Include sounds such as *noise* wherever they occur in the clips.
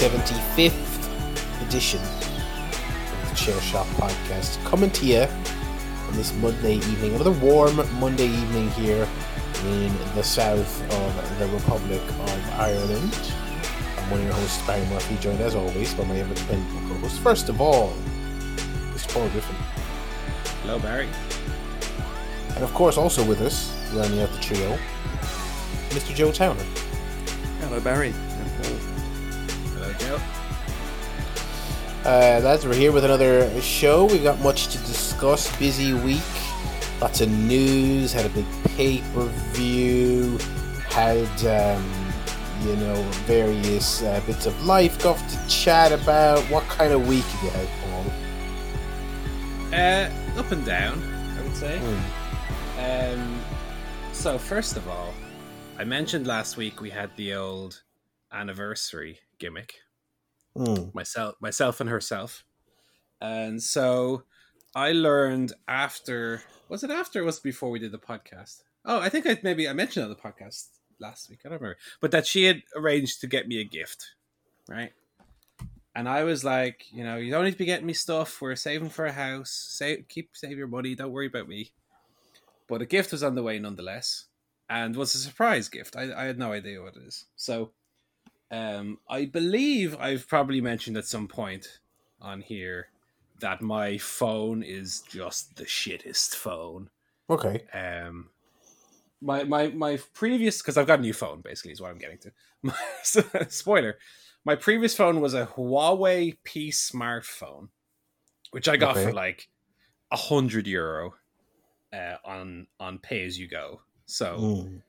475th edition of the Chair Shot podcast coming to you on this Monday evening, another warm Monday evening here in the south of the Republic of Ireland. I'm one of your hosts, Barry Murphy, joined as always by my ever dependable co host. First of all, Mr. Paul Griffin. Hello, Barry. And of course, also with us, rounding out the trio, Mr. Joe Towner. Hello, Barry. Joe. Uh, lads, we're here with another show. We've got much to discuss. Busy week. Lots of news. Had a big pay per view. Had, um, you know, various uh, bits of life stuff to chat about. What kind of week have you had, Paul? Uh, up and down, I would say. Hmm. Um, so first of all, I mentioned last week we had the old anniversary gimmick, Hmm. myself, myself and herself, and so I learned after. Was it after? Or was it before we did the podcast? Oh, I think I maybe I mentioned on the podcast last week. I don't remember, but that she had arranged to get me a gift, right? And I was like, you know, you don't need to be getting me stuff. We're saving for a house. Save, keep save your money. Don't worry about me. But a gift was on the way nonetheless, and was a surprise gift. I, I had no idea what it is. So, um, I believe I've probably mentioned at some point on here that my phone is just the shittest phone. Okay. Um, my my my previous because I've got a new phone basically is what I'm getting to. My, *laughs* spoiler: my previous phone was a Huawei P smartphone, which I got Okay. for like a hundred euro uh, on on pay as you go. So Hmm.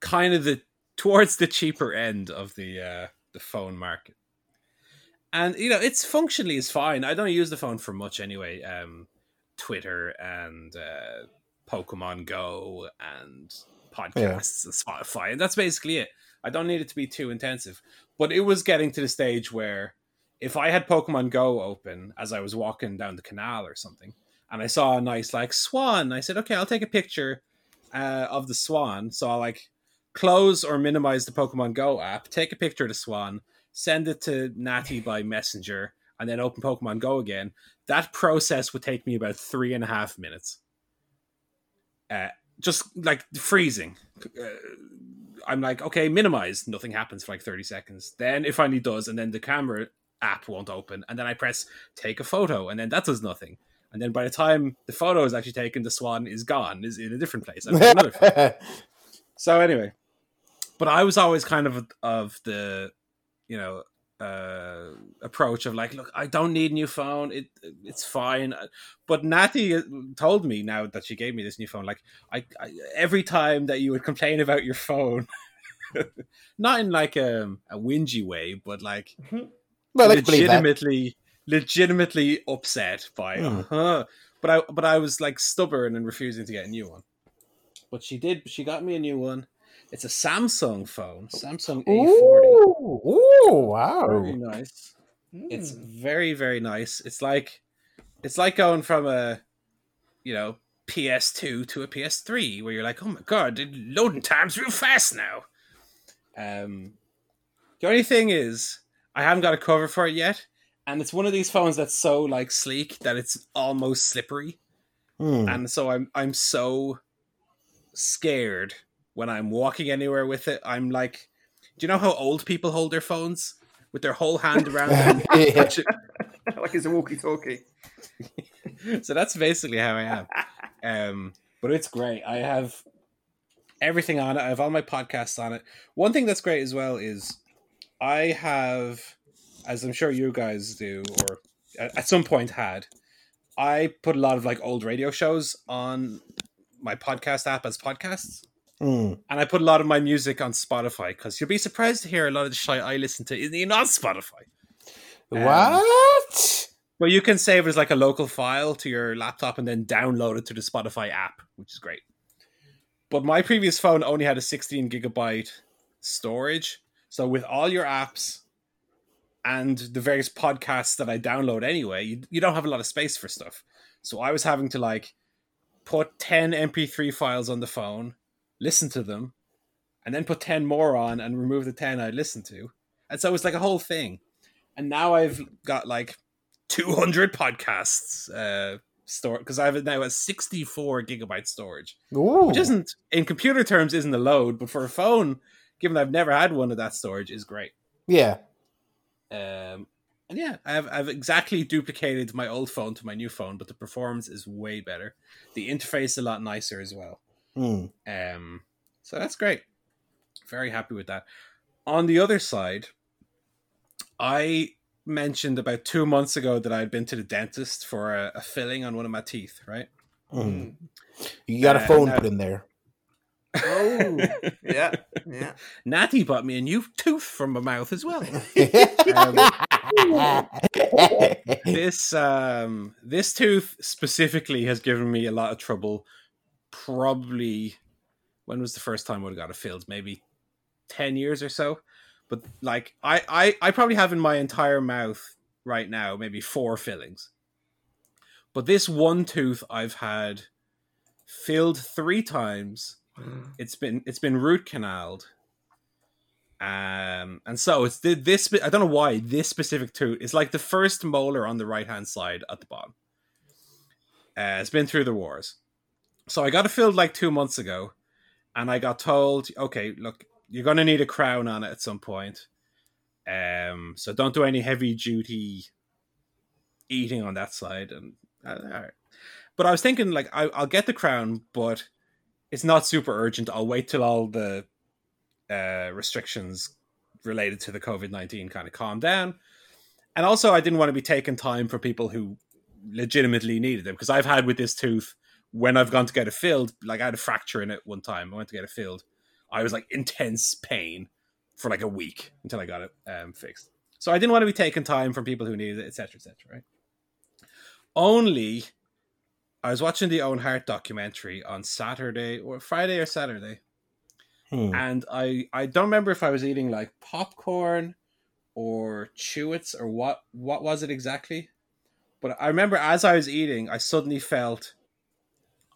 kind of the towards the cheaper end of the uh, the phone market. And you know, it's functionally is fine. I don't use the phone for much anyway. Um, Twitter and uh, Pokemon Go and podcasts and Spotify, and that's basically it. I don't need it to be too intensive. But it was getting to the stage where if I had Pokemon Go open as I was walking down the canal or something, and I saw a nice like swan, I said, okay, I'll take a picture uh, of the swan. So I'll like close or minimize the Pokemon Go app, take a picture of the swan, send it to Natty *laughs* by Messenger, and then open Pokemon Go again. That process would take me about three and a half minutes. Uh, just like freezing. Uh, I'm like, okay, minimize. Nothing happens for like 30 seconds. Then it finally does, and then the camera app won't open. And then I press take a photo, and then that does nothing. And then by the time the photo is actually taken, the swan is gone, is in a different place. I've another phone. *laughs* So anyway, but I was always kind of of the, you know, uh, approach of like, look, I don't need a new phone. It it's fine. But Natty told me now that she gave me this new phone, like I, I every time that you would complain about your phone, *laughs* not in like a, a whingy way, but like well, I can legitimately legitimately upset by it. Hmm. Uh-huh. but I but I was like stubborn and refusing to get a new one. But she did she got me a new one. It's a Samsung phone, Samsung A40. Ooh, ooh, wow. Very nice. Hmm. It's very very nice. It's like it's like going from a you know PS2 to a PS3 where you're like, "Oh my god, the loading times real fast now." Um the only thing is I haven't got a cover for it yet, and it's one of these phones that's so like sleek that it's almost slippery. Hmm. And so I'm I'm so scared when I'm walking anywhere with it. I'm like do you know how old people hold their phones? With their whole hand *laughs* around them. Yeah. *laughs* *laughs* like it's a walkie-talkie. so that's basically how I am. Um, but it's great. I have everything on it. I have all my podcasts on it. One thing that's great as well is I have, as I'm sure you guys do, or at, at some point had, I put a lot of like old radio shows on my podcast app as podcasts. Hmm. And I put a lot of my music on Spotify because you'll be surprised to hear a lot of the shit I listen to isn't on Spotify. Um, What? Well, you can save it as like a local file to your laptop and then download it to the Spotify app, which is great. But my previous phone only had a 16 gigabyte storage. So with all your apps and the various podcasts that I download anyway, you, you don't have a lot of space for stuff. So I was having to like put 10 MP3 files on the phone, listen to them, and then put 10 more on and remove the 10 I listened to. And so it was like a whole thing. And now I've got like 200 podcasts uh, stored because I have now a 64 gigabyte storage, Ooh. which isn't, in computer terms, isn't a load, but for a phone, given I've never had one of that storage, is great. yeah. Um, and yeah, I've I've exactly duplicated my old phone to my new phone, but the performance is way better. The interface a lot nicer as well. Hmm. Um, so that's great. Very happy with that. On the other side, I mentioned about two months ago that I had been to the dentist for a, a filling on one of my teeth. Right? Hmm. You got a Uh, phone now- put in there. Oh, yeah, yeah. *laughs* Natty bought me a new tooth from my mouth as well. *laughs* *laughs* this um this tooth specifically has given me a lot of trouble probably when was the first time i would have got a filled maybe 10 years or so. But like I, I i probably have in my entire mouth right now maybe four fillings. But this one tooth i've had filled three times. It's been it's been root canaled. Um and so it's the, this i don't know why this specific tooth is like the first molar on the right hand side at the bottom. Uh, it's been through the wars so i got it filled like two months ago and i got told okay look you're gonna need a crown on it at some point um so don't do any heavy duty eating on that side and uh, but i was thinking like I, i'll get the crown but it's not super urgent. I'll wait till all the uh, restrictions related to the COVID 19 kind of calm down. And also, I didn't want to be taking time for people who legitimately needed them because I've had with this tooth when I've gone to get a filled, like I had a fracture in it one time. I went to get a filled. I was like intense pain for like a week until I got it um, fixed. So I didn't want to be taking time from people who needed it, etc., etc. right? Only I was watching the Owen Hart documentary on Saturday or Friday or Saturday, Hmm. and I I don't remember if I was eating like popcorn or Chewits or what what was it exactly, but I remember as I was eating, I suddenly felt.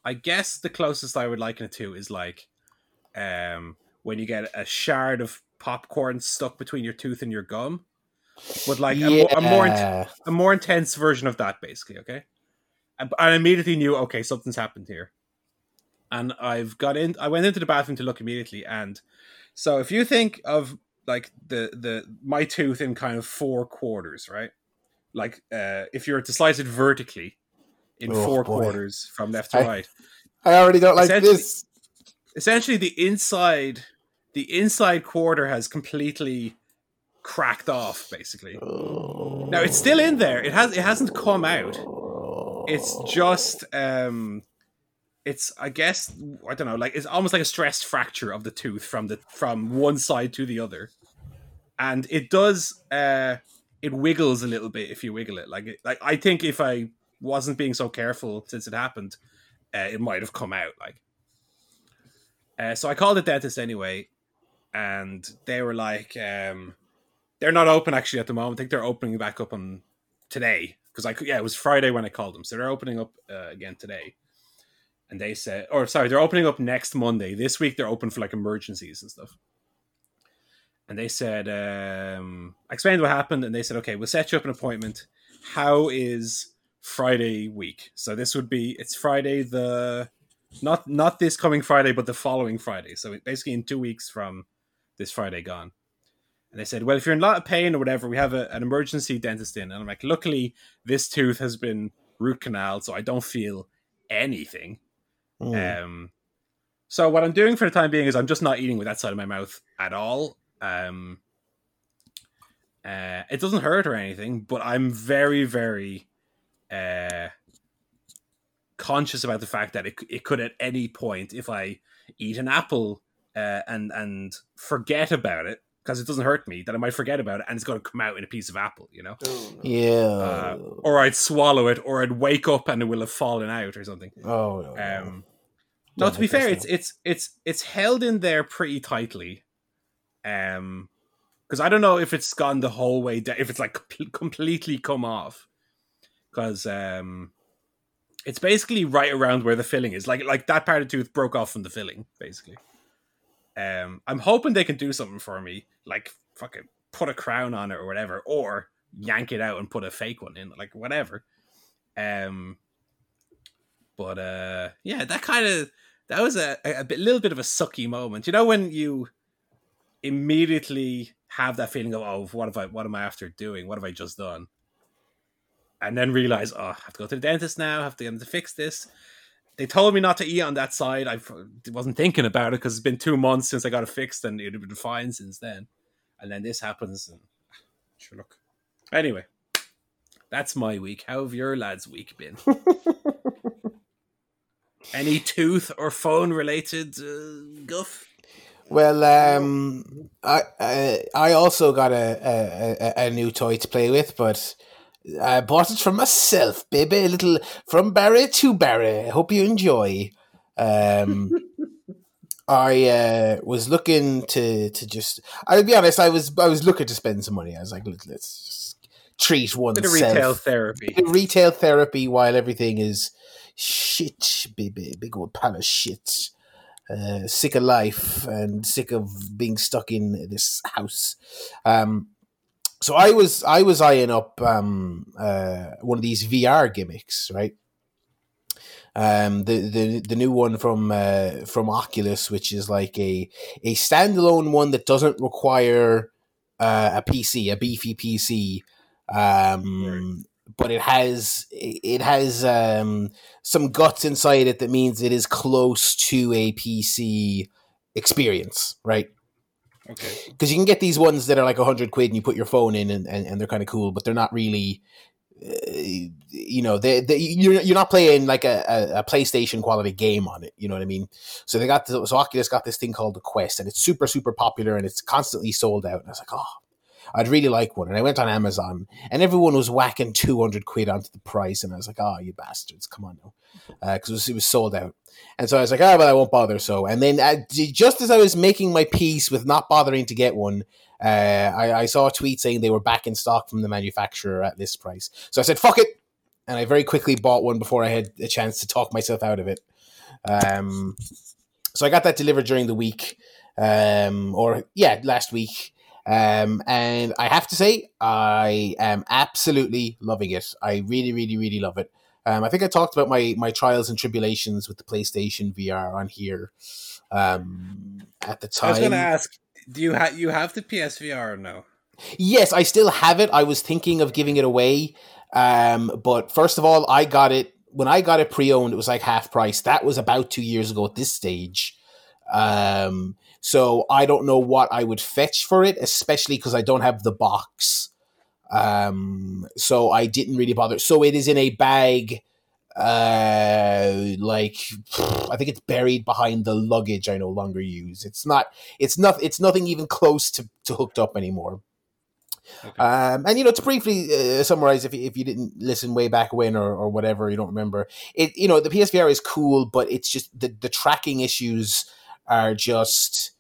I guess the closest I would liken it to is like, um, when you get a shard of popcorn stuck between your tooth and your gum, but like a, more, a more Yeah. a more intense version of that, basically. Okay, and I immediately knew, okay, something's happened here, and I've got in. I went into the bathroom to look immediately, and so if you think of like the the my tooth in kind of four quarters, right? Like uh, if you were to slice it vertically in Oh, four boy. quarters from left to I- right, I already don't like Essentially- this. essentially the inside the inside quarter has completely cracked off basically. Now it's still in there. It has it hasn't come out. It's just um it's i guess i don't know like it's almost like a stressed fracture of the tooth from the from one side to the other. And it does uh it wiggles a little bit if you wiggle it. Like it, like i think if i wasn't being so careful since it happened uh, it might have come out like uh, so I called the dentist anyway, and they were like, um, they're not open actually at the moment. I think they're opening back up on today because I yeah, it was Friday when I called them, so they're opening up uh, again today. And they said, or sorry, they're opening up next Monday. This week they're open for like emergencies and stuff. And they said, um, I explained what happened, and they said, okay, we'll set you up an appointment. How is Friday week? So this would be it's Friday the not not this coming Friday, but the following Friday. So basically, in two weeks from this Friday gone. And they said, "Well, if you're in a lot of pain or whatever, we have a, an emergency dentist in." And I'm like, "Luckily, this tooth has been root canal, so I don't feel anything." Hmm. Um, so what I'm doing for the time being is I'm just not eating with that side of my mouth at all. Um, uh, it doesn't hurt or anything, but I'm very, very uh, conscious about the fact that it, it could at any point, if I eat an apple uh, and and forget about it because it doesn't hurt me, that I might forget about it and it's going to come out in a piece of apple, you know, yeah. uh, or I'd swallow it, or I'd wake up and it will have fallen out or something. oh no. Um, no, Don't to be fair, it's it's it's it's held in there pretty tightly. Um, because I don't know if it's gone the whole way down, if it's like com- completely come off. Because um, it's basically right around where the filling is, like like that part of the tooth broke off from the filling, basically. Um, I'm hoping they can do something for me, like fucking put a crown on it or whatever, or yank it out and put a fake one in, like whatever. Um, but uh, yeah, that kind of that was a, a bit, little bit of a sucky moment. You know when you immediately have that feeling of oh, what have I, what am I after doing? What have I just done? And then realize, oh, I have to go to the dentist now. I have to get them to fix this. They told me not to eat on that side. I wasn't thinking about it because it's been two months since I got it fixed, and it had been fine since then. And then this happens, and *sighs* sure, look. Anyway, that's my week. How have your lads' week been? *laughs* Any tooth or phone related uh, guff? Well, um, I, I I also got a, a, a new toy to play with, but I bought it for myself, baby. A little from Barry to Barry. I hope you enjoy. Um, *laughs* I uh, was looking to to just. I'll be honest. I was I was looking to spend some money. I was like, let's just treat oneself. Bit of retail therapy. Bit of retail therapy while everything is shit, baby. Big old pile of shit. Uh, sick of life and sick of being stuck in this house. Um, so I was I was eyeing up um, uh, one of these VR gimmicks, right? Um, the the the new one from uh, from Oculus, which is like a a standalone one that doesn't require uh, a PC, a beefy PC, um, right. but it has it has um, some guts inside it that means it is close to a PC experience, right? Okay. Because you can get these ones that are like hundred quid and you put your phone in and, and, and they're kind of cool, but they're not really, uh, you know, they, they you're you're not playing like a, a, a, PlayStation quality game on it. You know what I mean? So they got this, so Oculus got this thing called the Quest, and it's super super popular and it's constantly sold out. And I was like, oh, I'd really like one. And I went on Amazon and everyone was whacking 200 quid onto the price. And I was like, oh, you bastards, come on now. Because uh, it, was, it was sold out. And so I was like, oh, well, I won't bother. So, and then uh, just as I was making my peace with not bothering to get one, uh, I, I, saw a tweet saying they were back in stock from the manufacturer at this price. So I said, fuck it. And I very quickly bought one before I had a chance to talk myself out of it. Um, so I got that delivered during the week, um, or yeah, last week. Um, and I have to say, I am absolutely loving it. I really, really, really love it. Um, I think I talked about my my trials and tribulations with the PlayStation VR on here um, at the time. I was going to ask, do you have you have the PSVR or no? Yes, I still have it. I was thinking of giving it away, um, but first of all, I got it when I got it pre-owned. It was like half price. That was about two years ago at this stage. Um, so I don't know what I would fetch for it, especially because I don't have the box. Um, so I didn't really bother. So it is in a bag, uh, like I think it's buried behind the luggage I no longer use. It's not. It's not. It's nothing even close to to hooked up anymore. Okay. Um, and you know, to briefly uh, summarize, if you, if you didn't listen way back when or, or whatever, you don't remember it. You know, the PSVR is cool, but it's just the the tracking issues are just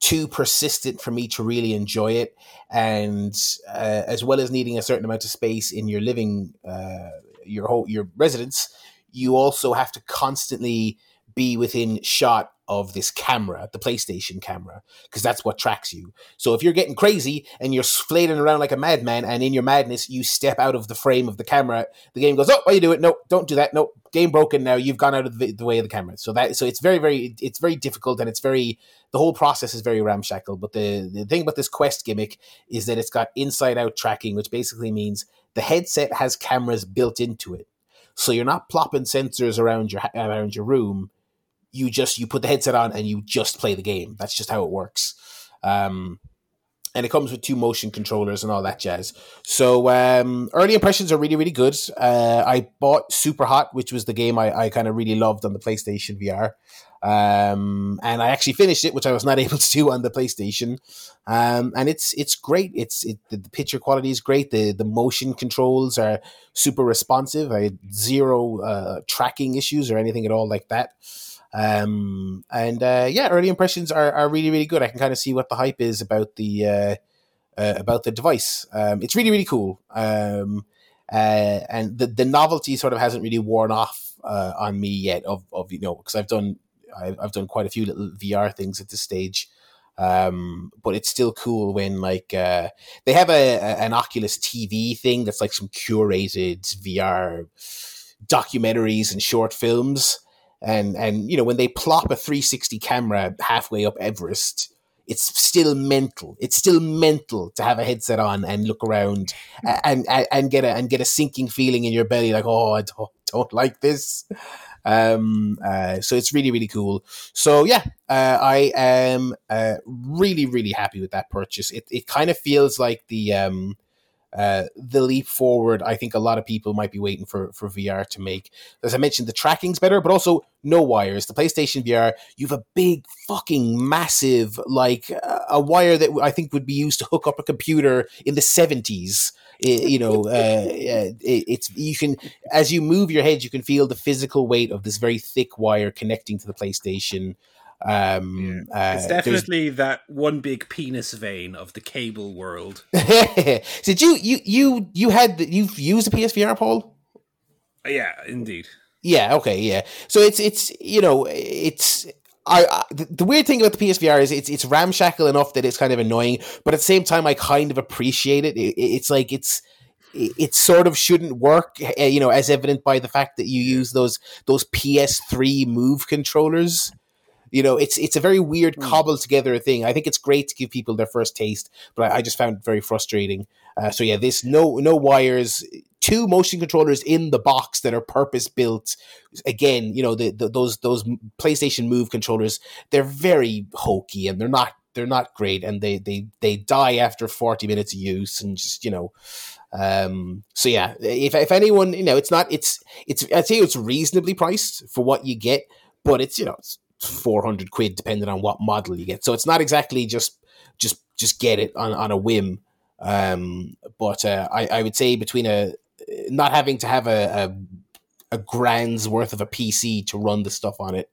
too persistent for me to really enjoy it. And uh, as well as needing a certain amount of space in your living, uh, your whole your residence, you also have to constantly be within shot of this camera, the PlayStation camera, because that's what tracks you. So if you're getting crazy and you're flailing around like a madman, and in your madness you step out of the frame of the camera, the game goes, "Oh, why you do it? No, don't do that. No, game broken. Now you've gone out of the, the, way of the camera." So that so it's very very it's very difficult, and it's very the whole process is very ramshackle. But the the thing about this Quest gimmick is that it's got inside out tracking, which basically means the headset has cameras built into it. So you're not plopping sensors around your around your room you just you put the headset on and you just play the game. That's just how it works. Um, and it comes with two motion controllers and all that jazz. So um, early impressions are really really good. Uh, I bought Super Hot, which was the game I, I kind of really loved on the PlayStation VR. Um, and I actually finished it, which I was not *laughs* able to do on the PlayStation. Um, and it's it's great. It's it, the, picture quality is great. The the motion controls are super responsive. I had zero uh, tracking issues or anything at all like that. Um, and uh, yeah, early impressions are, are really really good. I can kind of see what the hype is about the uh, uh, about the device. Um, it's really really cool. Um, uh, and the the novelty sort of hasn't really worn off uh, on me yet. Of of you know because I've done I've, I've done quite a few little VR things at this stage. Um, but it's still cool when like uh, they have a, a an Oculus TV thing that's like some curated VR documentaries and short films, and and you know when they plop a 360 camera halfway up Everest, it's still mental. It's still mental to have a headset on and look around and and, and get a and get a sinking feeling in your belly, like oh I don't, *laughs* don't like this. Um, uh, so it's really, really cool. So yeah, uh, I am uh, really, really happy with that purchase. It, it kind of feels like the, um, uh, the leap forward I think a lot of people might be waiting for for VR to make. As I mentioned, the tracking's better, but also no wires. The PlayStation VR, you have a big fucking massive like uh, a wire that I think would be used to hook up a computer in the seventies. you know, *laughs* uh, it, it's you can as you move your head, you can feel the physical weight of this very thick wire connecting to the PlayStation. Um, yeah. it's uh, definitely that one big penis vein of the cable world. *laughs* Did you you you you had you've used a PSVR, Paul? Yeah, indeed. Yeah. Okay. Yeah. So it's it's you know it's I, I, the weird thing about the PSVR is it's it's ramshackle enough that it's kind of annoying, but at the same time, I kind of appreciate it. it it's like it's it sort of shouldn't work, eh, you know, as evident by the fact that you use those those PS3 Move controllers. You know, it's it's a very weird mm. cobbled together thing. I think it's great to give people their first taste, but I, I just found it very frustrating. Uh, so yeah, this no no wires, two motion controllers in the box that are purpose built. Again, you know the, the, those those PlayStation Move controllers, they're very hokey and they're not they're not great, and they they they die after forty minutes of use, and just you know. Um, so yeah, if if anyone you know, it's not it's it's I'd say it's reasonably priced for what you get, but it's you know it's 400 quid depending on what model you get. So it's not exactly just just just get it on, on a whim. Um, but uh, I, I would say between a not having to have a, a, a grand's worth of a pc to run the stuff on it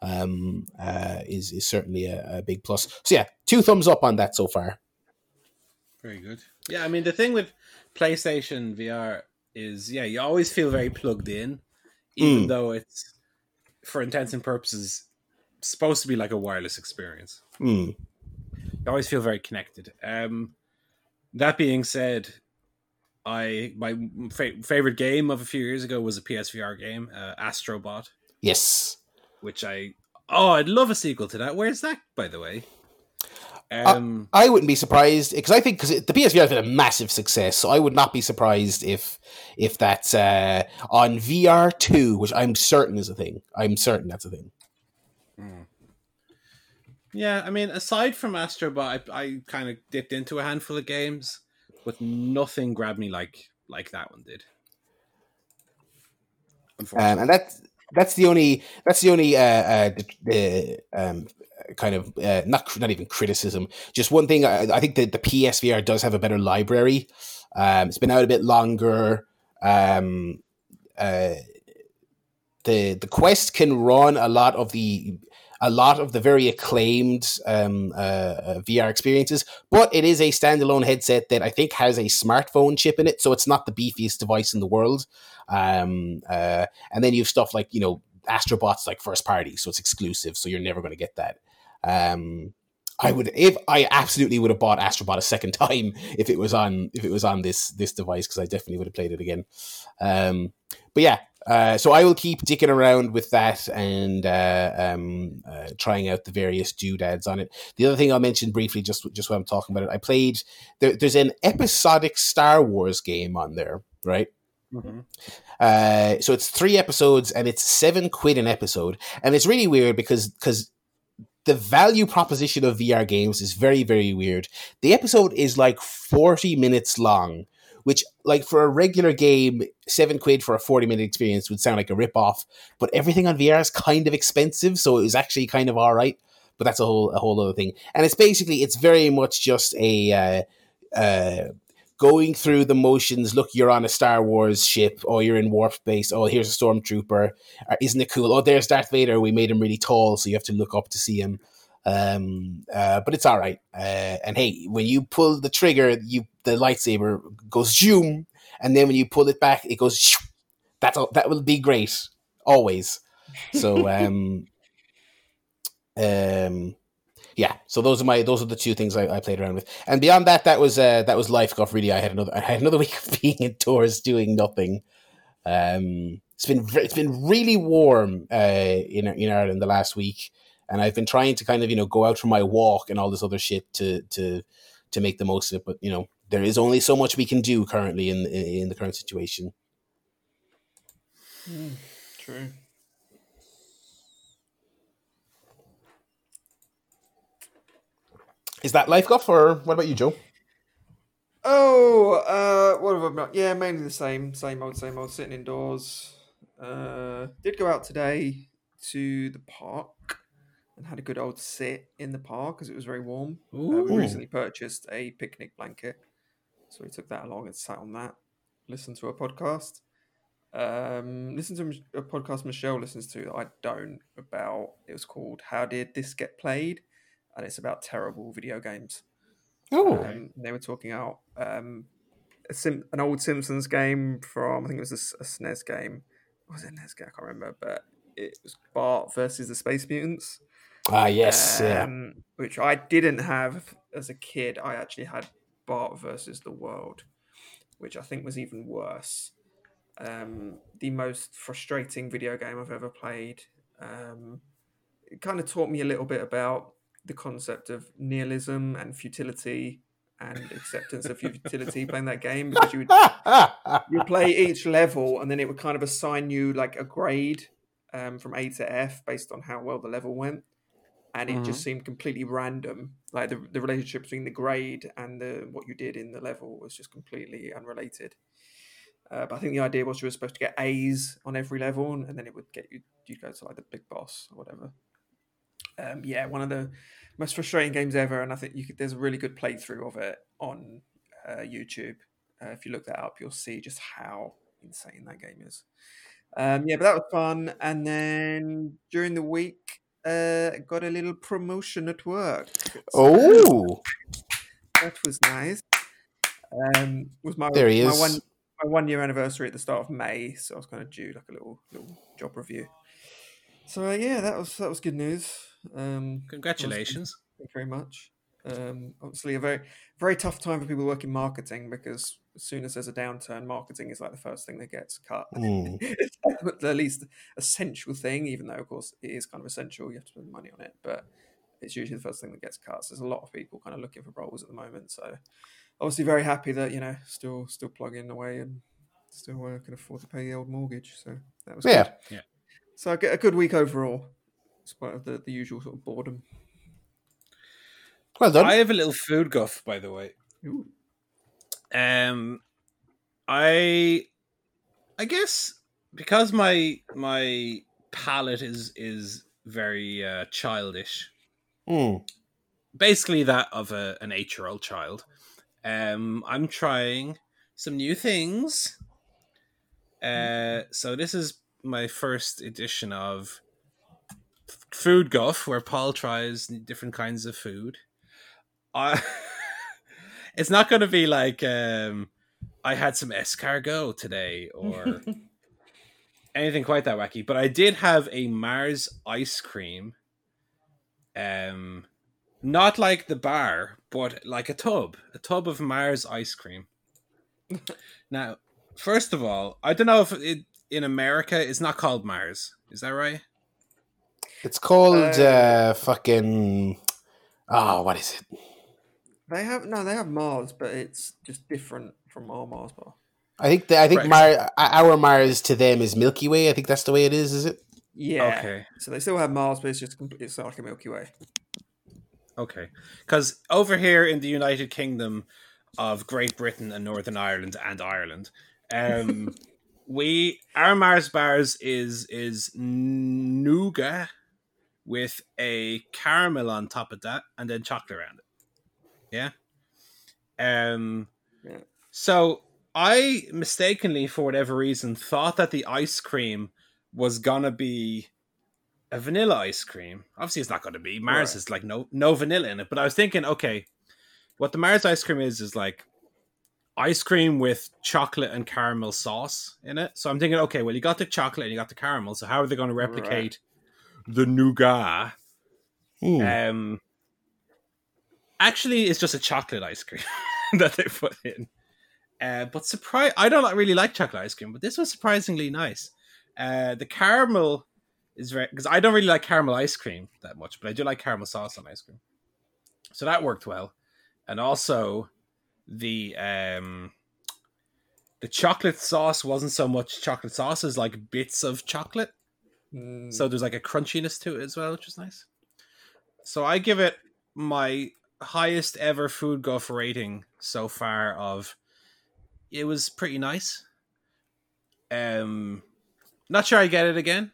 um, uh, is is certainly a, a big plus. So yeah two thumbs up on that so far. Very good. Yeah i mean the thing with playstation vr is yeah you always feel very plugged in even mm. though it's for intents and purposes supposed to be like a wireless experience. Mm. You always feel very connected. Um, that being said, I my fa- favorite game of a few years ago was a PSVR game, uh, Astrobot. Yes, which I oh I'd love a sequel to that. Where's that, by the way? Um, I, I, wouldn't be surprised because I think because the PSVR has been a massive success, so I would not be surprised if if that's uh, on VR two, which I'm certain is a thing. I'm certain that's a thing. Mm. Yeah, I mean, aside from Astrobot, I, I kind of dipped into a handful of games, but nothing grabbed me like like that one did. Um, and that's that's the only that's the only uh, uh the um kind of uh, not not even criticism. Just one thing. I, I think that the PSVR does have a better library. Um, it's been out a bit longer. Um, uh, the the quest can run a lot of the a lot of the very acclaimed um, uh, uh VR experiences, but it is a standalone headset that I think has a smartphone chip in it, so it's not the beefiest device in the world. Um, uh, and then you have stuff like you know Astrobot's like first party, so it's exclusive, so you're never going to get that. Um, I would if I absolutely would have bought Astrobot a second *laughs* time if it was on if it was on this this device because I definitely would have played it again. Um, but yeah, uh, so I will keep dicking around with that and uh, um, uh, trying out the various doodads on it. The other thing I'll mention briefly, just just while I'm talking about it, I played. There, there's an episodic Star Wars game on there, right? Mm-hmm. Uh, so it's three episodes and it's seven quid an episode, and it's really weird because because the value proposition of VR games is very very weird. The episode is like forty minutes long which like for a regular game, seven quid for a 40 minute experience would sound like a rip off, but everything on VR is kind of expensive, so it was actually kind of all right. But that's a whole a whole other thing. And it's basically it's very much just a uh, uh, going through the motions. Look, you're on a Star Wars ship, or you're in warp base. Oh, here's a stormtrooper. Isn't it cool? Oh, there's Darth Vader. We made him really tall, so you have to look up to see him. Um, uh, but it's all right. Uh, and hey, when you pull the trigger, you the lightsaber goes zoom, and then when you pull it back, it goes. Shoo. That that will be great always. So *laughs* um, um, yeah, so those are my those are the two things I, I played around with, and beyond that, that was uh, that was life guff. Really, I had another I had another *laughs* week of being indoors doing nothing. Um, it's been it's been really warm uh, in in Ireland the last week, and I've been trying to kind of you know go out for my walk and all this other shit to to to make the most of it. But you know, there is only so much we can do currently in in, in the current situation. Mm, true. Is that life guff, or what about you, Joe? Oh, uh, what have I done? Yeah, mainly the same, same old, same old. Sitting indoors. Uh, did go out today to the park and had a good old sit in the park because it was very warm. Uh, we recently purchased a picnic blanket, so we took that along and sat on that. Listened to a podcast. Um, listen to a podcast Michelle listens to that I don't about. It was called "How Did This Get Played," and it's about terrible video games. Oh, Um, they were talking about um, a Sim- an old Simpsons game from I think it was a SNES game. What was it a SNES game? I can't remember, but it was Bart versus the Space Mutants. Ah, yes, yeah. um, which I didn't have as a kid. I actually had Bart versus the World, which I think was even worse. Um, the most frustrating video game I've ever played. Um, it kind of taught me a little bit about the concept of nihilism and futility and acceptance of futility *laughs* playing that game because you would you play each level and then it would kind of assign you like a grade um, from A to F based on how well the level went. And it just seemed completely random. Like the, the relationship between the grade and the what you did in the level was just completely unrelated. Uh, but I think the idea was you were supposed to get A's on every level, and, and then it would get you you go to like the big boss or whatever. Um, yeah, one of the most frustrating games ever, and I think you could, there's a really good playthrough of it on uh, YouTube. Uh, if you look that up, you'll see just how insane that game is. Um, yeah, but that was fun. And then during the week, uh, got a little promotion at work. So Oh, that was nice. Um, was my There he my is. one my one year anniversary at the start of May, so I was kind of due like a little little job review. So uh, yeah, that was that was good news. Um, Congratulations. Thank you very much. Um, obviously, a very very tough time for people working marketing because as soon as there's a downturn, marketing is like the first thing that gets cut. *laughs* Hmm. it's the least essential thing, even though of course it is kind of essential. You have to spend money on it, but it's usually the first thing that gets cut. So there's a lot of people kind of looking for roles at the moment. So obviously, very happy that you know still still plugging away and still uh, can afford to pay the old mortgage. So that was Yeah. good. Yeah. So I get a good week overall, despite of the, the usual sort of boredom. well done. I have a little food guff, by the way. Ooh. Um, I, I guess because my my palate is is very uh, childish, Hmm. basically that of a, an eight year old child. Um, I'm trying some new things. Uh, so this is my first edition of Food Guff, where Paul tries different kinds of food. I, *laughs* it's not going to be like um, I had some escargot today or *laughs* anything quite that wacky, but I did have a Mars ice cream. Um, not like the bar, but like a tub, a tub of Mars ice cream. *laughs* now, first of all, I don't know if it in America it's not called Mars. Is that right? It's called uh, Uh, fucking. Oh, what is it? They have no, they have Mars, but it's just different from our Mars bar. I think the, I think Right. Mar- our Mars to them is Milky Way. I think that's the way it is. Is it? Yeah. Okay. So they still have Mars, but it's just it's not like a Milky Way. Okay. Because over here in the United Kingdom of Great Britain and Northern Ireland and Ireland, um, *laughs* we our Mars bars is is nougat with a caramel on top of that and then chocolate around it. Yeah. Um. Yeah. So I mistakenly, for whatever reason, thought that the ice cream was gonna be a vanilla ice cream. Obviously, it's not going to be. Mars Right. is like no no vanilla in it. But I was thinking, okay, what the Mars ice cream is is like ice cream with chocolate and caramel sauce in it. So I'm thinking, okay, well, you got the chocolate and you got the caramel. So how are they going to replicate the nougat? Hmm. Um, actually it's just a chocolate ice cream *laughs* that they put in. Uh, but surprise, I don't really like chocolate ice cream, but this was surprisingly nice. Uh, the caramel is very because I don't really like caramel ice cream that much, but I do like caramel sauce on ice cream, so that worked well. And also, the um, the chocolate sauce wasn't so much chocolate sauce as like bits of chocolate, Mm, so there's like a crunchiness to it as well, which is nice. So I give it my highest ever food guff rating so far of it was pretty nice. Um not sure I get it again.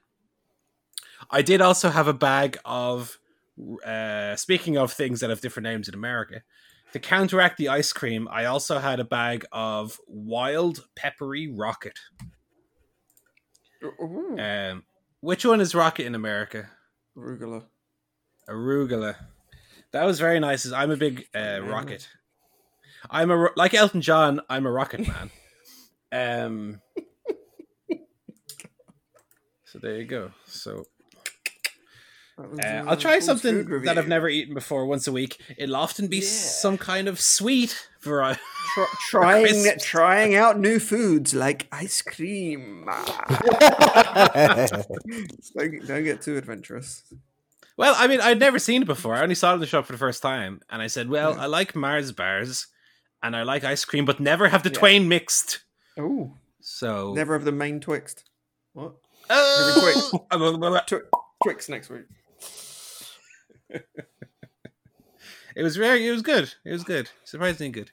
I did also have a bag of uh speaking of things that have different names in America. To counteract the ice cream, I also had a bag of wild peppery rocket. ooh, Um which one is rocket in America? arugula. arugula. That was very nice. I'm a big uh, rocket. I'm a like Elton John. I'm a rocket man. um. So there you go. So uh, I'll try something that I've never eaten before once a week. It'll often be Yeah. some kind of sweet variety. Try- *laughs* trying trying out new foods like ice cream. *laughs* don't, don't get too adventurous. Well, I mean, I'd never seen it before. I only saw it in the shop for the first time, and I said, "Well, Yeah. I like Mars bars, and I like ice cream, but never have the Yeah. twain mixed." Oh, So never have the main Twixt. What? Oh! *laughs* Twi- Twix next week. It was very. It was good. It was good. Surprisingly good.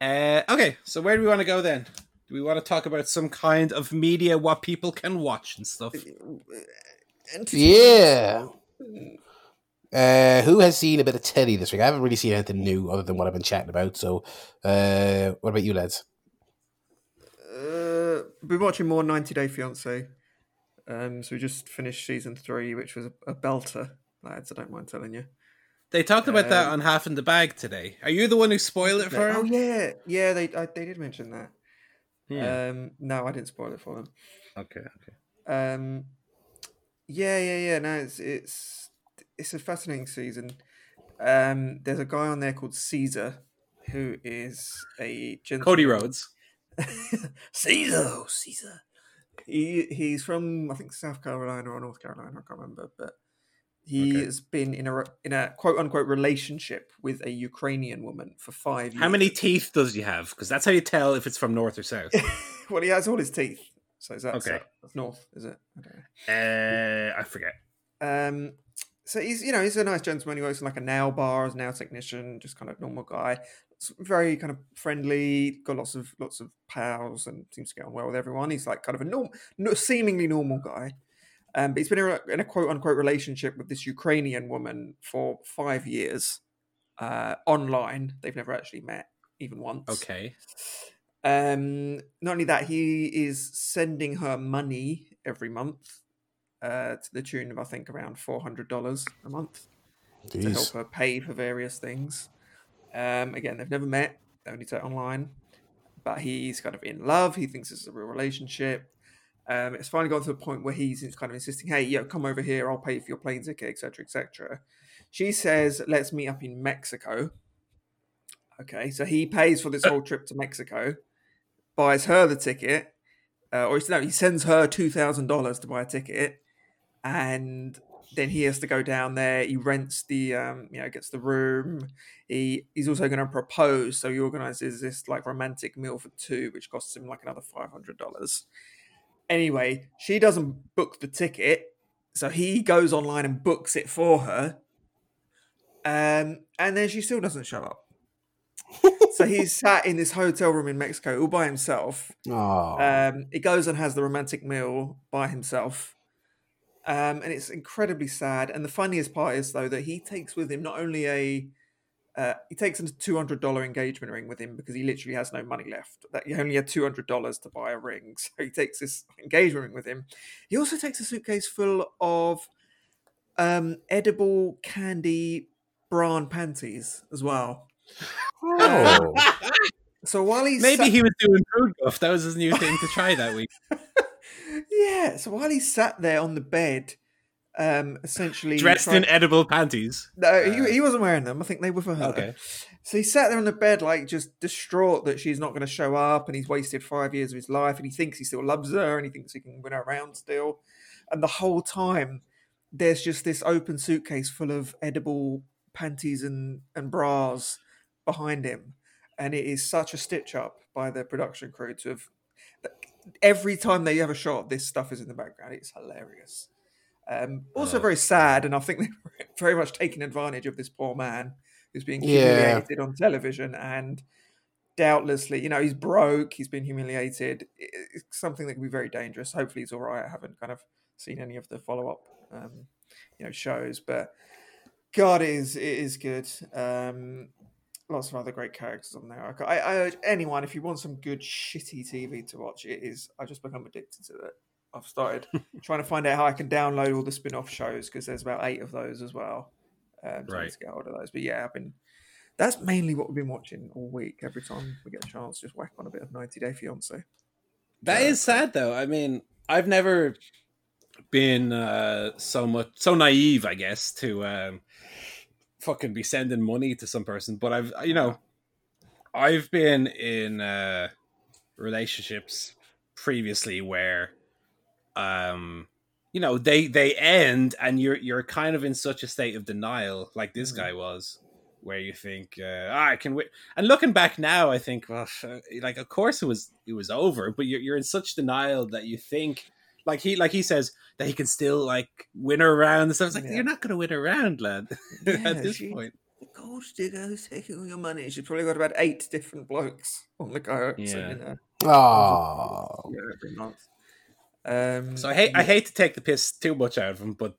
Uh, okay, so where do we want to go then? Do we want to talk about some kind of media, what people can watch and stuff? Yeah. Uh, who has seen a bit of Telly this week? I haven't really seen anything new other than what I've been chatting about. So, uh, what about you, lads? Uh, been watching more 90 Day Fiance. Um, so we just finished season three, which was a, a belter, lads. I don't mind telling you. They talked about that Um, on Half in the Bag today. Are you the one who spoiled it for us? oh yeah, yeah. They I, they did mention that. Yeah. Um, no, I didn't spoil it for them. Okay. Okay. Um, yeah, yeah, yeah. No, it's it's it's a fascinating season. Um, there's a guy on there called Caesar, who is a gentleman. Cody Rhodes. *laughs* Caesar, Caesar. He he's from I think South Carolina or North Carolina. I can't remember, but he Okay. has been in a in a quote unquote relationship with a Ukrainian woman for five years. How many teeth does he have? Because that's how you tell if it's from north or south. *laughs* well, he has all his teeth. So is that Okay. North, is it? Okay. uh, I forget. Um, so he's you know he's a nice gentleman. He works in like a nail bar as a nail technician, just kind of normal guy. S- Very kind of friendly. Got lots of lots of pals and seems to get on well with everyone. He's like kind of a norm, no, seemingly normal guy. Um, but he's been in a, in a quote unquote relationship with this Ukrainian woman for five years uh, online. They've never actually met even once. Okay. Um, not only that, he is sending her money every month uh, to the tune of I think around four hundred dollars a month to help her pay for various things. Um, again, they've never met; they only met online. But he's kind of in love. He thinks this is a real relationship. Um, it's finally got to the point where he's kind of insisting, "Hey, yo, come over here. I'll pay for your plane ticket, etc., etc." She says, "Let's meet up in Mexico." Okay, so he pays for this whole trip to Mexico, buys her the ticket, uh, or no, he sends her two thousand dollars to buy a ticket, and then he has to go down there. He rents the, um, you know, gets the room. He he's also going to propose, so he organizes this like romantic meal for two, which costs him like another five hundred dollars. Anyway, she doesn't book the ticket, so he goes online and books it for her. Um, and then she still doesn't show up. So he's sat in this hotel room in Mexico all by himself. Oh, Um, he goes and has the romantic meal by himself. Um, and it's incredibly sad. And the funniest part is though that he takes with him not only a uh, he takes a two hundred dollar engagement ring with him because he literally has no money left. That he only had two hundred dollars to buy a ring, *laughs* so he takes this engagement ring with him. He also takes a suitcase full of um, edible candy bra and panties as well. Oh. *laughs* So while he's Maybe sat- he was doing food guff. That was his new thing to try that week. *laughs* yeah. So while he sat there on the bed, Um, essentially Dressed tried- in edible panties. No, Uh, he, he wasn't wearing them. I think they were for her. Okay. So he sat there on the bed, like just distraught that she's not going to show up, and he's wasted five years of his life, and he thinks he still loves her, and he thinks he can win her around still. And the whole time, there's just this open suitcase full of edible panties and and bras behind him, and it is such a stitch up by the production crew to have. Every time they have a shot, this stuff is in the background. It's hilarious. Um, also Oh. very sad, and I think *laughs* they're very much taking advantage of this poor man who's being Yeah. humiliated on television and doubtlessly, you know, he's broke, he's been humiliated. It's something that can be very dangerous. Hopefully, he's all right. I haven't kind of seen any of the follow up, um, you know, shows, but God, it is it is good. Um, lots of other great characters on there. I, I urge anyone if you want some good shitty TV to watch, it is. I just become addicted to it. I've started *laughs* trying to find out how I can download all the spin off shows because there's about eight of those as well. Um, so Right. to get hold of those. But yeah, I've been. That's mainly what we've been watching all week. Every time we get a chance, just whack on a bit of 90 Day Fiance. That Yeah. is sad, though. I mean, I've never been uh, so much so naive, I guess, to um, fucking be sending money to some person. But I've, you know, I've been in uh, relationships previously where, um, you know, they they end, and you're you're kind of in such a state of denial, like this Mhm. guy was. Where you think uh, ah, I can wait, and looking back now, I think, well, like of course it was it was over, but you're you're in such denial that you think, like he like he says that he can still like win her around and stuff. It's like Yeah. you're not going to win her around, lad. *laughs* Yeah, At this she- point, Gold digger who's taking all your money. She's probably got about eight different blokes on the go. Yeah. sending her Oh, yeah. Um, so I hate I hate to take the piss too much out of him, but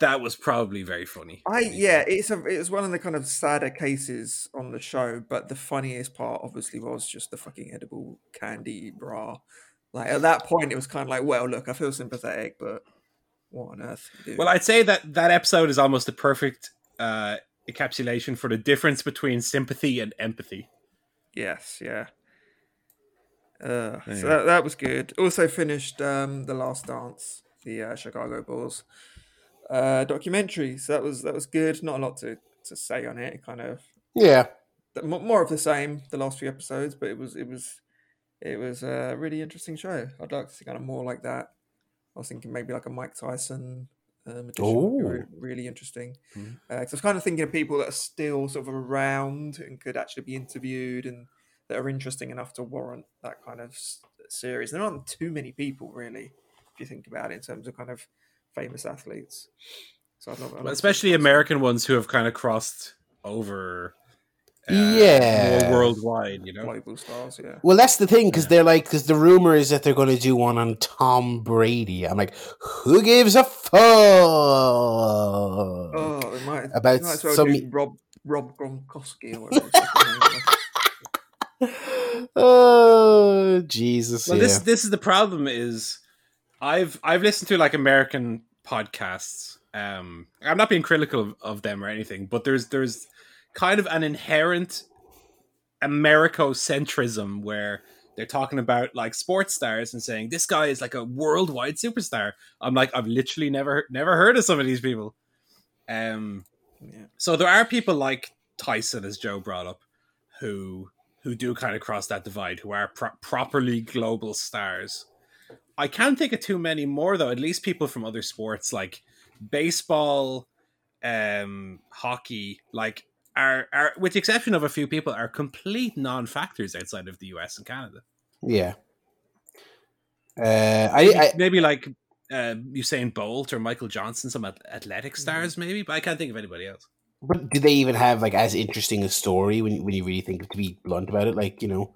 that was probably very funny. I yeah, it's a it's one of the kind of sadder cases on the show, but the funniest part obviously was just the fucking edible candy bra. Like at that point, it was kind of like, well, look, I feel sympathetic, but what on earth? Dude? Well, I'd say that that episode is almost the perfect uh, encapsulation for the difference between sympathy and empathy. yes, yeah. Uh, Yeah. So that, that was good. Also finished um, the Last Dance, the uh, Chicago Bulls uh, documentary. So that was that was good. Not a lot to, to say on it. It kind of yeah. more of the same the last few episodes, but it was it was it was a really interesting show. I'd like to see kind of more like that. I was thinking maybe like a Mike Tyson um, edition would be re- really interesting. Mhm. Uh 'cause I was kind of thinking of people that are still sort of around and could actually be interviewed and that are interesting enough to warrant that kind of s- series. There aren't too many people really, if you think about it, in terms of kind of famous athletes. So I'd love, I'd love especially American ones who have kind of crossed over. Uh, Yeah. more worldwide, you know. global stars. Yeah. Well, that's the thing because Yeah. they're like because the rumor is that they're going to do one on Tom Brady. I'm like, who gives a fuck? Oh, it might, About might as well some- do Rob Rob Gronkowski or whatever. his fucking name was. oh Jesus! Well, yeah. this this is the problem. Is I've I've listened to like American podcasts. Um, I'm not being critical of, of them or anything, but there's there's kind of an inherent Americocentrism where they're talking about like sports stars and saying this guy is like a worldwide superstar. I'm like I've literally never never heard of some of these people. Um, Yeah. so there are people like Tyson, as Joe brought up, who who do kind of cross that divide, who are pro- properly global stars. I can't think of too many more though. At least people from other sports like baseball, um, hockey, like are are with the exception of a few people, are complete non-factors outside of the US and Canada. yeah. Uh, I, Maybe, I maybe like uh, Usain Bolt or Michael Johnson, some athletic Mm-hmm. stars, maybe, but I can't think of anybody else. but do they even have like as interesting a story when when you really think to be blunt about it? Like you know,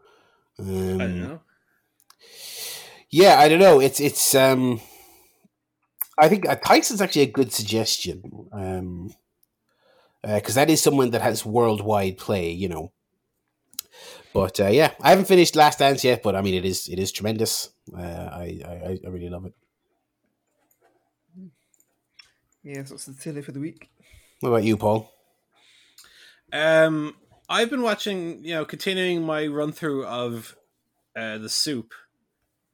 um, I don't know. Yeah, I don't know. It's it's. um I think uh, Tyson's actually a good suggestion, um, because that is someone that has worldwide play, you know. But uh, yeah, I haven't finished Last Dance yet, but I mean, it is it is tremendous. Uh, I, I I really love it. Yeah, so it's the Telly for the week. What about you, Paul? Um, I've been watching, you know, continuing my run through of uh, the soup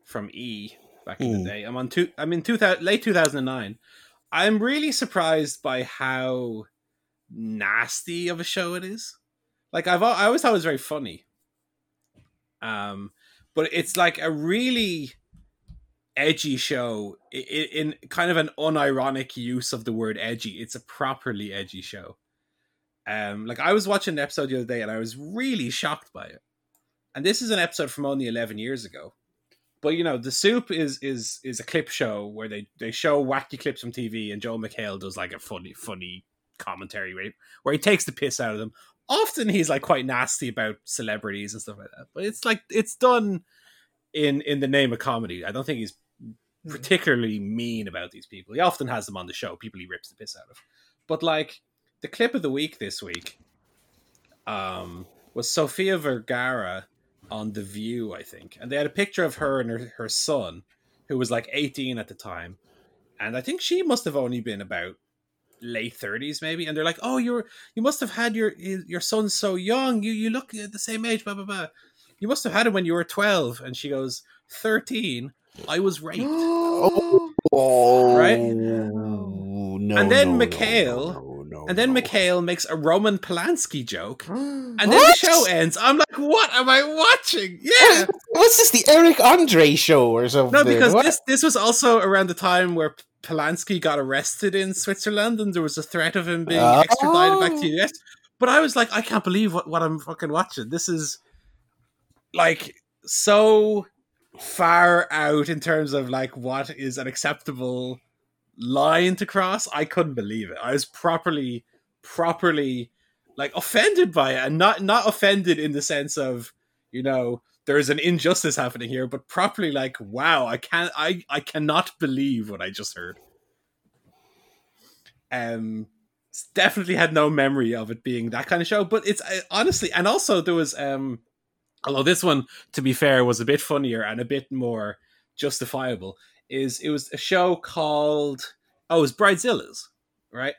from E back in Hmm. the day. I'm on two. I'm in two thousand late two thousand and nine. I'm really surprised by how nasty of a show it is. Like I've I always thought it was very funny. Um, but it's like a really edgy show in, in kind of an unironic use of the word edgy. It's a properly edgy show. Um, like I was watching the episode the other day and I was really shocked by it. And this is an episode from only eleven years ago. But you know, the soup is is is a clip show where they they show wacky clips from TV, and Joel McHale does like a funny funny commentary where he, where he takes the piss out of them. Often he's like quite nasty about celebrities and stuff like that, but it's like it's done in in the name of comedy. I don't think he's hmm. particularly mean about these people. He often has them on the show, people he rips the piss out of. But like the clip of the week this week um was Sofia Vergara on The View, I think. And they had a picture of her and her, her son, who was like 18 at the time. And I think she must have only been about late 30s maybe and they're like oh you're you must have had your your son so young you you look at the same age blah blah blah you must have had him when you were 12 and she goes 13 i was raped *gasps* oh, right no, and then no, McHale no, no, no, and then no. McHale makes a Roman Polanski joke, and then What? the show ends. I'm like, what am I watching? Yeah, What's this? The Eric Andre show or something? no, because What? this this was also around the time where Polanski got arrested in Switzerland, and there was a threat of him being Oh. extradited back to the US. But I was like, I can't believe what, what I'm fucking watching. This is like so far out in terms of like what is an acceptable line to cross. I couldn't believe it. I was properly, properly like offended by it, and not not offended in the sense of you know there's an injustice happening here, but properly like wow, I can't, I I cannot believe what I just heard. Um, definitely had no memory of it being that kind of show, but it's uh, honestly, and also there was um, although this one, to be fair, was a bit funnier and a bit more justifiable. Is it was a show called oh, it was Bridezillas, right?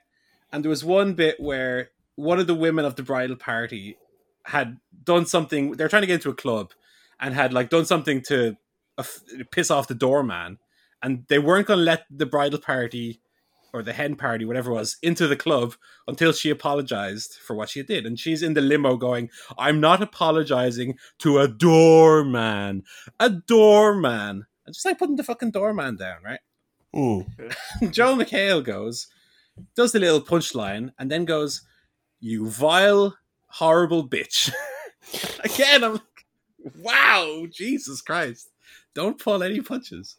And there was one bit where one of the women of the bridal party had done something. They're trying to get into a club and had like done something to uh, piss off the doorman, and they weren't going to let the bridal party or the hen party, whatever it was, into the club until she apologized for what she did. And she's in the limo going, I'm not apologizing to a doorman. A doorman. And just like putting the fucking doorman down, right? Hmm. *laughs* Joel McHale goes, does the little punchline, and then goes, You vile, horrible bitch. *laughs* Again, I'm wow, Jesus Christ. Don't pull any punches.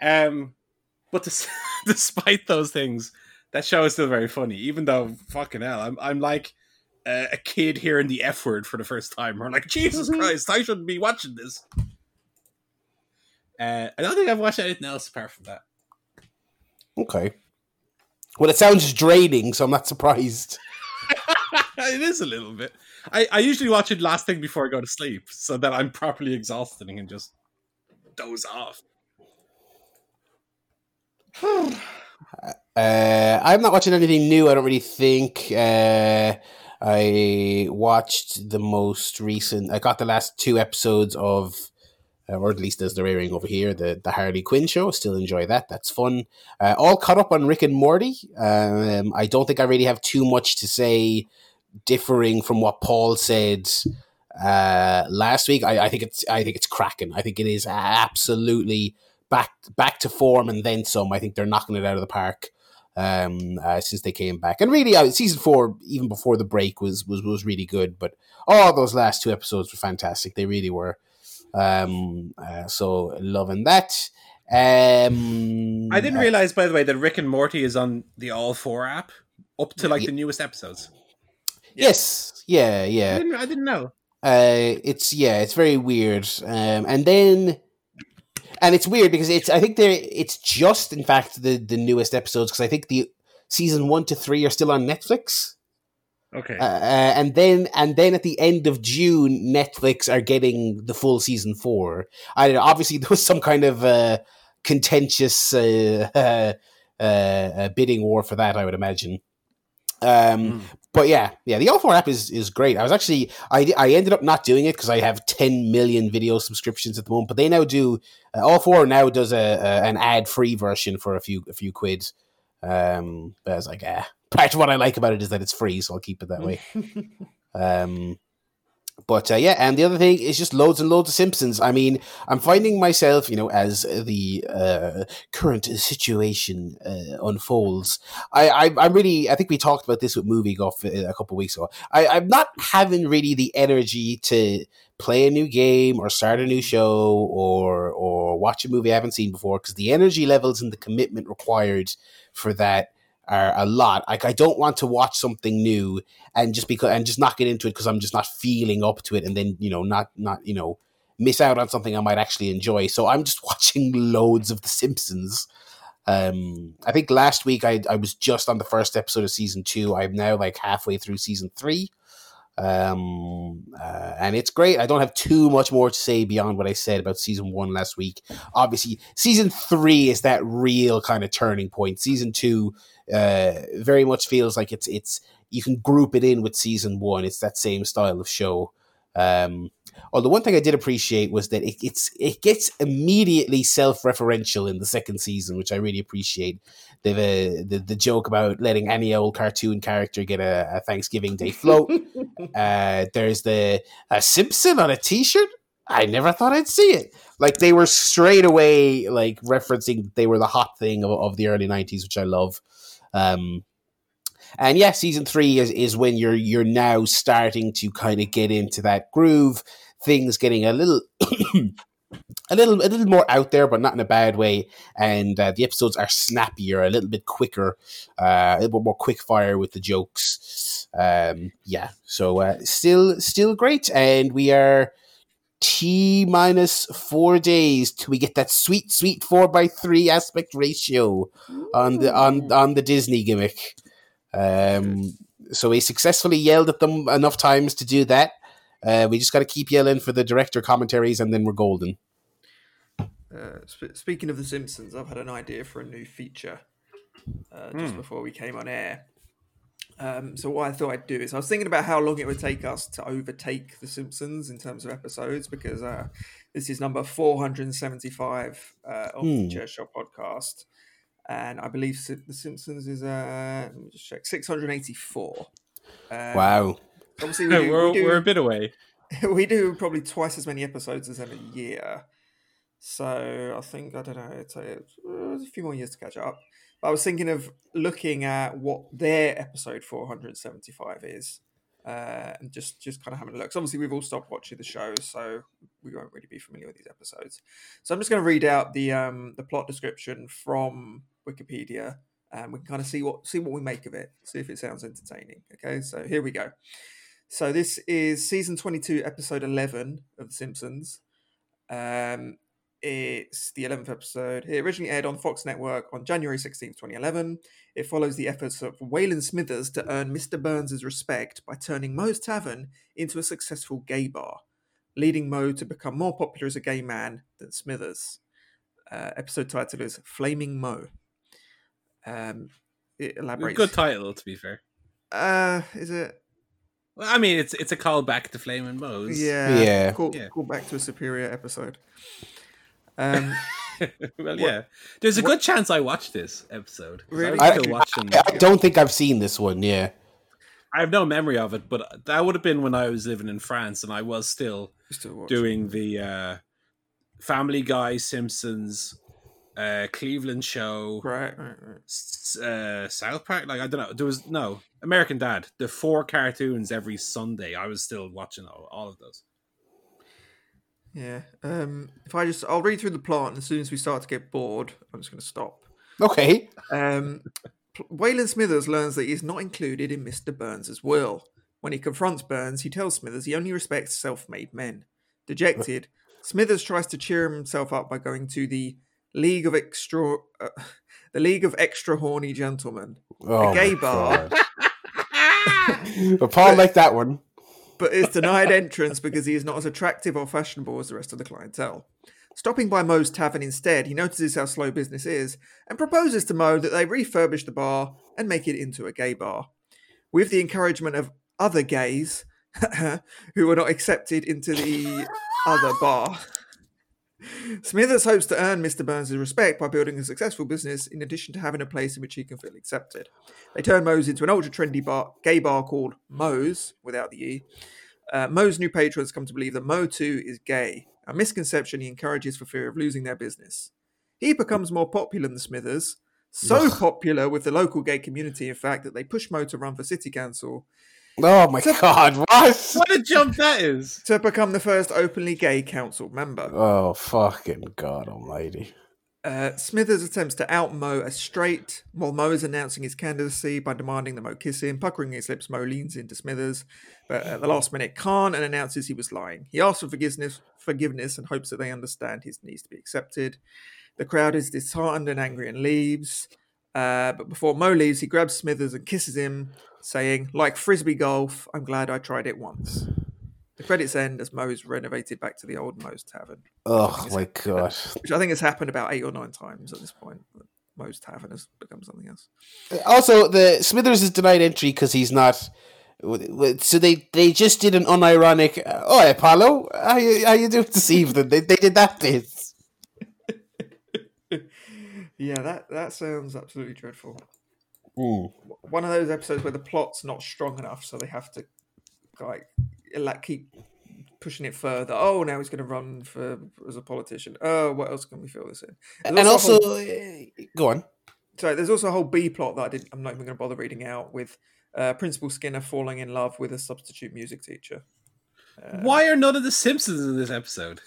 Um, but des- *laughs* despite those things, that show is still very funny, even though, fucking hell, I'm, I'm like uh, a kid hearing the F word for the first time. Or like, Jesus Christ, I shouldn't be watching this. Uh, I don't think I've watched anything else apart from that. Okay. Well, it sounds draining, so I'm not surprised. *laughs* it is a little bit. I, I usually watch it last thing before I go to sleep, so that I'm properly exhausted and can just doze off. *sighs* Uh, I'm not watching anything new. I don't really think. Uh, I watched the most recent. I got the last two episodes of, uh, or at least as they're airing over here, the the Harley Quinn show. Still enjoy that. That's fun. Uh, all caught up on Rick and Morty. Um, I don't think I really have too much to say, differing from what Paul said uh, last week. I, I think it's I think it's cracking. I think it is absolutely back back to form and then some. I think they're knocking it out of the park um, uh, since they came back. And really, uh, season four, even before the break, was was was really good. But all those last two episodes were fantastic. They really were. Um, uh, so loving that. Um, I didn't realize, by the way, that Rick and Morty is on the All Four app up to like Ye- the newest episodes. Yes, yeah, I yeah. didn't, I didn't know. Uh, it's yeah, it's very weird. Um, and then, and it's weird because it's I think they it's just in fact the the newest episodes because I think the season one to three are still on Netflix. Okay. Uh, uh, and then and then at the end of June, Netflix are getting the full season four. I don't know. Obviously, *laughs* there was some kind of uh, contentious uh, *laughs* uh, uh, bidding war for that. I would imagine. Um, Mm. but yeah, yeah, the All Four app is is great. I was actually I I ended up not doing it because I have ten million video subscriptions at the moment. But they now do uh, All Four now does a, a an ad free version for a few a few quid. Um, but I was like, ah, *laughs* part of what I like about it is that it's free, so I'll keep it that way. *laughs* um, but uh, yeah, and the other thing is just loads and loads of Simpsons. I mean, I'm finding myself, you know, as the uh, current situation uh, unfolds, I, I, am really, I think we talked about this with Movie Guff uh, a couple weeks ago. I, I'm not having really the energy to play a new game or start a new show or or watch a movie I haven't seen before because the energy levels and the commitment required for that are a lot. Like I don't want to watch something new and just because and just not get into it because I'm just not feeling up to it, and then you know not not you know miss out on something I might actually enjoy. So I'm just *laughs* watching loads of The Simpsons. Um, I think last week I I was just on the first episode of season two. I'm now like halfway through season three. Um, uh, and it's great. I don't have too much more to say beyond what I said about season one last week. Obviously, season three is that real kind of turning point. Season two, uh, very much feels like it's it's you can group it in with season one. It's that same style of show. Um, although one thing I did appreciate was that it, it's it gets immediately self-referential in the second season, which I really appreciate. They've uh, the the joke about letting any old cartoon character get a, a Thanksgiving Day float. *laughs* uh, there's the a Simpson on a T-shirt. I never thought I'd see it. Like they were straight away like referencing they were the hot thing of, of the early '90s, which I love. Um, and yeah, season three is, is when you're you're now starting to kind of get into that groove. Things getting a little *coughs* a little a little more out there, but not in a bad way. And uh, the episodes are snappier, a little bit quicker, uh, a little bit more quick fire with the jokes. Um, yeah, so uh, still still great, and we are t minus four days till we get that sweet sweet four by three aspect ratio on the on on the Disney gimmick. Um, so we successfully yelled at them enough times to do that. Uh, we just got to keep yelling for the director commentaries, and then we're golden. Uh, sp- speaking of The Simpsons, I've had an idea for a new feature uh, just mm. before we came on air. Um, so what I thought I'd do is I was thinking about how long it would take us to overtake The Simpsons in terms of episodes because uh, this is number 475 uh, of mm. the hmm. Chair Shot podcast, and I believe The Simpsons is uh, let me just check 684. Um, wow! Obviously, we *laughs* do, we're, we do, we're a bit away. *laughs* we do probably twice as many episodes as every year. So I think I don't know. It's a, it's a few more years to catch up. I was thinking of looking at what their episode 475 is, uh, and just just kind of having a look. So obviously, we've all stopped watching the show, so we won't really be familiar with these episodes. So I'm just going to read out the um, the plot description from Wikipedia, and we can kind of see what see what we make of it. See if it sounds entertaining. Okay, so here we go. So this is season 22, episode 11 of The Simpsons. Um, it's the 11th episode. It originally aired on Fox Network on January 16th, 2011. It follows the efforts of Waylon Smithers to earn Mr. Burns' respect by turning Moe's Tavern into a successful gay bar, leading Moe to become more popular as a gay man than Smithers. Uh, episode title is Flaming Moe. Um, it elaborates. Good title, to be fair. Uh, is it? Well, I mean, it's it's a callback to Flaming Moe's. Yeah, yeah. Call, yeah. call back to a superior episode. Um, *laughs* well, yeah. There's a what, good chance I watched this episode. Really? I, I, I, I, don't think I've seen this one. Yeah, I have no memory of it, but that would have been when I was living in France and I was still, still doing the uh, Family Guy, Simpsons, uh, Cleveland Show, right, right, right. Uh, South Park. Like I don't know, there was no American Dad. The four cartoons every Sunday. I was still watching all, all of those. Yeah. Um, if I just, I'll read through the plot, and as soon as we start to get bored, I'm just going to stop. Okay. Um, Waylon Smithers learns that he is not included in Mr. Burns' will. When he confronts Burns, he tells Smithers he only respects self-made men. Dejected, Smithers tries to cheer himself up by going to the League of Extra, uh, *laughs* the League of Extra Horny Gentlemen, oh a gay bar. *laughs* but Paul like that one but is denied entrance because he is not as attractive or fashionable as the rest of the clientele. Stopping by Moe's tavern instead, he notices how slow business is and proposes to Moe that they refurbish the bar and make it into a gay bar. With the encouragement of other gays *laughs* who were not accepted into the other bar. Smithers hopes to earn Mr. Burns' respect by building a successful business in addition to having a place in which he can feel accepted. They turn Moe's into an ultra trendy bar, gay bar called Moe's, without the E. Uh, Moe's new patrons come to believe that Moe too is gay, a misconception he encourages for fear of losing their business. He becomes more popular than Smithers, so popular with the local gay community, in fact, that they push Moe to run for city council Oh my god, *laughs* what? What a jump that is! to become the first openly gay council member. Oh fucking god almighty. Uh, Smithers attempts to out Moe as straight while Moe is announcing his candidacy by demanding that Moe kiss him. Puckering his lips, Moe leans into Smithers, but at the last minute can't and announces he was lying. He asks for forgiveness, forgiveness and hopes that they understand his needs to be accepted. The crowd is disheartened and angry and leaves. Uh, but before Moe leaves, he grabs Smithers and kisses him, saying, like frisbee golf, I'm glad I tried it once. The credits end as Moe is renovated back to the old Moe's Tavern, Oh my god. *laughs* which I think has happened about eight or nine times at this point. Moe's Tavern has become something else. Uh, also, the Smithers is denied entry because he's not. So they they just did an unironic. Oh, Apollo, how you how you doing this evening? They they did that bit. *laughs* Yeah, that, that sounds absolutely dreadful. Hmm. One of those episodes where the plot's not strong enough, so they have to like like keep pushing it further. Oh, now he's going to run for as a politician. Oh, what else can we fill this in? There's And also also, whole- uh, go on. So there's also a whole B plot that I didn't. I'm not even going to bother reading out with uh, Principal Skinner falling in love with a substitute music teacher. Uh, Why are none of the Simpsons in this episode?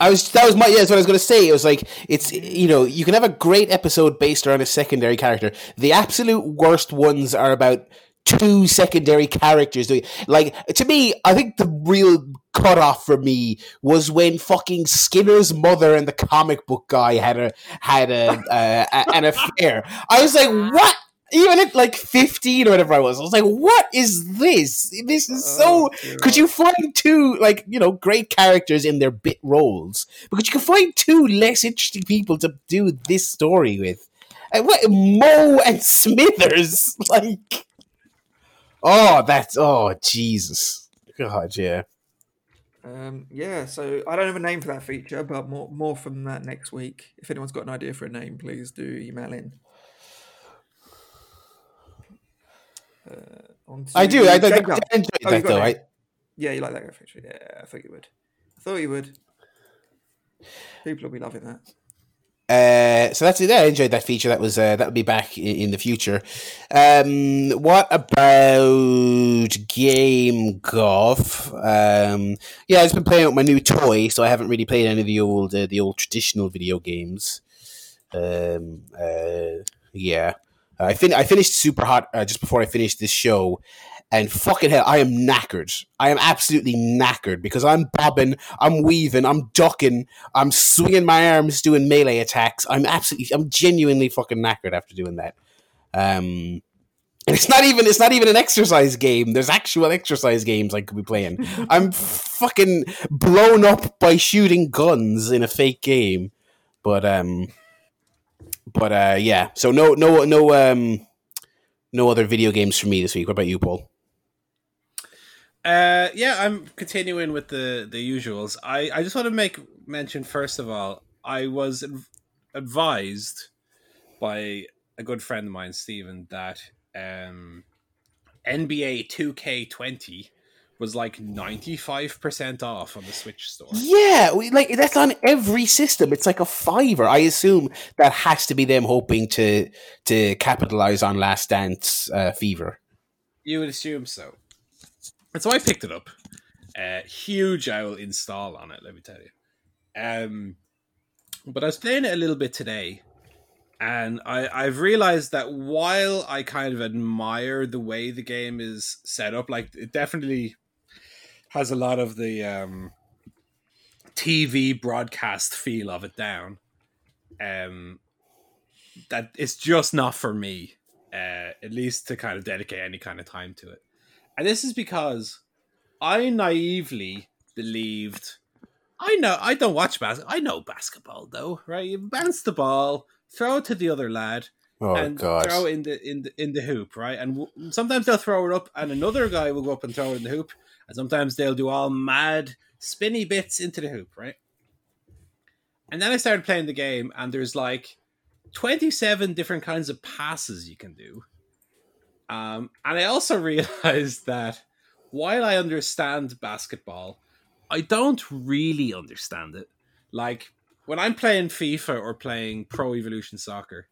I was that was my yeah. That's what I was to say. It was like it's you know you can have a great episode based around a secondary character. The absolute worst ones are about two secondary characters doing like to me. I think the real cutoff for me was when fucking Skinner's mother and the comic book guy had a had a, uh, a an affair. I was like, what? Even at like fifteen or whatever I was, I was like, "What is this? This is so Oh, dear could you find two like you know great characters in their bit roles because you can find two less interesting people to do this story with and what moe and smithers *laughs* like oh that's oh jesus god yeah Um, yeah, so I don't have a name for that feature, but more more from that next week. If anyone's got an idea for a name, please do email in. Uh, i do to i, I, I enjoyed Oh, that though I. Yeah, you like that feature. Yeah, I thought you would. I thought you would. People will be loving that. Uh, so that's it. I enjoyed that feature. That was uh, that would be back in, in the future. Um, what about game guff? Um, yeah, I've been playing with my new toy, so I haven't really played any of the old uh, the old traditional video games. Um, uh, yeah, I fin- I finished Super Hot uh, just before I finished this show, and fucking hell, I am knackered. I am absolutely knackered because I'm bobbing, I'm weaving, I'm ducking, I'm swinging my arms, doing melee attacks. I'm absolutely, I'm genuinely fucking knackered after doing that. Um, and it's not even, it's not even an exercise game. There's actual exercise games I could be playing. *laughs* I'm fucking blown up by shooting guns in a fake game, but um, but uh, yeah. So no, no, no, um, no other video games for me this week. What about you, Paul? Uh, yeah, I'm continuing with the the usuals. I I just want to make mention first of all, I was adv- advised by a good friend of mine, Stephen, that um, NBA 2K20 was like 95% off on the Switch store. Yeah, we, like that's on every system. It's like a fiver. I assume that has to be them hoping to to capitalize on Last Dance uh, fever. You would assume so. And so I picked it up. Uh, huge owl install on it, let me tell you. Um, but I was playing it a little bit today, and I, I've realized that while I kind of admire the way the game is set up, like it definitely has a lot of the um, TV broadcast feel of it down. Um, that it's just not for me uh, at least to kind of dedicate any kind of time to it. And this is because I naively believed I know I don't watch basketball. I know basketball though, right? You bounce the ball, throw it to the other lad, Oh and god! throw it in the in the in the hoop, right? And w- sometimes they'll throw it up, and another guy will go up and throw it in the hoop, and sometimes they'll do all mad spinny bits into the hoop, right? And then I started playing the game, and there's like 27 different kinds of passes you can do. Um, and I also *laughs* realized that while I understand basketball, I don't really understand it. Like when I'm playing FIFA or playing Pro Evolution Soccer,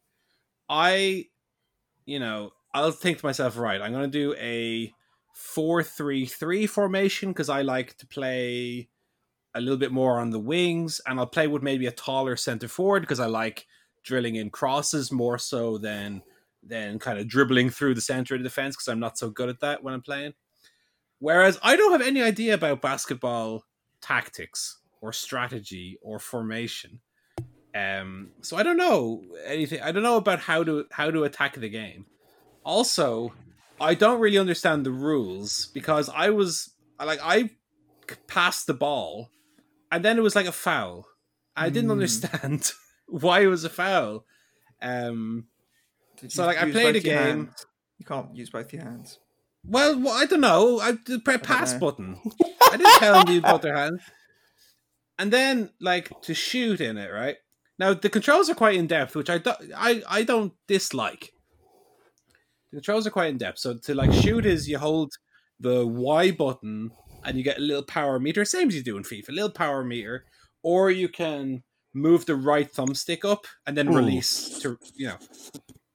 I, you know, I'll think to myself, right, I'm going to do a 4 3 3 formation because I like to play a little bit more on the wings, and I'll play with maybe a taller center forward because I like drilling in crosses more so than than kind of dribbling through the center of the defense because I'm not so good at that when I'm playing. Whereas I don't have any idea about basketball tactics or strategy or formation. Um, so I don't know anything. I don't know about how to how to attack the game. Also, I don't really understand the rules because I was like I passed the ball, and then it was like a foul. I didn't Hmm. understand *laughs* why it was a foul. Um, Did So, like, I played a game-? You can't use both your hands. well, well, I don't know. I press pass know. button. I didn't tell them to use both their hands. And then, like to shoot in it, right? Now the controls are quite in depth, which I don't, I, I don't dislike. The controls are quite in depth. So to like shoot is you hold the Y button and you get a little power meter, same as you do in FIFA, a little power meter, or you can move the right thumbstick up and then Ooh. release to you know.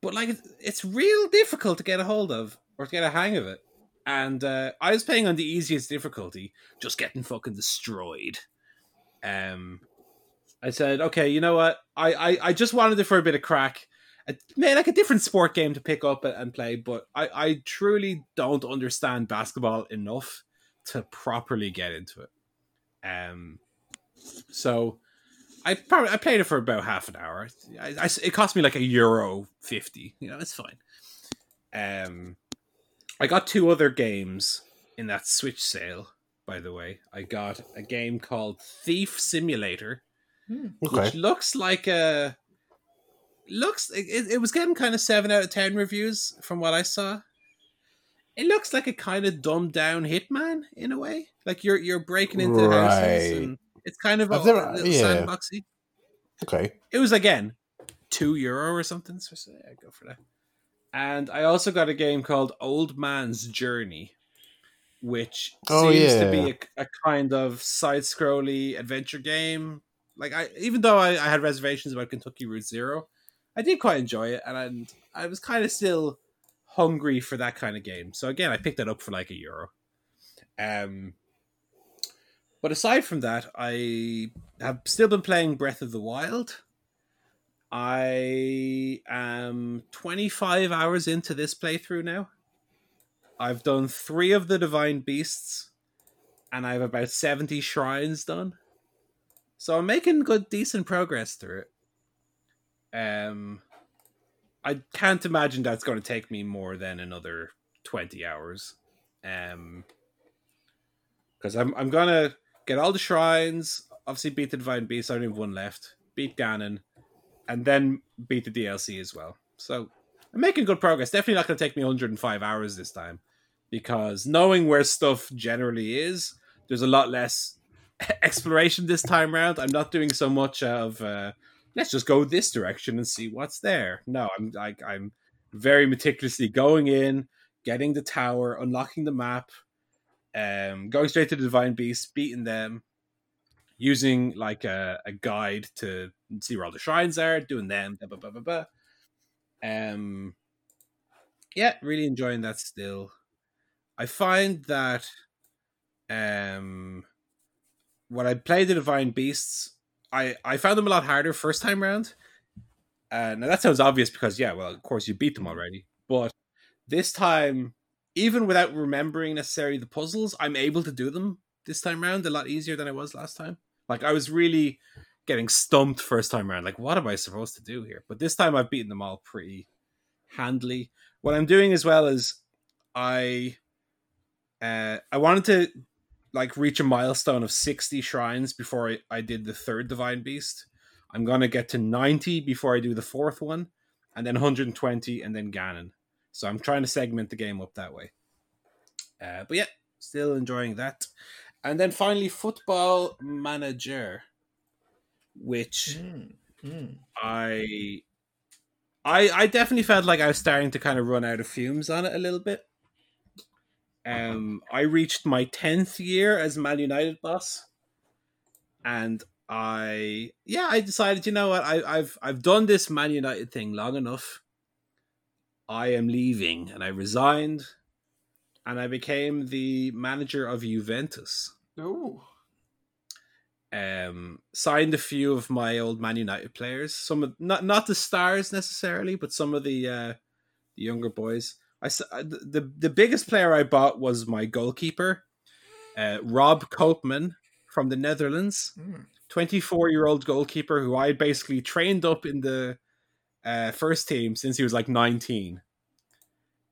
But like it's, it's real difficult to get a hold of or to get a hang of it. And uh, I was playing on the easiest difficulty, just getting fucking destroyed. Um, I said, okay, you know what? I, I, I just wanted it for a bit of crack. It made like a different sport game to pick up and play, but I, I truly don't understand basketball enough to properly get into it. Um, so I probably I played it for about half an hour. I, I, it cost me like a euro fifty. You know, it's fine. Um, I got two other games in that Switch sale. By the way, I got a game called Thief Simulator, which Okay. looks like a looks. It, it was getting kind of seven out of ten reviews from what I saw. It looks like a kind of dumbed down Hitman in a way. Like you're you're breaking into houses Right. and it's kind of a I've never- little yeah. sandboxy. Okay. It was again two euro or something. So yeah, go for that. And I also got a game called Old Man's Journey, which Oh, seems to be a, a kind of side-scrolly adventure game. Like I, even though I, I had reservations about Kentucky Route Zero, I did quite enjoy it, and I, was kind of still hungry for that kind of game. So again, I picked that up for like a euro. Um, but aside from that, I have still been playing Breath of the Wild. I am 25 hours into this playthrough now. I've done three of the Divine Beasts, and I have about 70 shrines done. So I'm making good, decent progress through it. Um, I can't imagine that's going to take me more than another 20 hours. Um, because I'm I'm gonna get all the shrines, obviously beat the Divine Beast. I only have one left. Beat Ganon, and then beat the DLC as well. So I'm making good progress. Definitely not going to take me 105 hours this time, because knowing where stuff generally is, there's a lot less *laughs* exploration this time around. I'm not doing so much of uh, let's just go this direction and see what's there. No, I'm like I'm very meticulously going in, getting the tower, unlocking the map, um, going straight to the divine beast, beating them, using like a, a guide to see where all the shrines are, doing them, blah, blah, blah, blah. Um, yeah, really enjoying that still. I find that um, when I play the divine beasts, I I found them a lot harder first time round. Uh, now that sounds obvious because yeah, well, of course you beat them already, but this time even without remembering necessarily the puzzles, I'm able to do them this time around a lot easier than I was last time. Like I was really getting stumped first time around. Like, what am I supposed to do here? But this time I've beaten them all pretty handily. What I'm doing as well is I uh I wanted to like reach a milestone of 60 shrines before I, I did the third divine beast. I'm gonna get to 90 before I do the fourth one, and then 120 and then Ganon. So I'm trying to segment the game up that way. Uh, but yeah, still enjoying that. And then finally, Football Manager, which Mm, mm. I I I definitely felt like I was starting to kind of run out of fumes on it a little bit. Um, I reached my tenth year as Man United boss, and I yeah I decided you know what I, I've I've done this Man United thing long enough. I am leaving, and I resigned, and I became the manager of Juventus Ooh. um, signed a few of my old Man United players. Some of not not the stars necessarily, but some of the uh, the younger boys. I uh, the the biggest player I bought was my goalkeeper, uh, Rob Koopman from the Netherlands, Mm. twenty four year old goalkeeper who I basically trained up in the uh, first team since he was like nineteen.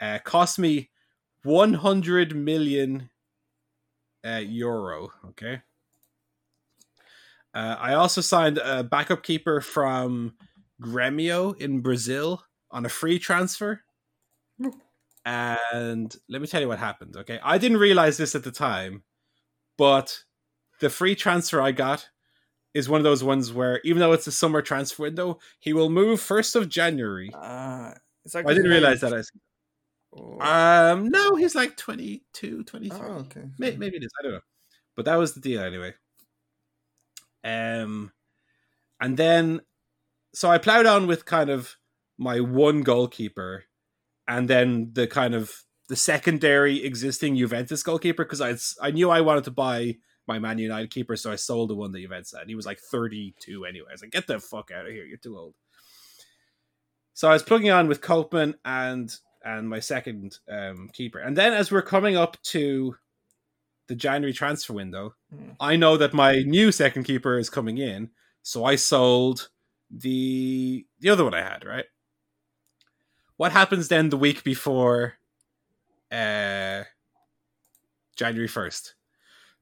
Uh, cost me one hundred million uh, euro. Okay. Uh, I also signed a backup keeper from Gremio in Brazil on a free transfer. And let me tell you what happened. Okay, I didn't realize this at the time, but the free transfer I got is one of those ones where, even though it's a summer transfer window, he will move first of January. Ah, is that I didn't realize that. I, um, no, he's like 22, 23. oh, okay. Maybe, maybe it is. I don't know. But that was the deal anyway. Um, and then, so I plowed on with kind of my one goalkeeper, and then the kind of the secondary existing Juventus goalkeeper because I I knew I wanted to buy my Man United keeper, so I sold the one that Juventus had. He was like thirty two anyway. I was like, get the fuck out of here, you're too old. So I was plugging on with Copeman and and my second um, keeper, and then as we're coming up to the January transfer window, Hmm. I know that my new second keeper is coming in, so I sold the the other one I had, right? What happens then the week before uh January 1st?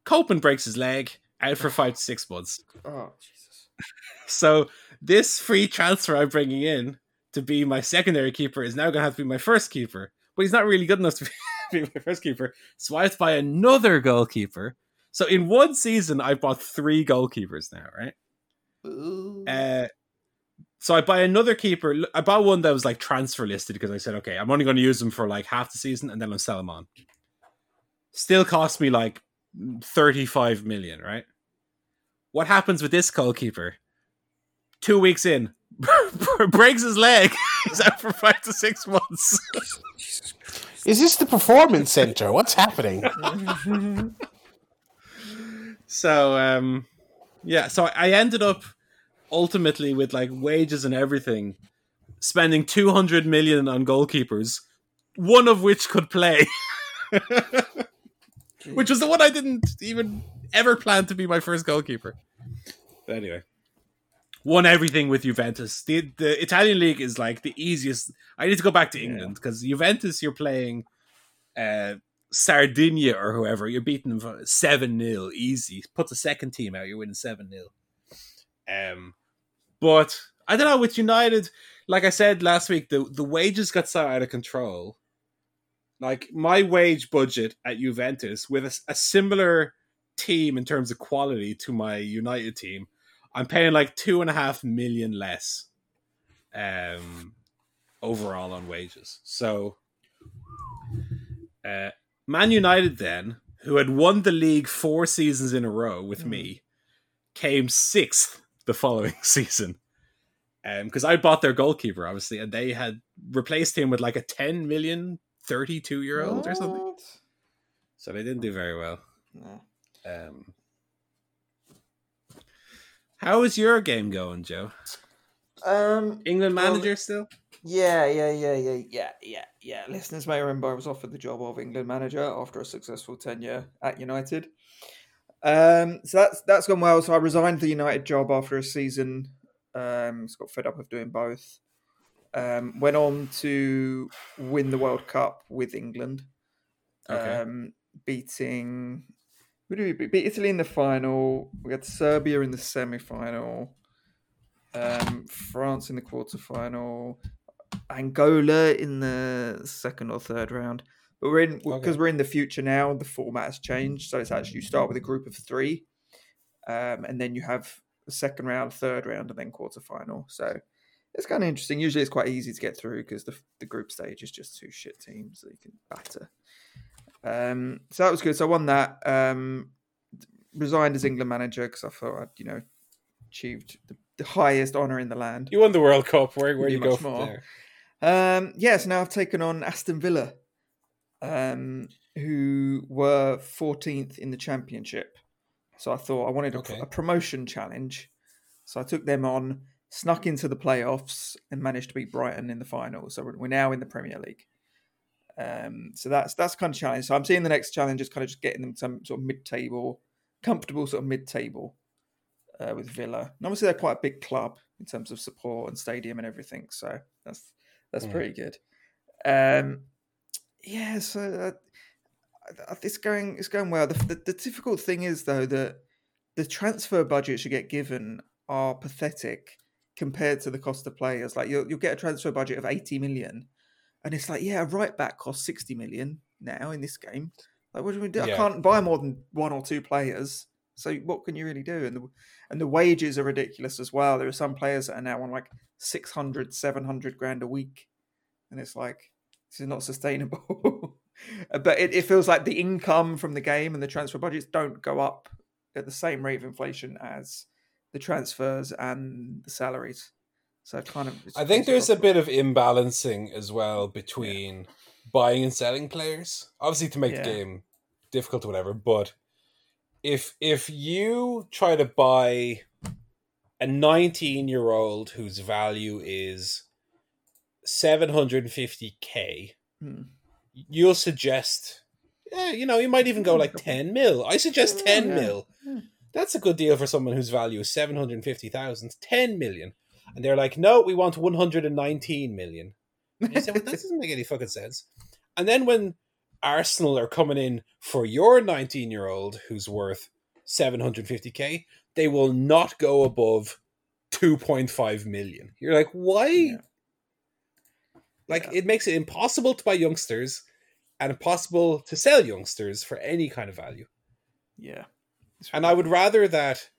Copeland breaks his leg out for 5 to 6 months. Oh, Jesus. *laughs* So this free transfer I'm bringing in to be my secondary keeper is now going to have to be my first keeper. But he's not really good enough to *laughs* be my first keeper. So I have to buy another goalkeeper. So in one season, I've bought three goalkeepers now, right? Uh, so I buy another keeper. I bought one that was like transfer listed because I said, okay, I'm only going to use them for like half the season and then I'll sell them on. Still cost me like 35 million, right? What happens with this goalkeeper? Two weeks in, *laughs* breaks his leg. *laughs* He's out for five to six months. Is this the performance center? What's happening? *laughs* So, um, yeah, so I ended up ultimately with like wages and everything, spending 200 million on goalkeepers, one of which could play. *laughs* *laughs* which was the one I didn't even ever plan to be my first goalkeeper. But anyway, won everything with Juventus. The the Italian league is like the easiest. I need to go back to England because Juventus, you're playing uh, Sardinia or whoever. You're beating them seven 0 easy. Put the second team out, you're winning seven 0 Um, but I don't know with United. Like I said last week, the the wages got so out of control like my wage budget at Juventus with a, a, similar team in terms of quality to my United team, I'm paying like two and a half million less um overall on wages. So uh Man United then, who had won the league four seasons in a row with mm. me, came sixth the following *laughs* season. Um, because I bought their goalkeeper, obviously, and they had replaced him with like a 10 million 32 year old or something. So they didn't do very well. No. Um, how is your game going, Joe? Um, England manager well, still? Yeah, yeah, yeah, yeah, yeah, yeah, yeah. Listeners may remember I was offered the job of England manager after a successful tenure at United. Um, so that's that's gone well. So I resigned the United job after a season. Um, got fed up of doing both. Um, went on to win the World Cup with England, okay. um, beating who did we beat? beat Italy in the final. We got Serbia in the semi-final, um, France in the quarter-final, Angola in the second or third round. But we're in because okay. we're in the future now. The format has changed, so it's actually you start with a group of three, um, and then you have a second round, third round, and then quarter final. So it's kind of interesting. Usually, it's quite easy to get through because the the group stage is just two shit teams that you can batter. Um, so that was good. So I won that. Um, resigned as England manager because I thought I'd you know achieved the, the highest honor in the land. You won the World Cup. Where where you go from more. there? Um, yeah, so now I've taken on Aston Villa, um, who were 14th in the championship. So I thought I wanted a, Okay. a promotion challenge. So I took them on, snuck into the playoffs, and managed to beat Brighton in the final. So we're, we're now in the Premier League. Um, so that's that's kind of challenge. So I'm seeing the next challenge is kind of just getting them some sort of mid-table, comfortable sort of mid-table uh, with Villa. And obviously they're quite a big club in terms of support and stadium and everything. So that's that's Mm. pretty good. Um, yeah, so uh, it's going it's going well. The, the, the difficult thing is though that the transfer budgets you get given are pathetic compared to the cost of players. Like you'll you'll get a transfer budget of eighty million, and it's like yeah, a right back costs sixty million now in this game. Like what do we do? I can't buy more than one or two players. So what can you really do? And the and the wages are ridiculous as well. There are some players that are now on like 600, 700 grand a week, and it's like this is not sustainable. *laughs* Uh, but it, it feels like the income from the game and the transfer budgets don't go up at the same rate of inflation as the transfers and the salaries. So kind of, I think it's there's a bit of imbalancing as well between buying and selling players. Obviously, to make Yeah. the game difficult or whatever. But if if you try to buy a 19 year old whose value is 750k, Hmm. you'll suggest, yeah, you know, you might even go like 10 mil. I suggest 10 Yeah. mil. Yeah. That's a good deal for someone whose value is 750,000, 10 million. And they're like, no, we want 119 million. And you say, well, that *laughs* doesn't make any fucking sense. And then when Arsenal are coming in for your 19 year old who's worth 750k, they will not go above 2.5 million. You're like, why? Yeah. Like, Yeah. it makes it impossible to buy youngsters and impossible to sell youngsters for any kind of value. yeah. And I would rather that,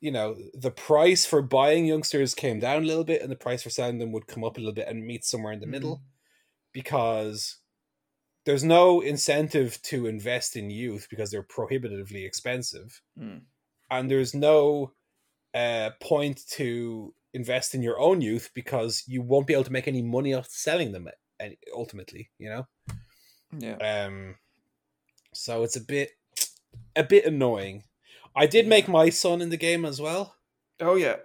you know, the price for buying youngsters came down a little bit and the price for selling them would come up a little bit and meet somewhere in the Mhm. middle because there's no incentive to invest in youth because they're prohibitively expensive. Mm. And there's no uh, point to invest in your own youth because you won't be able to make any money off selling them uh, ultimately, you know? Yeah. Um, so it's a bit, a bit annoying. I did make my son in the game as well. Oh yeah.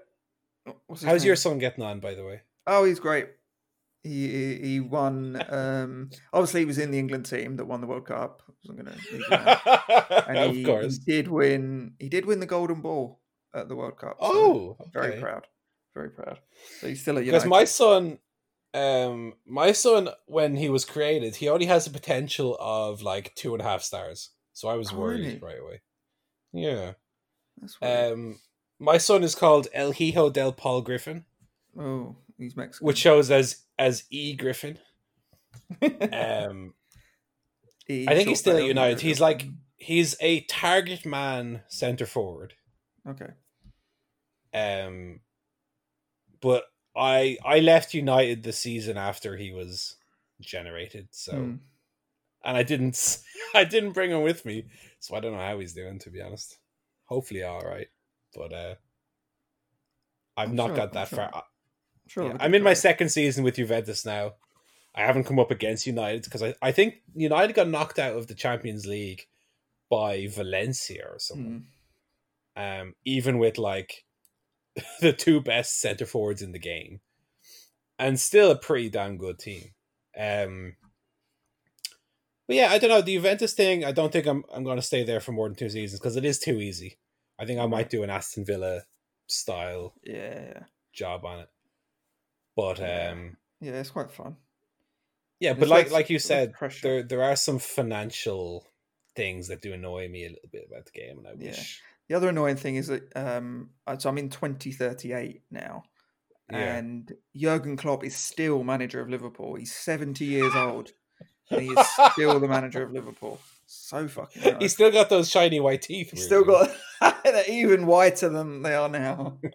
How's name? your son getting on, by the way? Oh, he's great. He he- won. Um, obviously, he was in the England team that won the World Cup. I wasn't gonna. *laughs* And of he, course. he did win. He did win the Golden Ball at the World Cup. so Oh, very proud, very proud. So he's still a Because my son, um, my son, when he was created, he only has a potential of like two and a half stars. So I was Oh, worried really? right away. Yeah. That's weird. Um, my son is called El Hijo del Paul Griffin, oh, he's Mexican. which shows as as E Griffin. *laughs* Um, He I think he's still at United. He's like he's a target man centre forward. okay. Um, but I I left United the season after he was generated, so Hmm. and I didn't *laughs* I didn't bring him with me, so I don't know how he's doing to be honest. Hopefully, all right, but uh, I've I'm not sure- got I'm that sure. far. I- Sure. yeah, I'm in my second season with Juventus now. I haven't come up against United because I, I think United got knocked out of the Champions League by Valencia or something. Hmm. um, even with like *laughs* the two best center forwards in the game, and still a pretty damn good team. Um, but yeah, I don't know the Juventus thing. I don't think I'm I'm going to stay there for more than two seasons because it is too easy. I think I might do an Aston Villa style Yeah, yeah, job on it. But um, yeah. It's quite fun. yeah, It's but like like you said, there there are some financial things that do annoy me a little bit about the game, and I Yeah. The other annoying thing is that um, uh, so I'm in 2038 now, Yeah. and Jurgen Klopp is still manager of Liverpool. He's 70 years old, *laughs* and he is still the manager of Liverpool. So fucking. Nice. He's still got those shiny white teeth. He's still got *laughs* they're even whiter than they are now. *laughs*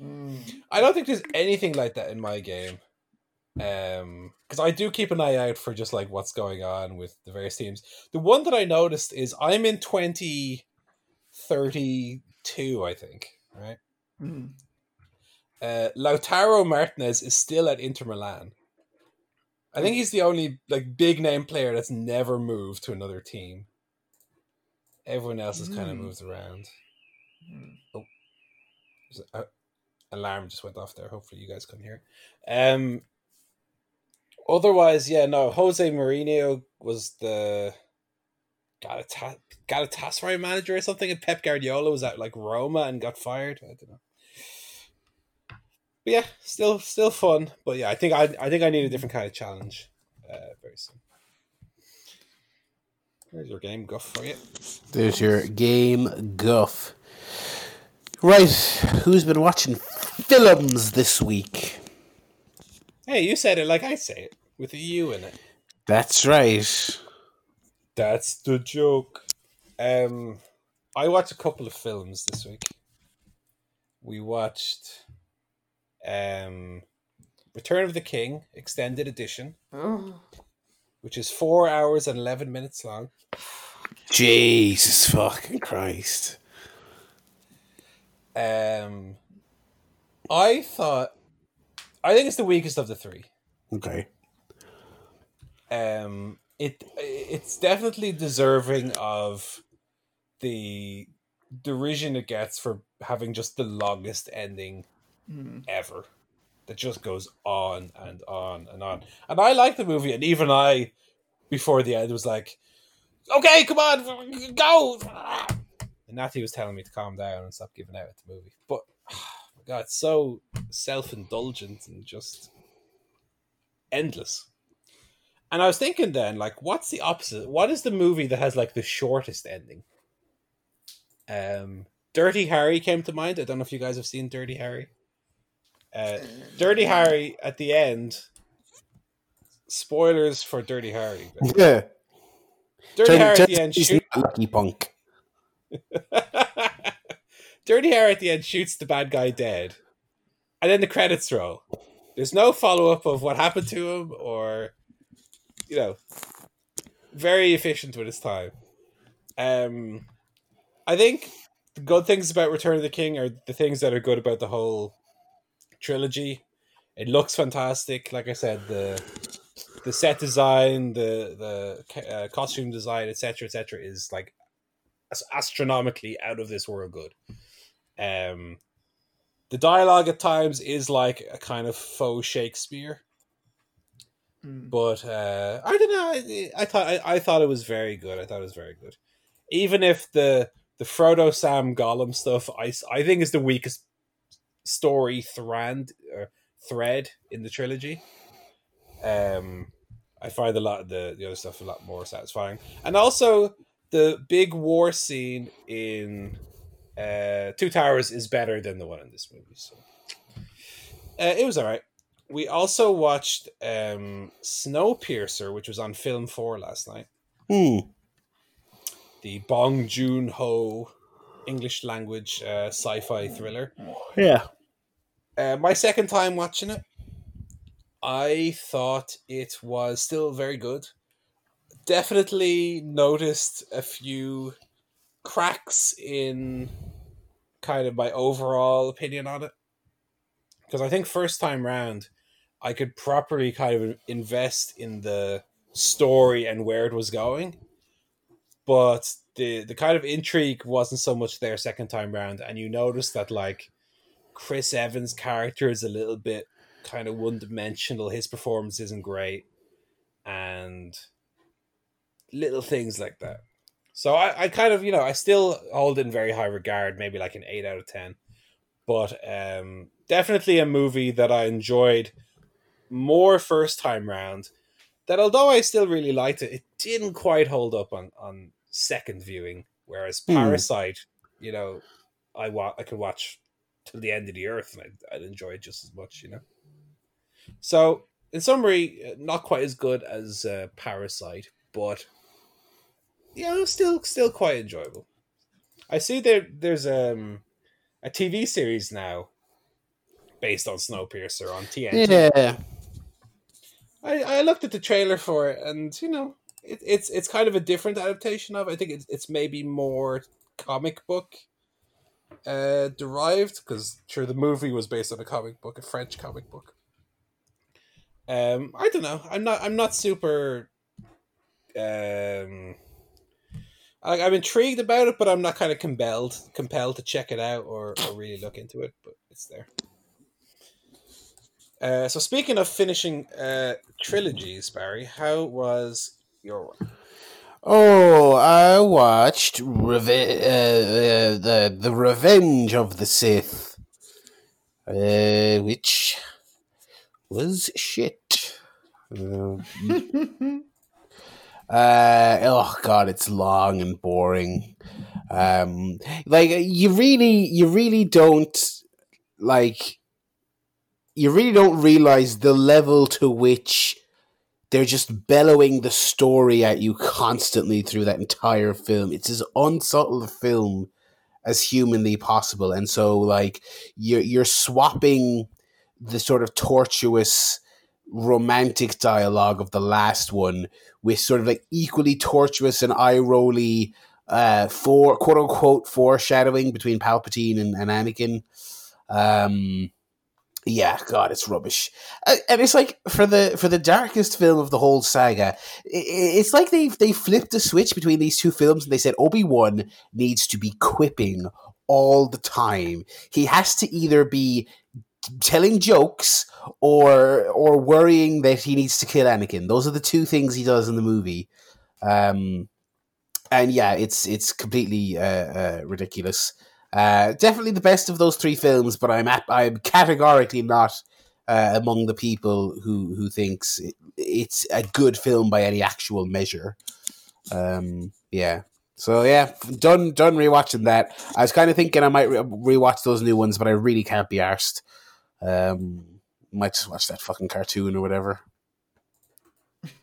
Mm. I don't think there's anything like that in my game. Um, because I do keep an eye out for just like what's going on with the various teams. The one that I noticed is I'm in twenty thirty two, I think. Right. Mm. Uh, Lautaro Martinez is still at Inter Milan. I think he's the only like big name player that's never moved to another team. Everyone else has kind of Hmm. moved around. Hmm. Oh, a, alarm just went off there. Hopefully, you guys can hear. it. Um. Otherwise, yeah, no. Jose Mourinho was the Galata- Galatasaray manager or something, and Pep Guardiola was at like Roma and got fired. I don't know. But yeah, still still fun. But yeah, I think I I think I need a different kind of challenge uh, very soon. There's your game, Guff, for you. There's your game guff. Right, who's been watching films this week? Hey, you said it like I say it, with a U in it. That's right. That's the joke. Um, I watched a couple of films this week. We watched um, Return of the King Extended Edition, Oh. which is four hours and eleven minutes long. Jesus fucking Christ. Um, I thought, I think it's the weakest of the three. Okay. um it it's definitely deserving of the derision it gets for having just the longest ending Mm. ever that just goes on and on and on and i like the movie and even i before the end was like okay come on go and natty was telling me to calm down and stop giving out at the movie but my god it's so self-indulgent and just endless and I was thinking then, like, what's the opposite? What is the movie that has like the shortest ending? Um, Dirty Harry came to mind. I don't know if you guys have seen Dirty Harry. Uh, Dirty Harry at the end. Spoilers for Dirty Harry. but Yeah. Dirty Turn- Harry turn- at the end he's shoot. lucky punk. *laughs* Dirty Harry at the end shoots the bad guy dead, and then the credits roll. There's no follow up of what happened to him, or you know, very efficient with his time. Um, I think the good things about Return of the King are the things that are good about the whole trilogy. It looks fantastic. Like I said, the the set design, the the uh, costume design, etc., etc., is like astronomically out of this world good. Um, the dialogue at times is like a kind of faux Shakespeare, Mm. but uh, I don't know. I, I thought I, I thought it was very good. I thought it was very good, even if the the Frodo Sam Gollum stuff I I think is the weakest story thread or thread in the trilogy. Um, I find a lot of the the other stuff a lot more satisfying, and also the big war scene in uh, Two Towers is better than the one in this movie. So uh, it was all right. We also watched um, Snowpiercer, which was on Film Four last night. Hmm. The Bong Joon Ho English language uh, sci-fi thriller. Yeah. Uh, my second time watching it, I thought it was still very good. Definitely noticed a few cracks in kind of my overall opinion on it. Because I think first time round, I could properly kind of invest in the story and where it was going. But the the kind of intrigue wasn't so much there second time round, and you notice that like Chris Evans' character is a little bit kind of one dimensional. His performance isn't great, and little things like that. So I, I kind of you know I still hold it in very high regard, maybe like an eight out of ten, but um, definitely a movie that I enjoyed more first time round. That although I still really liked it, it didn't quite hold up on on second viewing. Whereas Hmm. Parasite, you know, I wa- I could watch till the end of the earth and I'd, I'd enjoy it just as much, you know. So, in summary, uh, not quite as good as uh, Parasite, but you know, still still quite enjoyable. I see there there's um a TV series now based on Snowpiercer on TNT. Yeah. I, I looked at the trailer for it, and you know, it, it's it's kind of a different adaptation of. I think it's it's maybe more comic book uh, derived because sure the movie was based on a comic book, a French comic book. Um, I don't know. I'm not. I'm not super. Um, I, I'm intrigued about it, but I'm not kind of compelled compelled to check it out or, or really look into it. But it's there. Uh, so speaking of finishing uh, trilogies, Barry, how was your one? Oh, I watched Reve- uh, uh, the the Revenge of the Sith, uh, which was shit. *laughs* Uh, oh god, it's long and boring. Um, like you really, you really don't like. You really don't realize the level to which they're just bellowing the story at you constantly through that entire film. It's as unsubtle a film as humanly possible, and so like you're you're swapping the sort of tortuous romantic dialogue of the last one with sort of like equally tortuous and eye rolly uh for quote unquote foreshadowing between Palpatine and, and Anakin. Um yeah, God, it's rubbish, Uh, and it's like for the for the darkest film of the whole saga, i- i- it's like they they flipped the switch between these two films, and they said Obi Wan needs to be quipping all the time. He has to either be telling jokes or or worrying that he needs to kill Anakin. Those are the two things he does in the movie. Um, and yeah, it's it's completely uh, uh, ridiculous. Uh, definitely the best of those three films, but I'm I'm categorically not uh, among the people who who thinks it, it's a good film by any actual measure. Um, yeah. So yeah, done done rewatching that. I was kind of thinking I might re- rewatch those new ones, but I really can't be arsed. Um, might just watch that fucking cartoon or whatever. *laughs*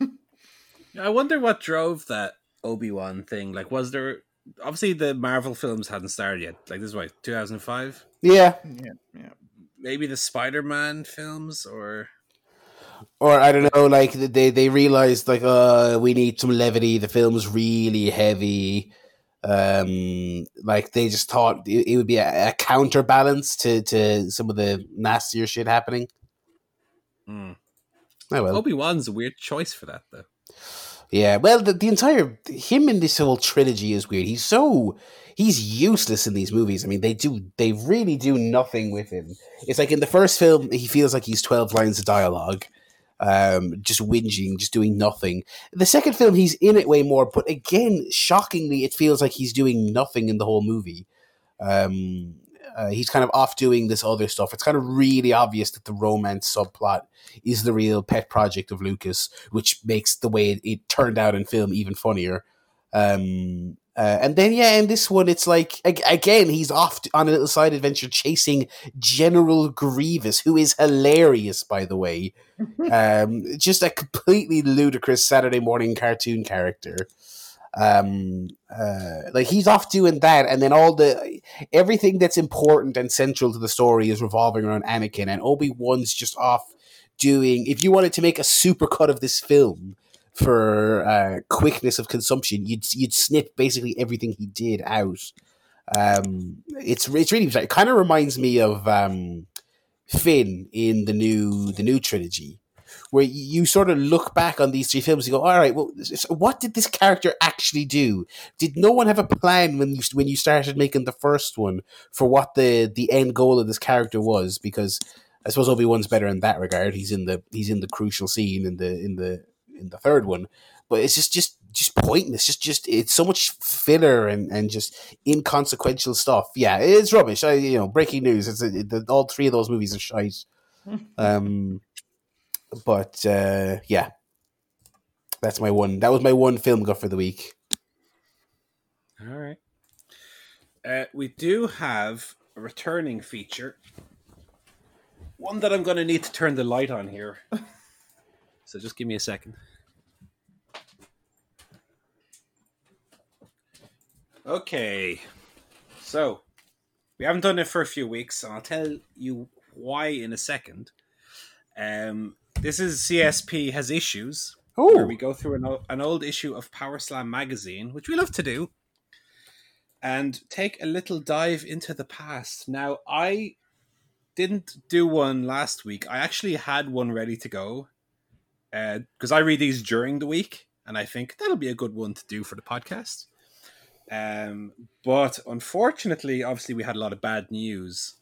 I wonder what drove that Obi Wan thing. Like, was there obviously the Marvel films hadn't started yet? Like, this is what two thousand five. Yeah, yeah, yeah. Maybe the Spider Man films, or or I don't know, like they they realized like uh we need some levity. The film's really heavy. Um, like they just thought it, it would be a, a counterbalance to to some of the nastier shit happening. Hmm. Oh well, Obi Wan's a weird choice for that, though. yeah. Well, the, the entire him in this whole trilogy is weird. He's so he's useless in these movies. I mean, they do they really do nothing with him. It's like in the first film, he feels like he's twelve lines of dialogue, um, just whinging, just doing nothing. The second film, he's in it way more, but again, shockingly, it feels like he's doing nothing in the whole movie. Um, uh, he's kind of off doing this other stuff. It's kind of really obvious that the romance subplot is the real pet project of Lucas, which makes the way it, it turned out in film even funnier. Um, uh, and then, yeah, in this one, it's like ag- again, he's off on a little side adventure chasing General Grievous, who is hilarious, by the way. *laughs* um, just a completely ludicrous Saturday morning cartoon character. Um, uh, like he's off doing that, and then all the everything that's important and central to the story is revolving around Anakin, and Obi Wan's just off doing. If you wanted to make a supercut of this film for uh, quickness of consumption, you'd you'd snip basically everything he did out. Um, it's it's really it kind of reminds me of um, Finn in the new the new trilogy, where you sort of look back on these three films and go, all right, well, what did this character actually do? Did no one have a plan when you when you started making the first one for what the the end goal of this character was? Because I suppose Obi Wan's better in that regard. He's in the he's in the crucial scene in the in the in the third one, but it's just just just pointless. Just just it's so much filler and and just inconsequential stuff. Yeah, it's rubbish. I you know breaking news. It's it, the, all three of those movies are shite. *laughs* Um, but uh, yeah, that's my one. That was my one film guff for the week. All right. Uh, we do have a returning feature. One that I'm going to need to turn the light on here. *laughs* so just give me a second. Okay. So, we haven't done it for a few weeks, and I'll tell you why in a second. Um, this is CSP has issues where we go through an, o- an old issue of Power Slam magazine, which we love to do, and take a little dive into the past. Now, I didn't do one last week. I actually had one ready to go because I read these during the week, and I think that'll be a good one to do for the podcast. Um, but unfortunately, obviously, we had a lot of bad news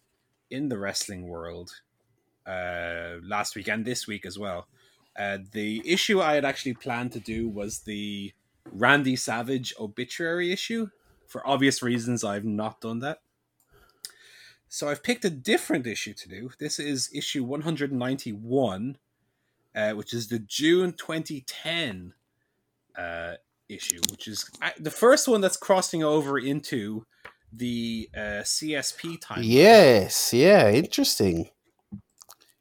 in the wrestling world uh, last week and this week as well. Uh, the issue I had actually planned to do was the Randy Savage obituary issue. For obvious reasons, I've not done that. So I've picked a different issue to do. This is issue 191, uh, which is the June 2010 uh, issue, which is uh, the first one that's crossing over into the uh, CSP time. yes, yeah, interesting.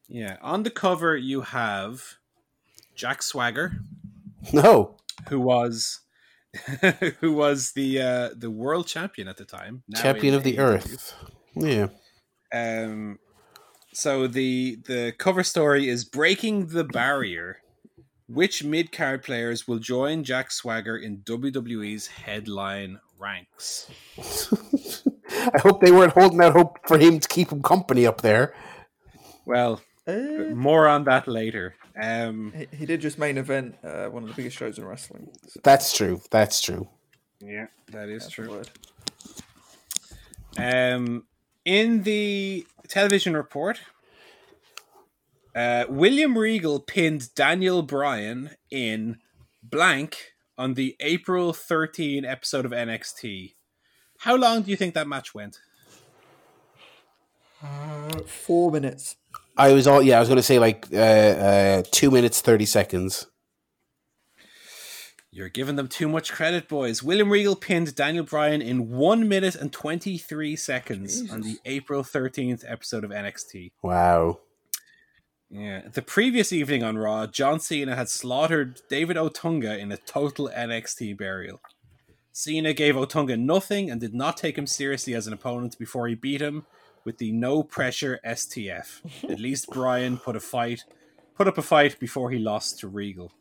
Yeah. On the cover, you have Jack Swagger, No, who was *laughs* who was the uh, the world champion at the time, champion of the AEW. earth. Yeah, Um, so the the cover story is breaking the barrier. Which mid card players will join Jack Swagger in WWE's headline ranks? *laughs* I hope they weren't holding out hope for him to keep him company up there. Well, Uh, more on that later. Um, he, he did just main event uh, one of the biggest shows in wrestling. So That's true. That's true. yeah, that is that's true. word. Um, in the television report, uh, William Regal pinned Daniel Bryan in blank on the April 13 episode of NXT. How long do you think that match went? Uh, four minutes. I was all yeah. I was going to say like uh, uh, two minutes thirty seconds. You're giving them too much credit, boys. William Regal pinned Daniel Bryan in 1 minute and 23 seconds on the April 13th episode of NXT. Wow. Yeah. The previous evening on Raw, John Cena had slaughtered David Otunga in a total NXT burial. Cena gave Otunga nothing and did not take him seriously as an opponent before he beat him with the no pressure STF. *laughs* At least Bryan put a fight put up a fight before he lost to Regal.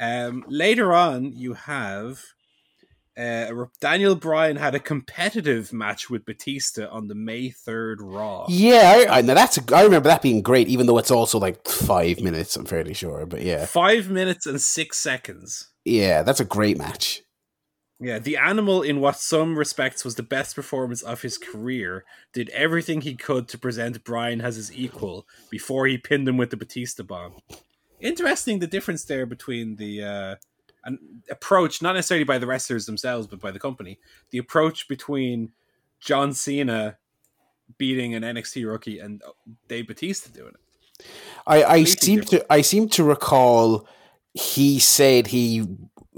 Um, later on, you have uh, Daniel Bryan had a competitive match with Batista on the May 3rd Raw. Yeah, I, I now that's a, I remember that being great, even though it's also like five minutes. I'm fairly sure, but yeah, Five minutes and six seconds. yeah, that's a great match. Yeah, the animal, in what some respects was the best performance of his career, did everything he could to present Bryan as his equal before he pinned him with the Batista bomb. Interesting the difference there between the uh, an approach, not necessarily by the wrestlers themselves, but by the company. The approach between John Cena beating an NXT rookie and Dave Batista doing it. I, I seem to I seem to recall he said he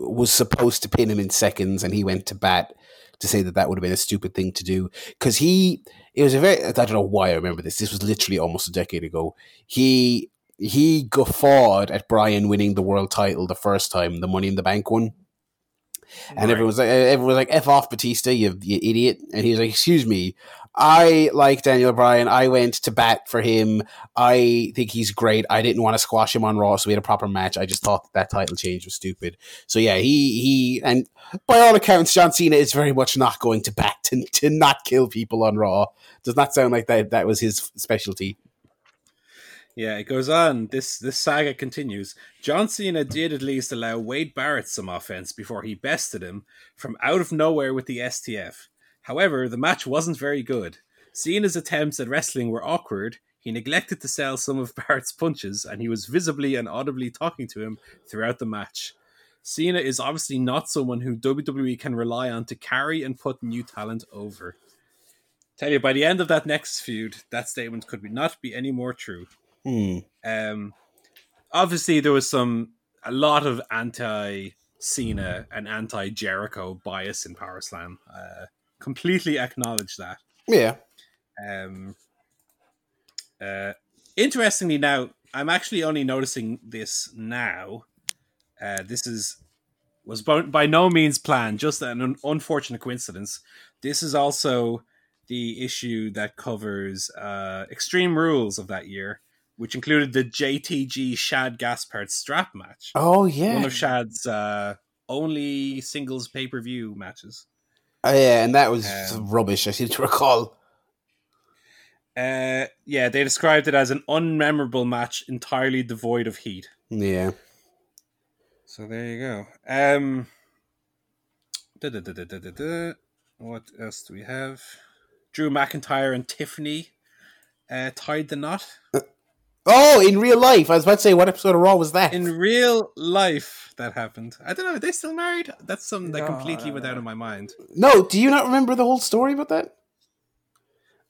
was supposed to pin him in seconds, and he went to bat to say that that would have been a stupid thing to do because he it was a very I don't know why I remember this. This was literally almost a decade ago. He he guffawed at Bryan winning the world title the first time, the Money in the Bank one. And Right. everyone was like, everyone was like, "F off, Batista, you, you idiot!" And he was like, "Excuse me, I like Daniel Bryan. I went to bat for him. I think he's great. I didn't want to squash him on Raw, so we had a proper match. I just thought that title change was stupid. So yeah, he he and by all accounts, John Cena is very much not going to bat to, to not kill people on Raw. Does not sound like that that was his specialty. Yeah, it goes on. This this saga continues. John Cena did at least allow Wade Barrett some offense before he bested him from out of nowhere with the STF. However, the match wasn't very good. Cena's attempts at wrestling were awkward. He neglected to sell some of *laughs* Barrett's punches, and he was visibly and audibly talking to him throughout the match. Cena is obviously not someone who WWE can rely on to carry and put new talent over. Tell you, by the end of that next feud, that statement could not be any more true. Hmm. Um, obviously, there was some a lot of anti Cena and anti Jericho bias in Power Slam. Uh, completely acknowledge that. Yeah. Um, uh, interestingly, now I'm actually only noticing this now. Uh, this is was bo- by no means planned, just an un- unfortunate coincidence. This is also the issue that covers uh, Extreme Rules of that year, which included the JTG Shad Gaspard strap match, Oh yeah, one of Shad's uh, only singles pay per view matches. Oh, yeah, and that was Um, rubbish. I seem to recall. Uh, yeah, they described it as an unmemorable match entirely devoid of heat. Yeah, So there you go. Um, da-da-da-da-da-da. what else do we have? Drew McIntyre and Tiffany uh, tied the knot. Oh, in real life, I was about to say, what episode of Raw was that? In real life, that happened. I don't know. Are they still married? That's something that No, completely went out of my mind. no, do you not remember the whole story about that?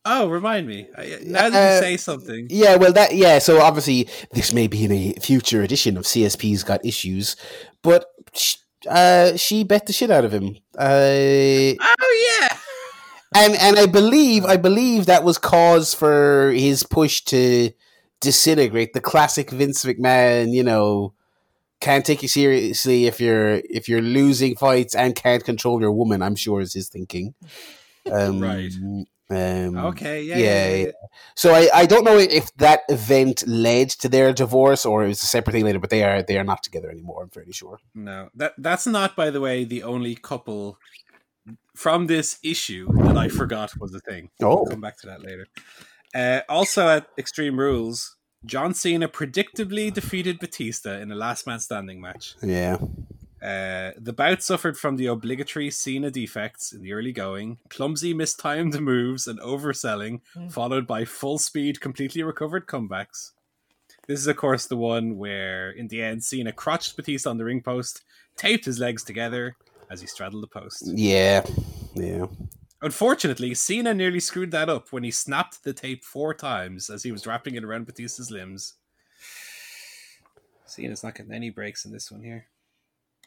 Oh, remind me. Now that you Uh, say something. Yeah, well, that yeah. So obviously, this may be in a future edition of CSP's Got Issues, but sh- uh, she bet the shit out of him. Uh, Oh yeah. and and I believe I believe that was cause for his push to disintegrate the classic Vince McMahon. You know, can't take you seriously if you're if you're losing fights and can't control your woman. I'm sure is his thinking. *laughs* Um, Right. Um, Okay. Yeah. yeah, Yeah. yeah, yeah. So I, I don't know if that event led to their divorce or it was a separate thing later, but they are they are not together anymore. I'm fairly sure. No, that that's not, by the way, the only couple from this issue that I forgot was a thing. Oh. We'll come back to that later. Uh, also at Extreme Rules, John Cena predictably defeated Batista in a last man standing match. Yeah. Uh, the bout suffered from the obligatory Cena defects in the early going, clumsy mistimed moves and overselling, followed by full speed, completely recovered comebacks. This is, of course, the one where, in the end, Cena crotched Batista on the ring post, taped his legs together as he straddled the post. Yeah. Yeah. Unfortunately, Cena nearly screwed that up when he snapped the tape four times as he was wrapping it around Batista's limbs. Cena's not getting any breaks in this one here.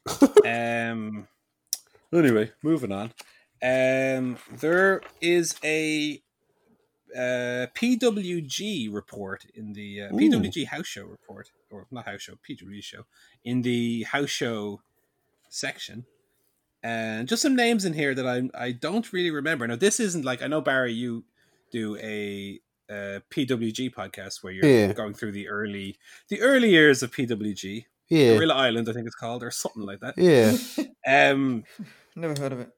*laughs* um. Anyway, moving on. Um, there is a uh, PWG report in the uh, PWG house show report, or not house show, PWG show in the house show section, and just some names in here that I I don't really remember. Now this isn't like I know Barry, you do a, uh PWG podcast where you're Yeah. going through the early the early years of PWG, Yeah. Gorilla Island, I think it's called, or something like that. Yeah. *laughs* Um, *laughs* Never heard of it.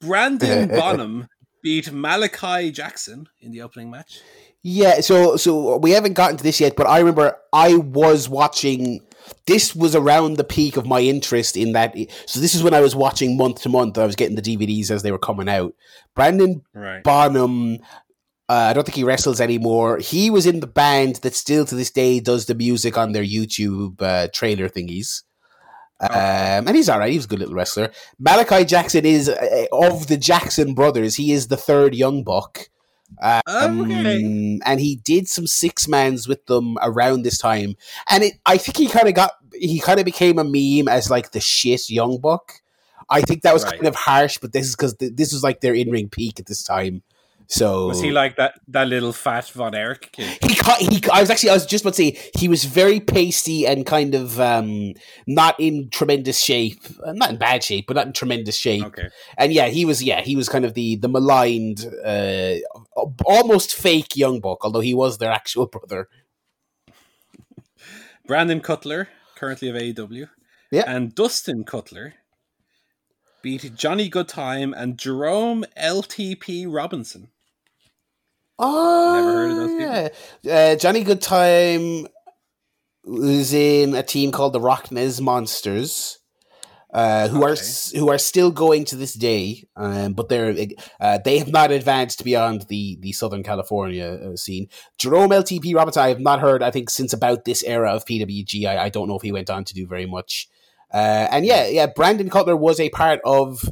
Brandon Bonham beat Malachi Jackson in the opening match. Yeah, so so we haven't gotten to this yet, but I remember I was watching. This was around the peak of my interest in that. So this is when I was watching month to month. I was getting the DVDs as they were coming out. Brandon Right. Bonham. Uh, I don't think he wrestles anymore. He was in the band that still to this day does the music on their YouTube uh, trailer thingies. Um, and he's all right. He was a good little wrestler. Malachi Jackson is uh, of the Jackson brothers. He is the third young buck. Um, Okay. and he did some six mans with them around this time, and it, I think he kind of got he kind of became a meme as like the shit young buck. I think that was Right. kind of harsh, but this is because th- this was like their in ring peak at this time. So Was he like that that little fat Von Erich kid? he, ca- he I was actually I was just about to say he was very pasty and kind of um not in tremendous shape, Uh, not in bad shape, but not in tremendous shape. Okay. And yeah, he was yeah he was kind of the the maligned, uh, almost fake young buck, although he was their actual *laughs* brother. Brandon Cutler, currently of AEW. Yeah. And Dustin Cutler beat Johnny Goodtime and Jerome LTP Robinson. Oh, Never heard of those yeah. Uh, Johnny Goodtime was in a team called the Rockness Monsters, uh, who are Okay. s- who are still going to this day, um, but they're uh, they have not advanced beyond the the Southern California uh, scene. Jerome LTP Robinson, I have not heard. I think since about this era of PWG, I, I don't know if he went on to do very much. Uh, and yeah, yeah, Brandon Cutler was a part of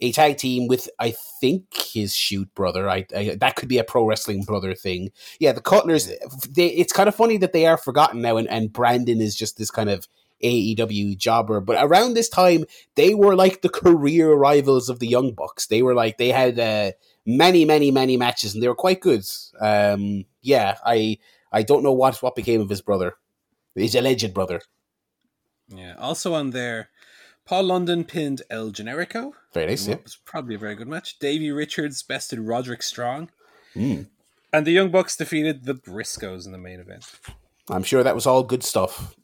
a tag team with I think his shoot brother. I, I that could be a pro wrestling brother thing. Yeah, the Cutlers. They, it's kind of funny that they are forgotten now, and, and Brandon is just this kind of AEW jobber. But around this time, they were like the career rivals of the Young Bucks. They were like they had uh, many, many, many matches, and they were quite good. Um, yeah, I I don't know what what became of his brother, his alleged brother. Yeah. Also on there, Paul London pinned El Generico. Very nice, yeah. It was probably a very good match. Davey Richards bested Roderick Strong. Mm. And the Young Bucks defeated the Briscoes in the main event. I'm sure that was all good stuff.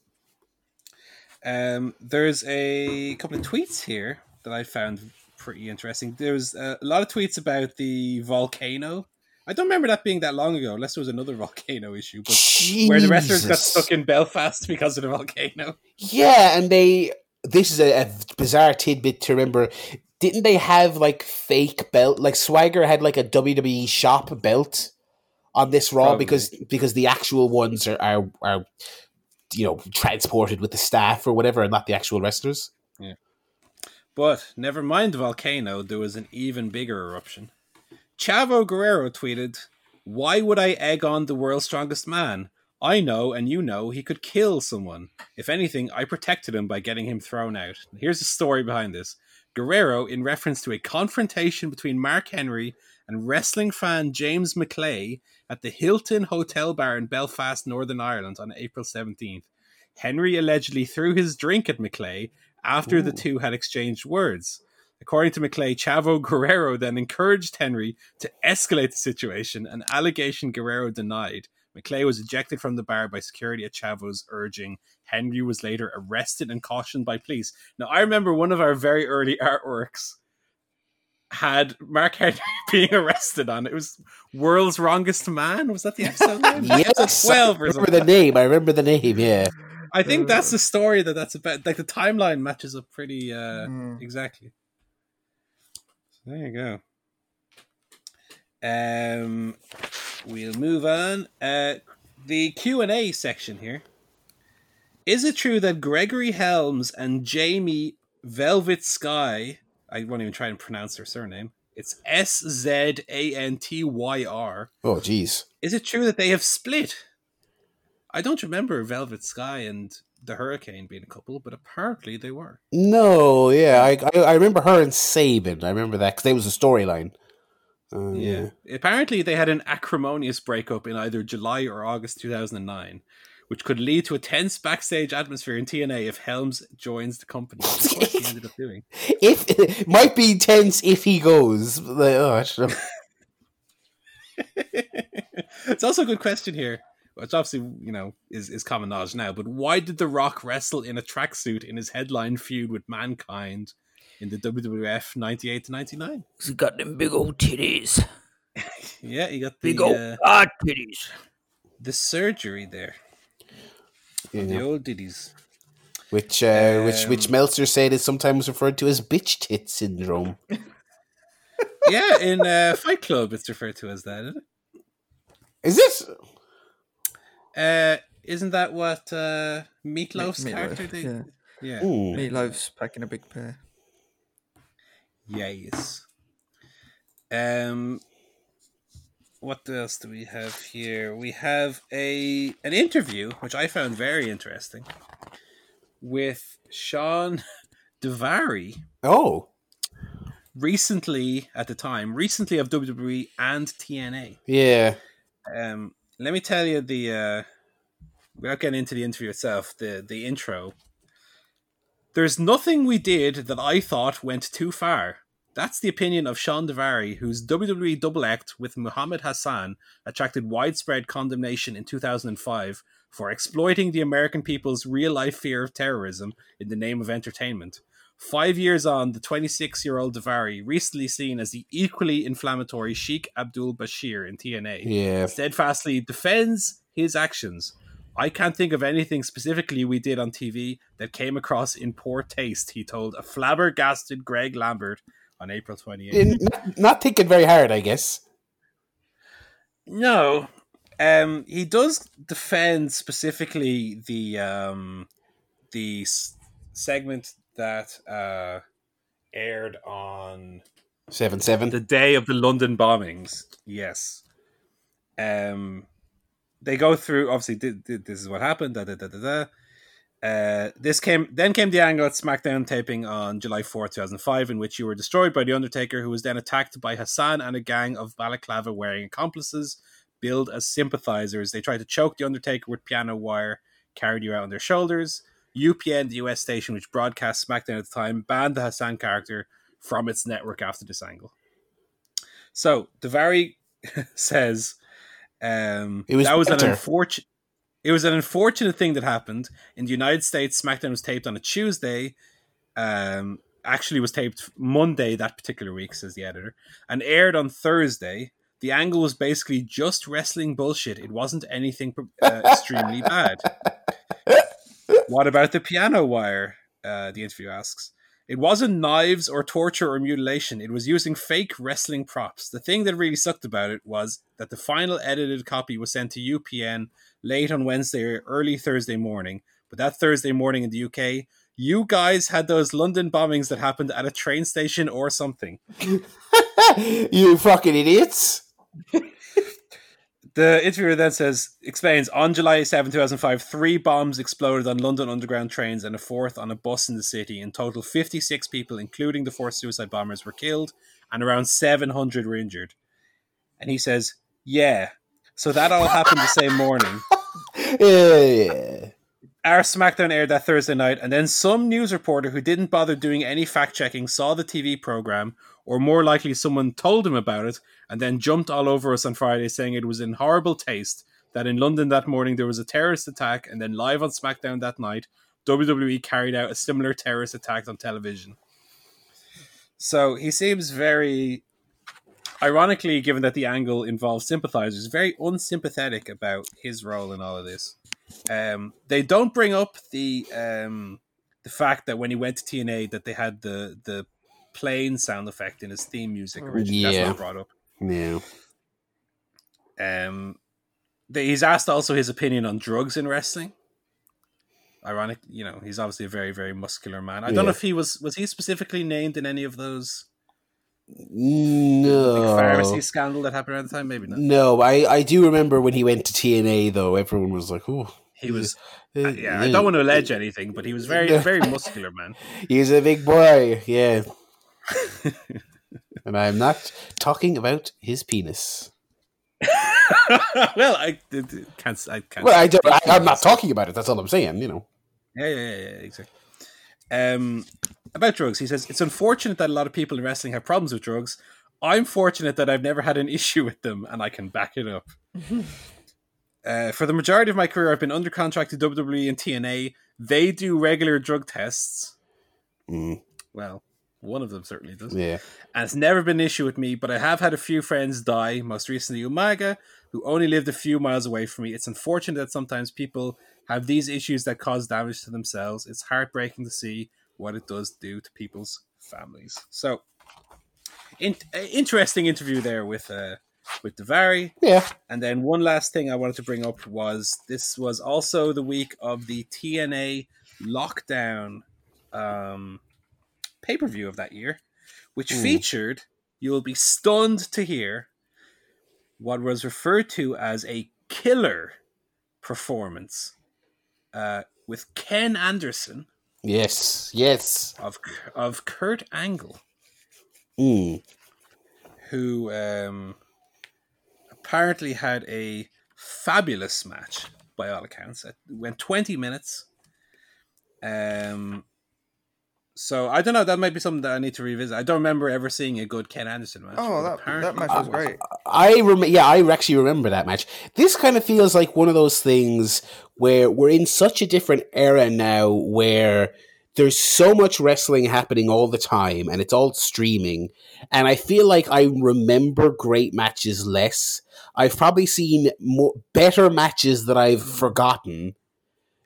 Um, there's a couple of tweets here that I found pretty interesting. There was uh, a lot of tweets about the volcano. I don't remember that being that long ago, unless there was another *laughs* volcano issue, but where the wrestlers got stuck in Belfast *laughs* because of the volcano. Yeah, and they. This is a, a bizarre tidbit to remember. Didn't they have like fake belt? Like Swagger had like a WWE shop belt on this Raw Probably. because because the actual ones are, are are you know transported with the staff or whatever, and not the actual wrestlers. Yeah but never mind the volcano, there was an even bigger eruption. Chavo Guerrero tweeted, Why would I egg on the world's strongest man? I know, and you know, he could kill someone. If anything, I protected him by getting him thrown out. Here's the story behind this. Guerrero, in reference to a confrontation between Mark Henry and wrestling fan James McClay at the Hilton Hotel Bar in Belfast, Northern Ireland on April 17th. Henry allegedly threw his drink at McClay after the two had exchanged words. According to McClay, Chavo Guerrero then encouraged Henry to escalate the situation, an allegation Guerrero denied. McClay was ejected from the bar by security at Chavo's urging. Henry was later arrested and cautioned by police. Now, I remember one of our very early artworks had Mark Henry *laughs* being arrested on it. It was World's Wrongest Man. Was that the episode name? *laughs* Yes, Episode *laughs* 12 I remember something. the name. I remember the name. Yeah. I think that's the story that that's about. Like the timeline matches up pretty uh, Mm. exactly. So there you go. Um, we'll move on. Uh, the Q and A section here. Is it true that Gregory Helms and Jamie Velvet Sky? I won't even try and pronounce their surname. It's S Z A N T Y R. Oh, jeez. Is it true that they have split? I don't remember Velvet Sky and the Hurricane being a couple, but apparently they were. No, yeah, I, I I remember her and Sabin. I remember that because there was a storyline. Uh, Yeah. Apparently they had an acrimonious breakup in either July or August 2009, which could lead to a tense backstage atmosphere in TNA if Helms joins the company. Of course he ended up doing. *laughs* If it might be tense if he goes. Like, oh, *laughs* it's also a good question here. Which obviously, you know, is, is common knowledge now, but why did The Rock wrestle in a tracksuit in his headline feud with Mankind in the WWF 98 to 99? He's got them big old titties. *laughs* Yeah, he got the Big old uh, hard titties. the surgery there. The old ditties. Which uh, which which Um, Meltzer said is sometimes referred to as bitch tit syndrome. *laughs* Yeah, in uh, Fight Club, it's referred to as that, isn't it? Is this? Uh, isn't that what uh, Meatloaf's Meat- character Meatloaf, did? yeah. Yeah. Meatloaf's packing a big pair. Yes. Um, what else do we have here? We have a an interview which I found very interesting with Sean *laughs* Devari Oh, recently at the time, recently of WWE and TNA. yeah. Um, let me tell you the uh, without getting into the interview itself, the the intro. There's nothing we did that I thought went too far. That's the opinion of Shawn Daivari, whose WWE double act with Muhammad Hassan attracted widespread condemnation in 2005 for exploiting the American people's real life fear of terrorism in the name of entertainment. Five years on, the 26 year old Daivari, recently seen as the equally inflammatory Sheikh Abdul Bashir in TNA, Yeah. steadfastly defends his actions. I can't think of anything specifically we did on TV that came across in poor taste, he told a flabbergasted Greg Lambert on April 28th. In- not, not thinking very hard, I guess. No, um, he does defend specifically the um, the s- segment that uh, aired on Seven seven. the day of the London bombings. Yes. Um, they go through. Obviously, th- th- this is what happened. Da, da, da, da, da. Uh, this came then came the angle at SmackDown taping on July fourth, two thousand five, in which you were destroyed by the Undertaker, who was then attacked by Hassan and a gang of balaclava wearing accomplices, billed as sympathizers. They tried to choke the Undertaker with piano wire, carried you out on their shoulders. UPN, the US station which broadcast SmackDown at the time, banned the Hassan character from its network after this angle. So Daivari *laughs* says um, It was that was an unfortunate. It was an unfortunate thing that happened in the United States. SmackDown was taped on a Tuesday. Um, actually, was taped Monday that particular week, says the editor, and aired on Thursday. The angle was basically just wrestling bullshit. It wasn't anything uh, *laughs* extremely bad. What about the piano wire? Uh, the interview asks. It wasn't knives or torture or mutilation. It was using fake wrestling props. The thing that really sucked about it was that the final edited copy was sent to UPN late on Wednesday or early Thursday morning. But that Thursday morning in the UK, you guys had those London bombings that happened at a train station or something. *laughs* you fucking idiots. *laughs* The interviewer then says, explains, on July 7, 2005, three bombs exploded on London Underground trains and a fourth on a bus in the city. In total, 56 people, including the four suicide bombers, were killed and around 700 were injured. And he says, yeah. So that all happened the same morning. *laughs* Yeah. Our SmackDown aired that Thursday night, and then some news reporter who didn't bother doing any fact checking saw the TV program, or more likely, someone told him about it, and then jumped all over us on Friday saying it was in horrible taste that in London that morning there was a terrorist attack, and then live on SmackDown that night, WWE carried out a similar terrorist attack on television. So he seems very, ironically, given that the angle involves sympathizers, very unsympathetic about his role in all of this. Um, they don't bring up the um, the fact that when he went to TNA that they had the the plane sound effect in his theme music originally. That's Yeah. not brought up. Yeah. Um, the, he's asked also his opinion on drugs in wrestling. Ironic, you know, he's obviously a very very muscular man. I don't know if he was was he specifically named in any of those big No. pharmacy scandal that happened around the time. Maybe not. No, I, I do remember when he went to TNA though. Everyone was like, "Oh, He was. *laughs* uh, Yeah, I don't want to allege anything, but he was very *laughs* very muscular man. *laughs* He's a big boy, yeah." *laughs* and I'm not talking about his penis. *laughs* well, I, I can't. I can't. Well, I don't, I, am not *laughs* talking about it. That's all I'm saying. You know. Yeah, yeah, yeah, yeah, exactly. Um, about drugs, he says it's unfortunate that a lot of people in wrestling have problems with drugs. I'm fortunate that I've never had an issue with them, and I can back it up. uh, for the majority of my career, I've been under contract to WWE and TNA. They do regular drug tests. Mm, Well, one of them certainly does. yeah. and it's never been an issue with me, but I have had a few friends die, most recently Umaga, who only lived a few miles away from me. It's unfortunate that sometimes people have these issues that cause damage to themselves. It's heartbreaking to see what it does do to people's families. So, in- uh, interesting interview there with uh, with Daivari. Yeah. And then one last thing I wanted to bring up was this was also the week of the TNA lockdown um, pay per view of that year, which Hmm. featured, you will be stunned to hear, what was referred to as a killer performance uh, with Ken Anderson Yes. Yes. of of Kurt Angle. Mm. who um, apparently had a fabulous match by all accounts. It went 20 minutes. Um, so I don't know. That might be something that I need to revisit. I don't remember ever seeing a good Ken Anderson match. Oh, that, that match was it great. I rem- yeah, I actually remember that match. This kind of feels like one of those things where we're in such a different era now where there's so much wrestling happening all the time and it's all streaming and I feel like I remember great matches less. I've probably seen more better matches that I've forgotten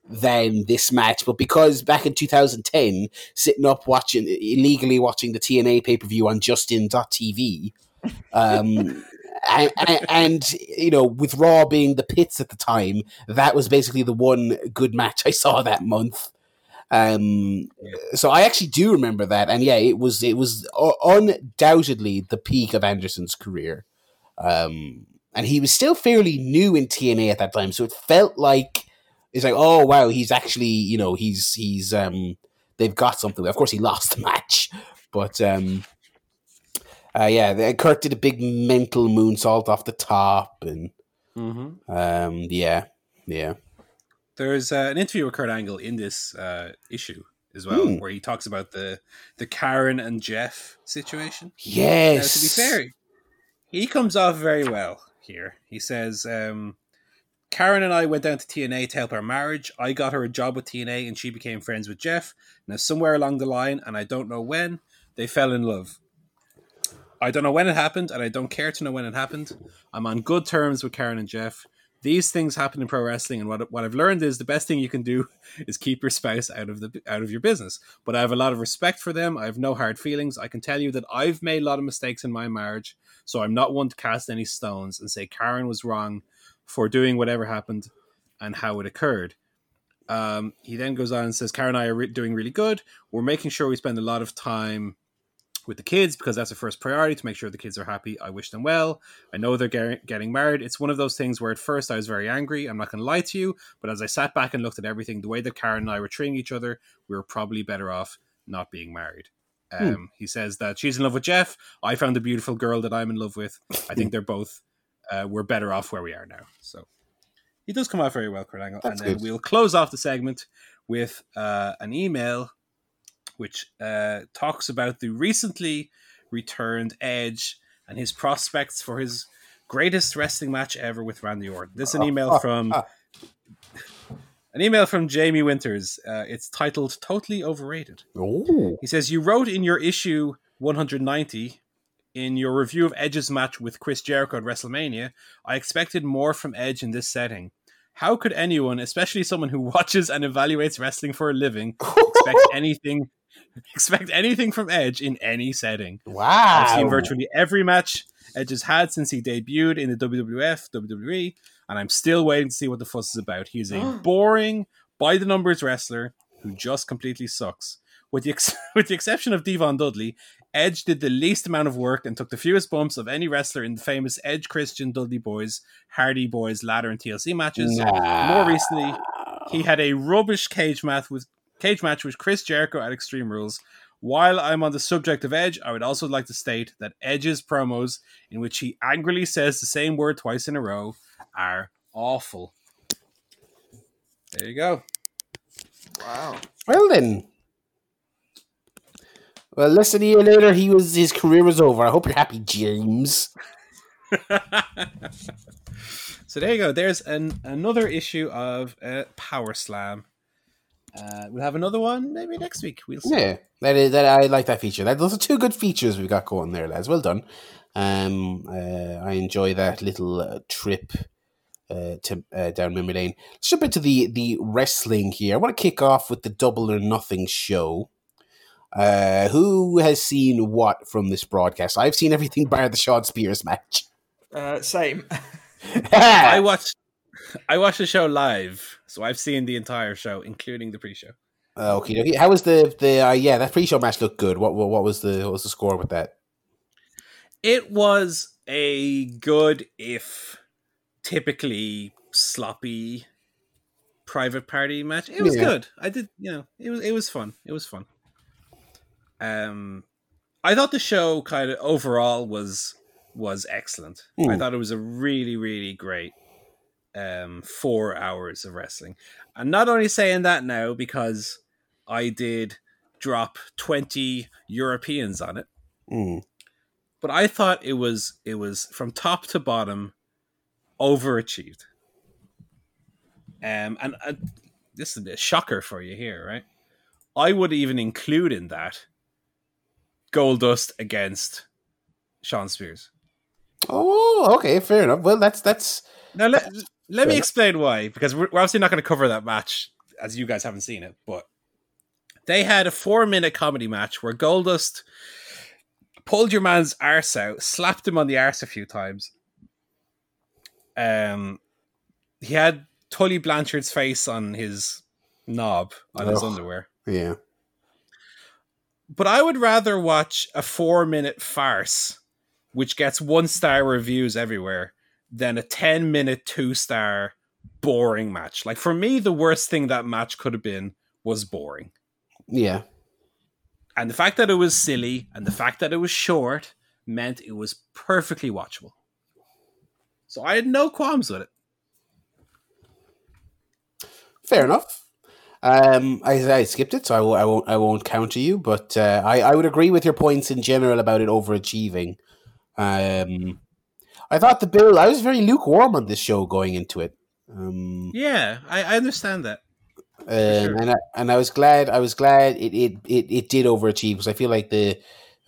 than this match, but because back in 2010, sitting up watching illegally watching the TNA pay per view on Justin.tv, um, *laughs* and, and, and you know, with Raw being the pits at the time, that was basically the one good match I saw that month. Um, so I actually do remember that, and yeah, it was it was undoubtedly the peak of Anderson's career. Um, and he was still fairly new in TNA at that time, so it felt like it's like, oh wow, he's actually you know he's he's um they've got something. Of course, he lost the match, but um. Uh, yeah, Kurt did a big mental moonsault off the top, and Mhm. um, yeah, yeah. there's uh, an interview with Kurt Angle in this uh, issue as well, Hmm. where he talks about the the Karen and Jeff situation. Now, Yes. to be fair, he comes off very well here. He says, um, Karen and I went down to TNA to help our marriage. I got her a job with TNA and she became friends with Jeff. Now, somewhere along the line, and I don't know when, they fell in love. I don't know when it happened, and I don't care to know when it happened. I'm on good terms with Karen and Jeff. These things happen in pro wrestling, and what, what I've learned is the best thing you can do *laughs* is keep your spouse out of the out of your business. But I have a lot of respect for them. I have no hard feelings. I can tell you that I've made a lot of mistakes in my marriage, so I'm not one to cast any stones and say Karen was wrong for doing whatever happened and how it occurred. Um, he then goes on and says, Karen and I are re- doing really good. We're making sure we spend a lot of time with the kids because that's a first priority to make sure the kids are happy. I wish them well. I know they're get- getting married. It's one of those things where at first I was very angry. I'm not going to lie to you, but as I sat back and looked at everything, the way that Karen and I were treating each other, we were probably better off not being married. Um, He says that she's in love with Jeff. I found a beautiful girl that I'm in love with. I think they're both. Uh, we're better off where we are now. So he does come out very well, Kurt Angle. That's and then good. we'll close off the segment with uh, an email which uh, talks about the recently returned Edge and his prospects for his greatest wrestling match ever with Randy Orton. This is an *laughs* email from an email from Jamie Winters. Uh, it's titled "Totally Overrated." Oh. He says, You wrote in your issue 190 in your review of Edge's match with Chris Jericho at WrestleMania, I expected more from Edge in this setting. How could anyone, especially someone who *laughs* watches and evaluates wrestling for a living, expect *laughs* anything expect anything from Edge in any setting? wow. I've seen virtually every match Edge has had since he debuted in the WWF, WWE, and I'm still waiting to see what the fuss is about. He's a *gasps* boring, by the numbers wrestler who just completely sucks. With the, ex- *laughs* with the exception of D-Von Dudley, Edge did the least amount of work and took the fewest bumps of any wrestler in the famous Edge Christian Dudley Boyz, Hardy Boyz ladder and TLC matches. Nah. More recently, he had a rubbish cage match with cage match with Chris Jericho at Extreme Rules. While I'm on the subject of Edge, I would also like to state that Edge's promos, in which he angrily says the same word twice in a row, are awful. There you go. Wow. Well then. Well, less than a year later, he was his career was over. I hope you're happy, James. *laughs* so there you go. There's an another issue of uh, Power Slam. Uh, we'll have another one maybe next week. We'll see. Yeah, that is that. I like that feature. That those are two good features we've got going there, lads. Well done. Um, uh, I enjoy that little uh, trip uh, to uh, down memory lane. Let's jump into the the wrestling here. I want to kick off with the Double or Nothing show. Uh, who has seen what from this broadcast? I've seen everything bar the Shawn Spears match. Uh, same. *laughs* I watched I watched the show live, so I've seen the entire show, including the pre-show. okay, okay. How was the the uh, yeah that pre-show match looked good? What, what what was the what was the score with that? It was a good, if typically sloppy, private party match. It was Yeah. good. I did, you know, it was it was fun. It was fun. Um, I thought the show kind of overall was was excellent. I Hmm. thought it was a really really great um four hours of wrestling. I'm not only saying that now because I did drop 20 Europeans on it Mm. but I thought it was it was from top to bottom overachieved. Um, and uh, this is a shocker for you here, right? I would even include in that Goldust against Shawn Spears. Oh, okay, fair enough. Well, that's that's Now let let me explain why, because we're, we're obviously not going to cover that match as you guys haven't seen it, but they had a four minute comedy match where Goldust pulled your man's arse out, slapped him on the arse a few times. Um, he had Tully Blanchard's face on his knob on his underwear. yeah. But I would rather watch a four minute farce, which gets one star reviews everywhere, than a 10 minute, two star boring match. Like for me, the worst thing that match could have been was boring. Yeah. And the fact that it was silly and the fact that it was short meant it was perfectly watchable. So I had no qualms with it. Fair enough. Um, I, I skipped it, so I, won't- I won't. I won't counter you. But uh, I, I would agree with your points in general about it overachieving. Um, I thought the bill. I was very lukewarm on this show going into it. Um, Yeah, I, I understand that. um, sure. and I, and I was glad. I was glad it it, it, it did overachieve because I feel like the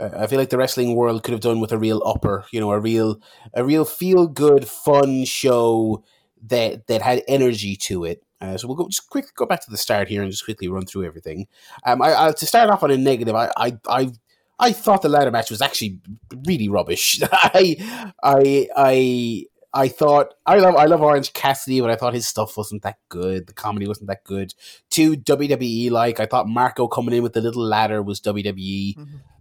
uh, I feel like the wrestling world could have done with a real upper. You know, a real a real feel good fun show that that had energy to it. Uh, so we'll go just quickly go back to the start here and just quickly run through everything. Um, I, I to start off on a negative. I I I, I thought the ladder match was actually really rubbish. *laughs* I I I. I thought I love I love Orange Cassidy, but I thought his stuff wasn't that good. The comedy wasn't that good. Too WWE like. I thought Marko coming in with the little ladder was WWE.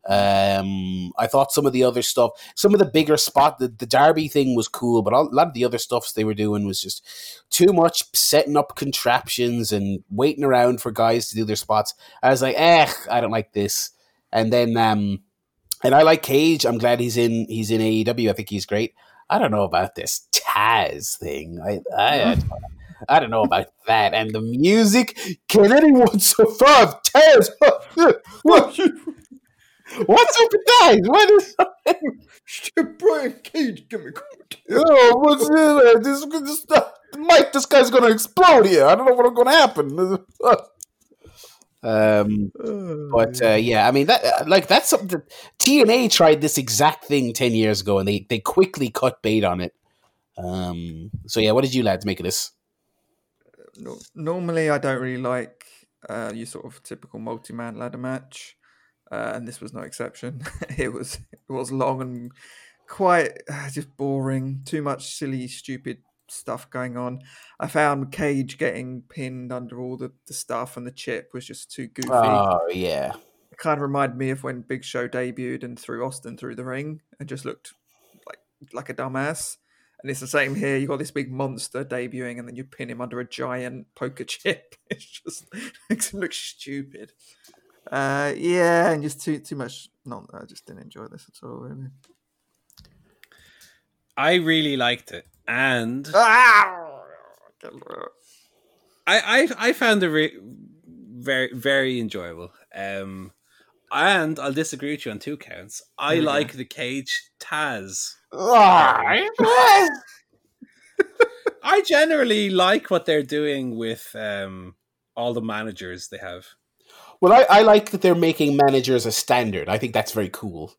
Um, I thought some of the other stuff, some of the bigger spot, the, the Darby thing was cool, but a lot of the other stuffs they were doing was just too much setting up contraptions and waiting around for guys to do their spots. I was like, eh, I don't like this. And then, um, and I like Cage. I'm glad he's in. He's in AEW. I think he's great. I don't know about this Taz thing. I I, I don't know about that. And the music. Can anyone survive Taz? *laughs* What? What's up with that? What is? Brian Cage, give me Oh, what's uh, this? this uh, Mike, this guy's gonna explode here. I don't know what's gonna happen. *laughs* Um, but uh, yeah, I mean that uh, like that's something that TNA tried this exact thing ten years ago, and they they quickly cut bait on it. Um, so yeah, what did you lads make of this? normally I don't really like uh, your sort of typical multi-man ladder match, uh, and this was no exception. *laughs* it was it was long and quite uh, just boring. Too much silly, stupid stuff going on. I found Cage getting pinned under all the, the stuff, and the chip was just too goofy. Oh yeah, it kind of reminded me of when Big Show debuted and threw Austin through the ring and just looked like like a dumbass. And it's the same here. You got this big monster debuting, and then you pin him under a giant poker *laughs* chip. *laughs* It just makes him look stupid. Uh, yeah, and just too too much. No, I just didn't enjoy this at all. Really. I really liked it, and Ah! I I, I found it re- very very enjoyable. Um, and I'll disagree with you on two counts. I like the Cage Taz. *laughs* I generally like what they're doing with um, all the managers they have. Well, I, I like that they're making managers a standard. I think that's very cool.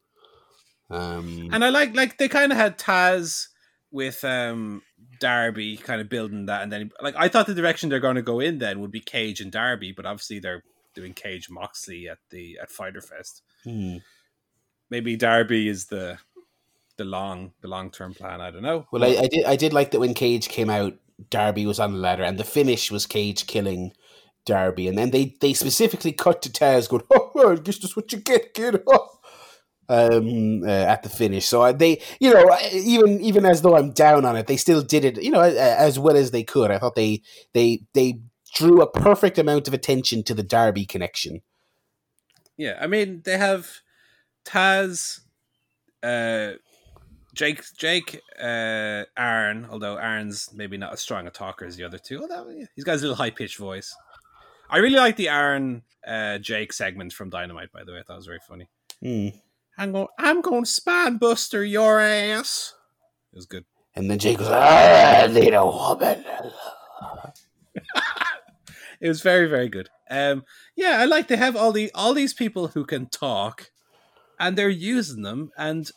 Um, And I like like they kind of had Taz with um Darby kind of building that and then like I thought the direction they're going to go in then would be Cage and Darby, but obviously they're doing Cage Moxley at the at Fyter Fest. hmm. Maybe Darby is the the long the long term plan, I don't know. Well, I, I did. I did like that when Cage came out, Darby was on the ladder, and the finish was Cage killing Darby, and then they they specifically cut to Taz going, *laughs* "Oh, well, guess that's what you get, kid." *laughs* um, uh, at the finish, so they, you know, even even as though I'm down on it, they still did it, you know, as well as they could. I thought they they they drew a perfect amount of attention to the Darby connection. Yeah, I mean they have Taz, uh, Jake, Jake, uh, Arn. Although Arn's maybe not as strong a talker as the other two. Although he's got his little high pitched voice. I really like the Arn uh, Jake segment from Dynamite. By the way, I thought it was very funny. Hmm. I'm going. I'm going to spine buster your ass. It was good. And then Jake goes, "I need a woman." *laughs* It was very very good. Um, yeah, I like they have all the all these people who can talk, and they're using them. And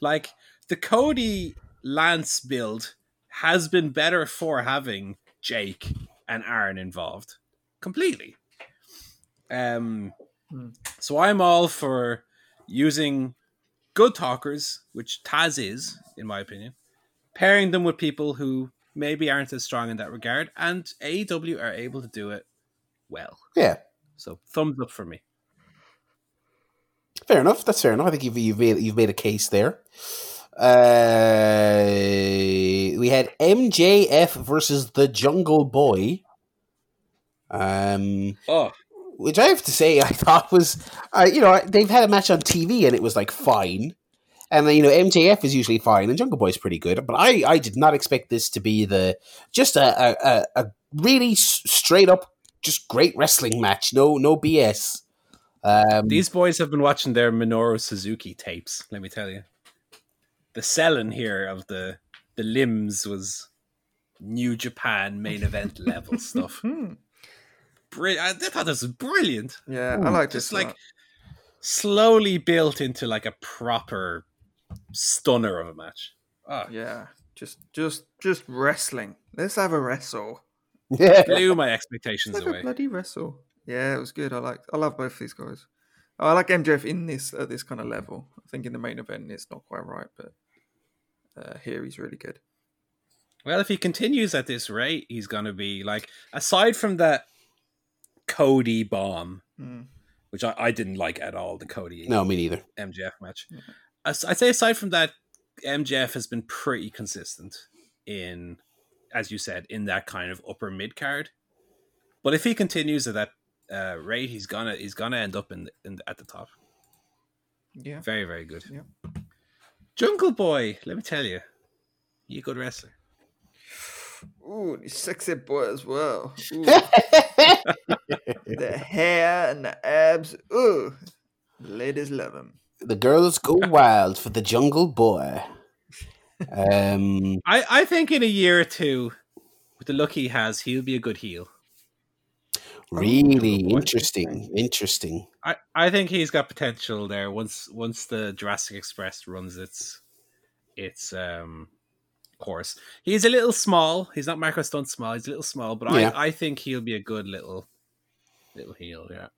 like the Cody Lance build has been better for having Jake and Arn involved completely. Um, Hmm. so I'm all for using good talkers, which Taz is, in my opinion, pairing them with people who maybe aren't as strong in that regard, and AEW are able to do it well. Yeah, So thumbs up for me. Fair enough. That's fair enough. I think you've you've made, you've made a case there. Uh, we had MJF versus the Jungle Boy. Um, Oh, which I have to say, I thought was, uh, you know, they've had a match on TV and it was like fine, and then you know MJF is usually fine and Jungle Boy's pretty good, but I I did not expect this to be the just a a, a, a really straight up, just great wrestling match. No, no BS. Um, These boys have been watching their Minoru Suzuki tapes. Let me tell you, the selling here of the the limbs was New Japan main event level *laughs* stuff. Hmm. Bri- I thought this was brilliant. Yeah, I like Just this. like Like, slowly built into like a proper stunner of a match. Ah, yeah, just just just wrestling. Let's have a wrestle. yeah. blew my Let's expectations have a away. bloody wrestle. Yeah, it was good. I like. I love both these guys. I like MJF in this at this kind of level. I think in the main event it's not quite right, but uh, here he's really good. Well, if he continues at this rate, he's going to be like, aside from that Cody bomb, Mm. which I, I didn't like at all, the Cody No, me neither. MJF match. As- I'd say aside from that, MJF has been pretty consistent in, as you said, in that kind of upper mid card. But if he continues at that uh, rate, he's gonna he's gonna end up in, in at the top. Yeah. Very very good. Yeah. Jungle Boy, let me tell you, you good wrestler. Ooh, he's sexy boy as well. *laughs* The hair and the abs. Ooh, the ladies love him. the girls go wild for the Jungle Boy. Um, *laughs* I, I think in a year or two, with the look he has, he'll be a good heel. really interesting. Interesting. I, I think he's got potential there once once the Jurassic Express runs its its um course. He's a little small. He's not Marko Stunt small. He's a little small, but Yeah. I, I think he'll be a good little little heel. Yeah.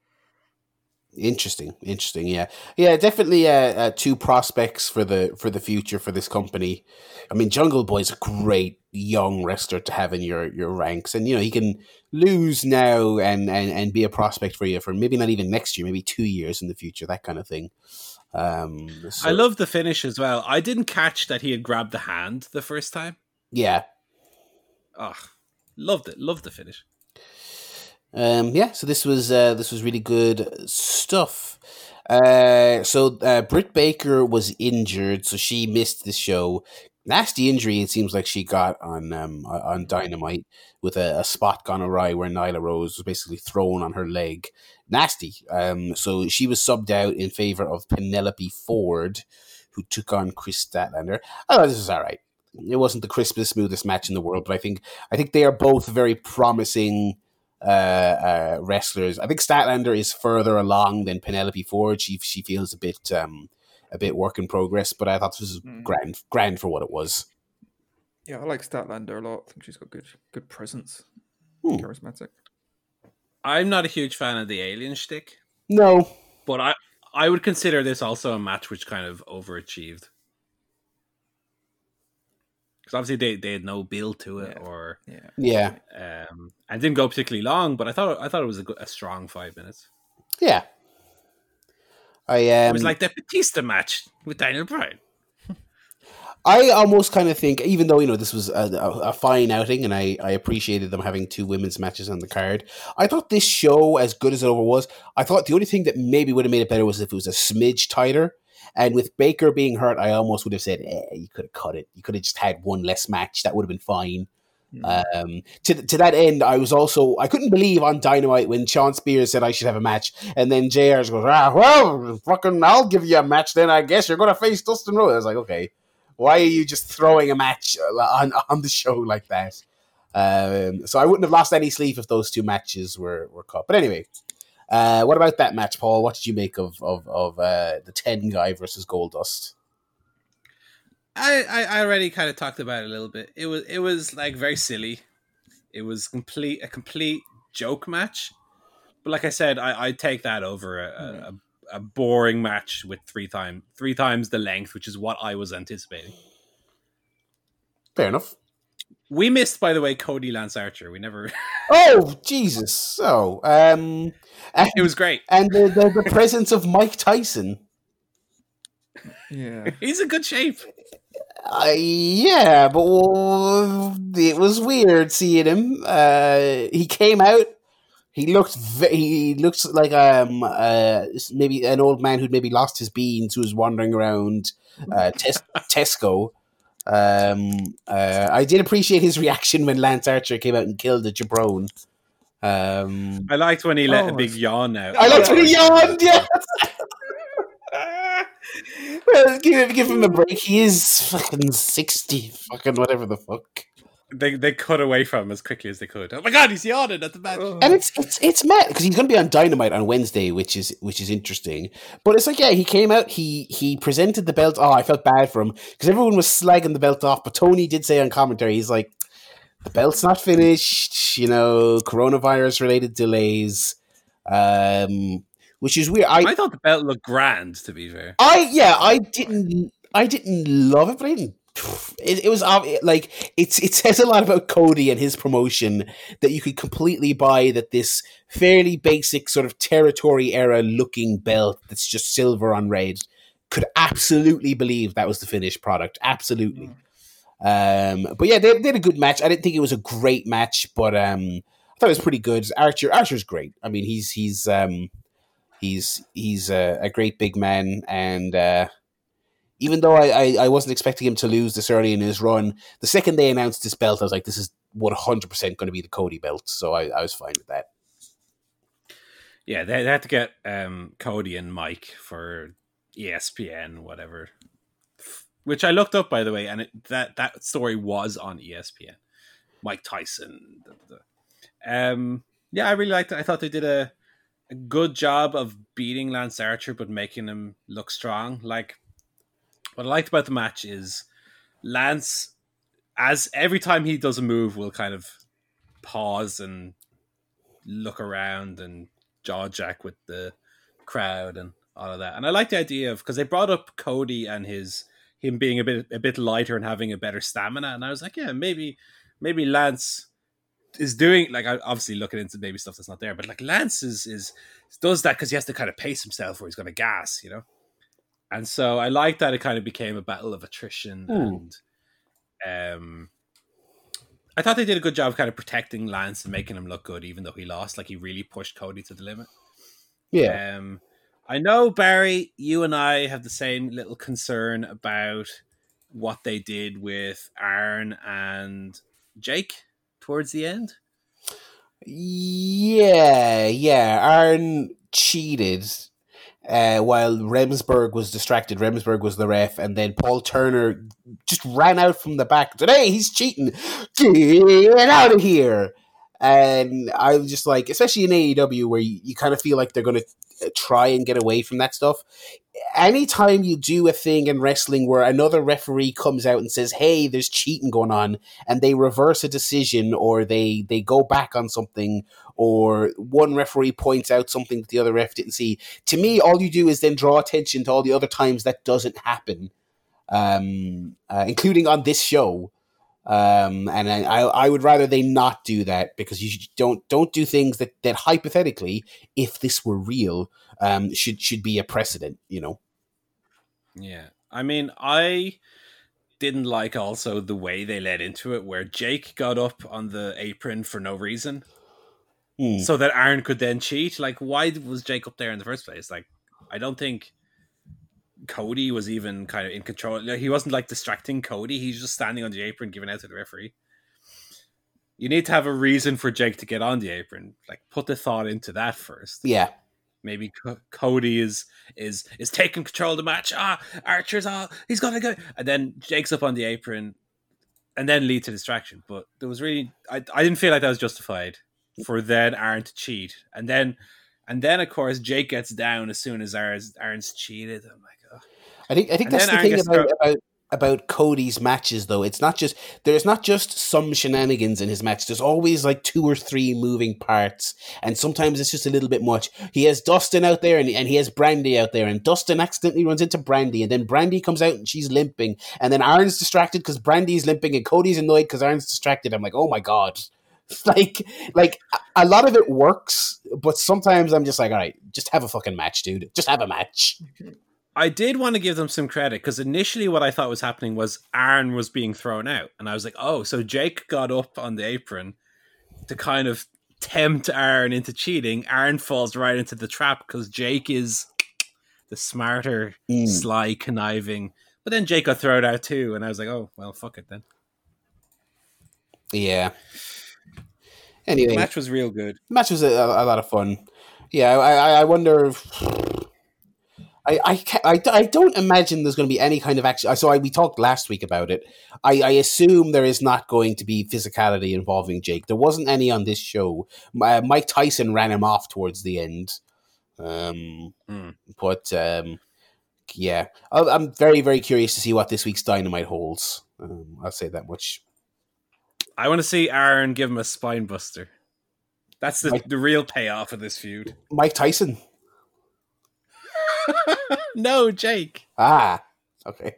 Interesting, interesting. Yeah, yeah, definitely. Uh, uh, two prospects for the for the future for this company. I mean, Jungle Boy's a great young wrestler to have in your your ranks, and you know he can lose now and and and be a prospect for you for maybe not even next year, maybe two years in the future, that kind of thing. Um, so- I love the finish as well. I didn't catch that he had grabbed the hand the first time. Yeah, Oh, loved it. Loved the finish. Um, yeah, so this was uh, this was really good stuff. Uh, so uh, Britt Baker was injured, so she missed the show. Nasty injury. It seems like she got on um, on Dynamite with a, a spot gone awry where Nyla Rose was basically thrown on her leg. Nasty. Um, so she was subbed out in favor of Penelope Ford, who took on Kris Statlander. Thought this was all right. It wasn't the crispest, smoothest match in the world, but I think I think they are both very promising uh, uh, wrestlers. I think Statlander is further along than Penelope Ford. She she feels a bit um, a bit work in progress, but I thought this was Mm. grand grand for what it was. Yeah, I like Statlander a lot. I think she's got good good presence. Hmm. Charismatic. I'm not a huge fan of the alien shtick, No, but I I would consider this also a match which kind of overachieved. Because obviously they, they had no build to it, Yeah. or Yeah. yeah, um, and didn't go particularly long. But I thought I thought it was a, good, a strong five minutes. yeah. I It um, was like the Batista match with Daniel Bryan. I almost kind of think, even though you know this was a, a, a fine outing, and I, I appreciated them having two women's matches on the card. I thought this show, as good as it over was, I thought the only thing that maybe would have made it better was if it was a smidge tighter. And with Baker being hurt, I almost would have said, eh, you could have cut it. You could have just had one less match. That would have been fine. Um, to to that end, I was also I couldn't believe on Dynamite when Shawn Spears said I should have a match, and then JR goes, ah, well, fucking, I'll give you a match. Then I guess you're gonna face Dustin Rhodes. I was like, okay, why are you just throwing a match uh, on *laughs* on the show like that? Um, so I wouldn't have lost any sleep if those two matches were were cut. But anyway, uh, what about that match, Paul? What did you make of of of uh, the ten guy versus Goldust? I, I I already kind of talked about it a little bit. It was it was like very silly. It was complete a complete joke match. But like I said, I I take that over a, a, a boring match with three time three times the length, which is what I was anticipating. Fair enough. We missed, by the way, Cody Lance Archer. We never. *laughs* Oh Jesus! So um, and, it was great. and the, the the presence of Mike Tyson. Yeah. *laughs* He's in good shape. Uh, yeah, but it was weird seeing him. Uh, he came out. He looked. Ve- he looks like um uh maybe an old man who'd maybe lost his beans who was wandering around uh, Tes- Tesco. Um, uh, I did appreciate his reaction when Lance Archer came out and killed the Jabron. Um, I liked when he let Oh, a big it's- yawn out. I liked when he yawned. Yeah. Well, *laughs* give, give him a break. He is fucking sixty, fucking whatever the fuck. They they cut away from him as quickly as they could. Oh my god, he's yawning at the match. And it's it's it's mad because he's going to be on Dynamite on Wednesday, which is which is interesting. But it's like, yeah, he came out, he he presented the belt. Oh, I felt bad for him because everyone was slagging the belt off. But Tony did say on commentary, he's like, the belt's not finished. You know, coronavirus related delays, um, which is weird. I I thought the belt looked grand. To be fair, I yeah, I didn't I didn't love it, but I didn't. *sighs* It, it was like it's it says a lot about Cody and his promotion that you could completely buy that this fairly basic sort of territory era looking belt that's just silver on red could absolutely believe that was the finished product. Absolutely. Um, but yeah, they, they had a good match. I didn't think it was a great match, but um, I thought it was pretty good. Archer Archer's great. I mean, he's he's um, he's he's a, a great big man and uh, even though I, I, I wasn't expecting him to lose this early in his run the second they announced this belt i was like this is 100% going to be the cody belt so I, I was fine with that yeah, they, they had to get um, Cody and Mike for ESPN, whatever. Which I looked up, by the way, and it, that that story was on ESPN. Mike Tyson. Um, yeah, I really liked it. I thought they did a, a good job of beating Lance Archer, but making him look strong. Like what I liked about the match is Lance, as every time he does a move, will kind of pause and look around and jaw jack with the crowd and all of that. And I like the idea of because they brought up Cody and his him being a bit a bit lighter and having a better stamina, and I was like, yeah, maybe maybe Lance is doing like I obviously looking into maybe stuff that's not there, but like Lance is is does that because he has to kind of pace himself or he's going to gas, you know. And so I like that it kind of became a battle of attrition Hmm. and um I thought they did a good job of kind of protecting Lance and making him look good, even though he lost. Like he really pushed Cody to the limit. yeah Um, I know Barry, you and I have the same little concern about what they did with Arn and Jake towards the end. yeah yeah arn cheated uh, while Remsburg was distracted, Remsburg was the ref, and then Paul Turner just ran out from the back. Today "Hey, he's cheating! Get out of here!" And I was just like, especially in AEW, where you, you kind of feel like they're going to try and get away from that stuff. Anytime you do a thing in wrestling where another referee comes out and says, "Hey, there's cheating going on," and they reverse a decision or they they go back on something, or one referee points out something that the other ref didn't see. To me, all you do is then draw attention to all the other times that doesn't happen, um, uh, including on this show. Um, and I, I would rather they not do that because you don't don't do things that, that hypothetically, if this were real, um, should should be a precedent. You know. Yeah. I mean, I didn't like also the way they led into it, where Jake got up on the apron for no reason, Hmm. so that Arn could then cheat. Like, why was Jake up there in the first place? Like, I don't think Cody was even kind of in control. Like, he wasn't like distracting Cody. He's just standing on the apron, giving out to the referee. You need to have a reason for Jake to get on the apron. Like, put the thought into that first Yeah. maybe Co- Cody is is is taking control of the match. Ah, Archer's all he's gonna go, and then Jake's up on the apron, and then lead to distraction. But there was really I, I didn't feel like that was justified for then Arn to cheat, and then and then of course Jake gets down as soon as Arn's, Arn's cheated. I'm like. I think I think And that's the Aaron thing about, about about Cody's matches though. It's not just there's not just some shenanigans in his match. There's always like two or three moving parts, and sometimes it's just a little bit much. He has Dustin out there, and, and he has Brandy out there, and Dustin accidentally runs into Brandy, and then Brandy comes out and she's limping, and then Arn's distracted because Brandy's limping, and Cody's annoyed because Arn's distracted. I'm like, oh my god. *laughs* Like, like a- a lot of it works, but sometimes I'm just like, all right, just have a fucking match, dude. Just have a match. I did want to give them some credit because initially what I thought was happening was Arn was being thrown out, and I was like, oh, so Jake got up on the apron to kind of tempt Arn into cheating. Arn falls right into the trap because Jake is the smarter, Mm. sly, conniving But then Jake got thrown out too, and I was like, oh well, fuck it then. Yeah. Anyway, The match was real good. match was a, a lot of fun. Yeah, I, I, I wonder. If, I, I, I, I don't imagine there's going to be any kind of action. So I, we talked last week about it. I, I assume there is not going to be physicality involving Jake. There wasn't any on this show. Uh, Mike Tyson ran him off towards the end. Um, Hmm. But um, yeah, I'll, I'm very very curious to see what this week's Dynamite holds. Um, I'll say that much. I want to see Arn give him a spine buster. That's the, Like- the real payoff of this feud. Mike Tyson. *laughs* no, Jake. Ah, okay.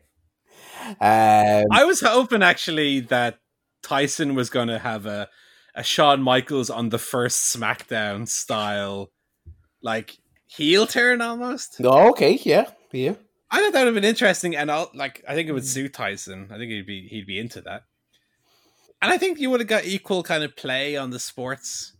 Um, I was hoping actually that Tyson was going to have a a Shawn Michaels on the first SmackDown style, like heel turn almost. oh, okay, yeah, yeah. I thought that would have been interesting, and I'll like I think it would suit Tyson. I think he'd be he'd be into that, and I think you would have got equal kind of play on the sports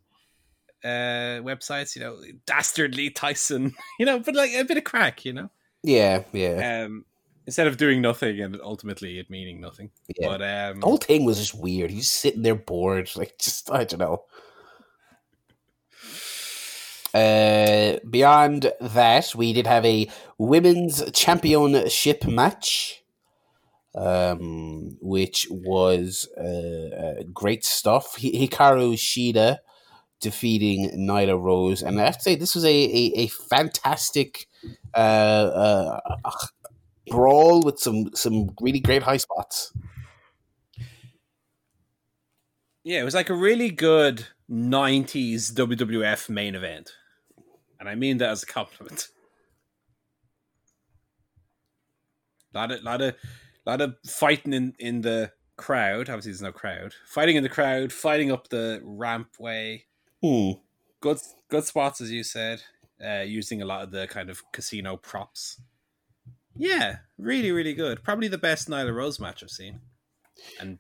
uh websites. You know, dastardly Tyson. *laughs* You know, but like a bit of crack. You know, Yeah, yeah, um, instead of doing nothing and ultimately it meaning nothing. yeah. But um, the whole thing was just weird. He's sitting there bored, *laughs* like just I don't know. Uh, beyond that, we did have a women's championship match, um, which was uh, uh, great stuff. Hi- Hikaru Shida defeating Nyla Rose, and I have to say this was a a, a fantastic uh, uh, brawl with some some really great high spots. Yeah, it was like a really good '90s WWF main event, and I mean that as a compliment. lot of, lot of, lot of fighting in in the crowd. Obviously, there's no crowd. Fighting in the crowd, fighting up the rampway. Hmm. Good, good spots as you said. Uh, using a lot of the kind of casino props. Yeah, really, really good. Probably the best Nyla Rose match I've seen, and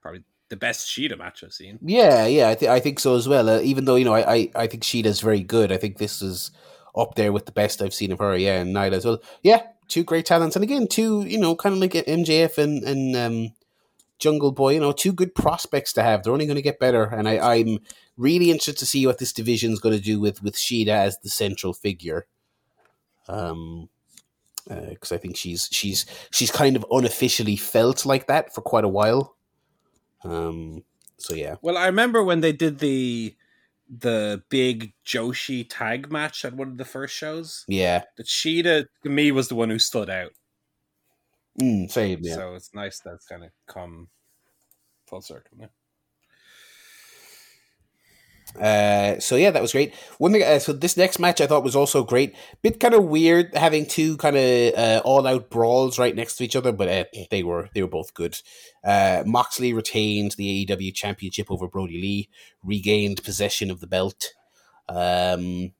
probably the best Shida match I've seen. Yeah, yeah, I, th- I think so as well. Uh, even though you know, I, I, I think Shida's very good. I think this is up there with the best I've seen of her. Yeah, and Nyla as well. Yeah, two great talents, and again, two you know, kind of like MJF and and um, Jungle Boy. You know, two good prospects to have. They're only going to get better, and I, I'm really interested to see what this division's going to do with with Shida as the central figure. Um, because I think she's she's she's kind of unofficially felt like that for quite a while. Um. So yeah. Well, I remember when they did the the big Joshi tag match at one of the first shows. Yeah. That Shida to me was the one who stood out. Mm, same, yeah. So it's nice that's kind of come full circle. now. Uh, so yeah, that was great. One thing, uh, so this next match I thought was also great. Bit kind of weird having two kind of uh, all-out brawls right next to each other, but uh, they were they were both good. Uh, Moxley retained the AEW Championship over Brodie Lee, regained possession of the belt. Um,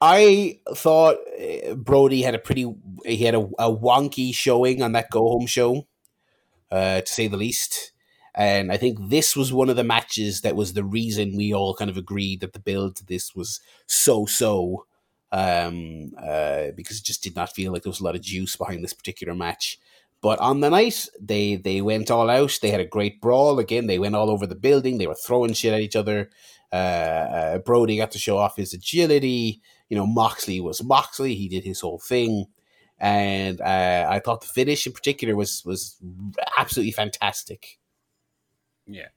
I thought uh, Brodie had a pretty he had a, a wonky showing on that go home show, uh, to say the least. And I think this was one of the matches that was the reason we all kind of agreed that the build to this was so so, um, uh, because it just did not feel like there was a lot of juice behind this particular match. But on the night, they they went all out. They had a great brawl. Again, they went all over the building. They were throwing shit at each other. Uh, uh, Brodie got to show off his agility. You know, Moxley was Moxley. He did his whole thing, and uh, I thought the finish in particular was was absolutely fantastic. Yeah.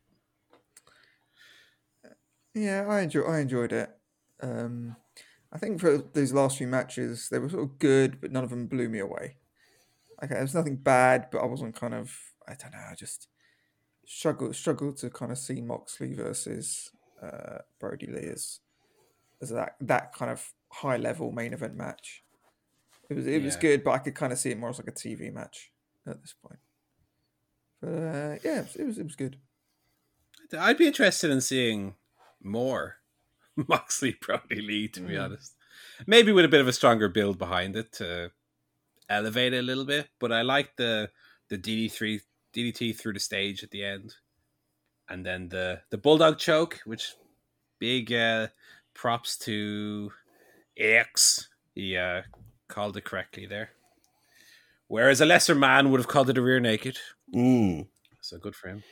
Yeah, I enjoy. I enjoyed it. Um, I think for these last few matches, they were sort of good, but none of them blew me away. Okay, there was nothing bad, but I wasn't kind of. I don't know. I just struggled struggled to kind of see Moxley versus uh, Brodie Lee as as that that kind of high level main event match. It was it was good, but I could kind of see it more as like a TV match at this point. But uh, yeah, it was, it was good. I'd be interested in seeing more *laughs* Moxley Brodie Lee, to be Mm. honest. Maybe with a bit of a stronger build behind it to elevate it a little bit. But I like the the DD3 DDT through the stage at the end. And then the the bulldog choke, which big uh props to X. He uh called it correctly there. Whereas a lesser man would have called it a rear naked. Mm. So good for him.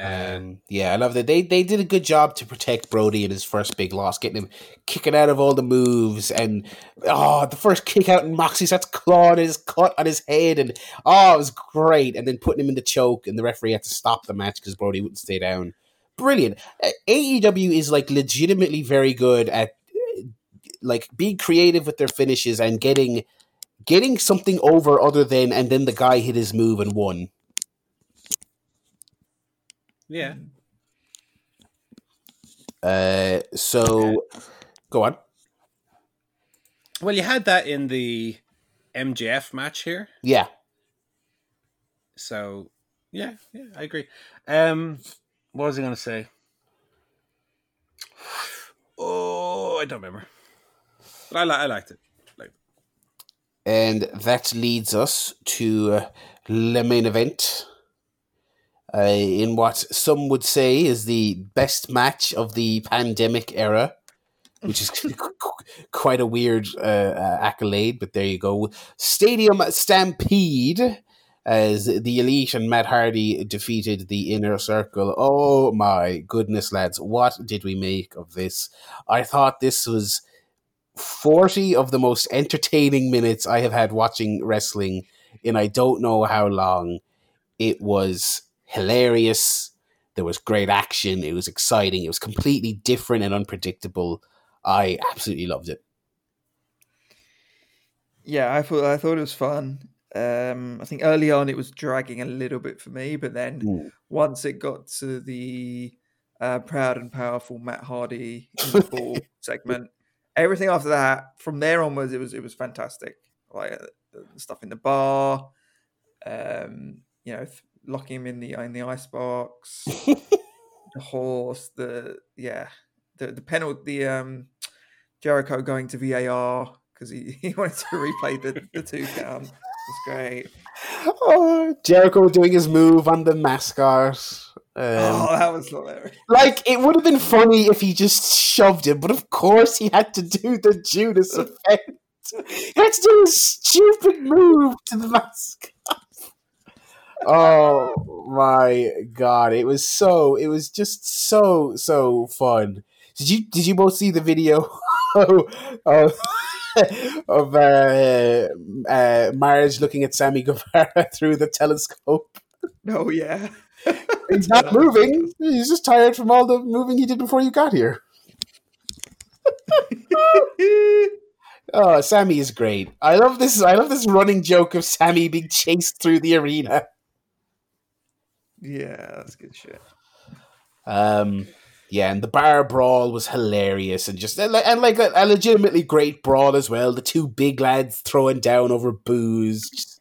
Um, Um, yeah, I love that they they did a good job to protect Brodie in his first big loss, getting him kicking out of all the moves, and oh, the first kick out, and Moxie starts clawing his cut on his head, and oh, it was great. And then putting him in the choke, and the referee had to stop the match because Brodie wouldn't stay down. Brilliant. AEW is like legitimately very good at like being creative with their finishes and getting getting something over other than and then the guy hit his move and won. yeah. Uh, so go on. Well, you had that in the MJF match here. Yeah. So yeah, yeah, I agree. Um, what was I going to say? *sighs* Oh, I don't remember. But I, li- I liked it. Like, And that leads us to the main event. Uh, in what some would say is the best match of the pandemic era, which is *laughs* quite a weird uh, uh, accolade, but there you go. Stadium Stampede, as the Elite and Matt Hardy defeated the Inner Circle. Oh my goodness, lads, what did we make of this? I thought this was 40 of the most entertaining minutes I have had watching wrestling in I don't know how long. It was hilarious. There was great action. It was exciting. It was completely different and unpredictable. I absolutely loved it. Yeah, I thought I thought it was fun. Um, I think early on it was dragging a little bit for me, but then Mm. once it got to the uh, proud and powerful Matt Hardy in the *laughs* ball segment, everything after that, from there onwards, it was it was fantastic. Like uh, stuff in the bar, um, you know, th- locking him in the in the ice box, *laughs* the horse, the yeah, the the penalty, the um, Jericho going to VAR because he, *laughs* he wanted to replay the, the two count. It's great. *laughs* Oh, Jericho doing his move on the mascot. Um, oh, that was hilarious. Like, it would have been funny if he just shoved him, but of course he had to do the Judas *laughs* effect. He had to do a stupid move to the mascot. *laughs* oh my god! It was so. It was just so so fun. Did you did you both see the video *laughs* of of uh, uh, Marge looking at Sammy Guevara through the telescope? Oh yeah. He's not moving. He's just tired from all the moving he did before you got here. *laughs* Oh, Sammy is great. I love this. I love this running joke of Sammy being chased through the arena. yeah, that's good shit. Um, yeah, and the bar brawl was hilarious and just and like, and like a, a legitimately great brawl as well. The two big lads throwing down over booze. Just-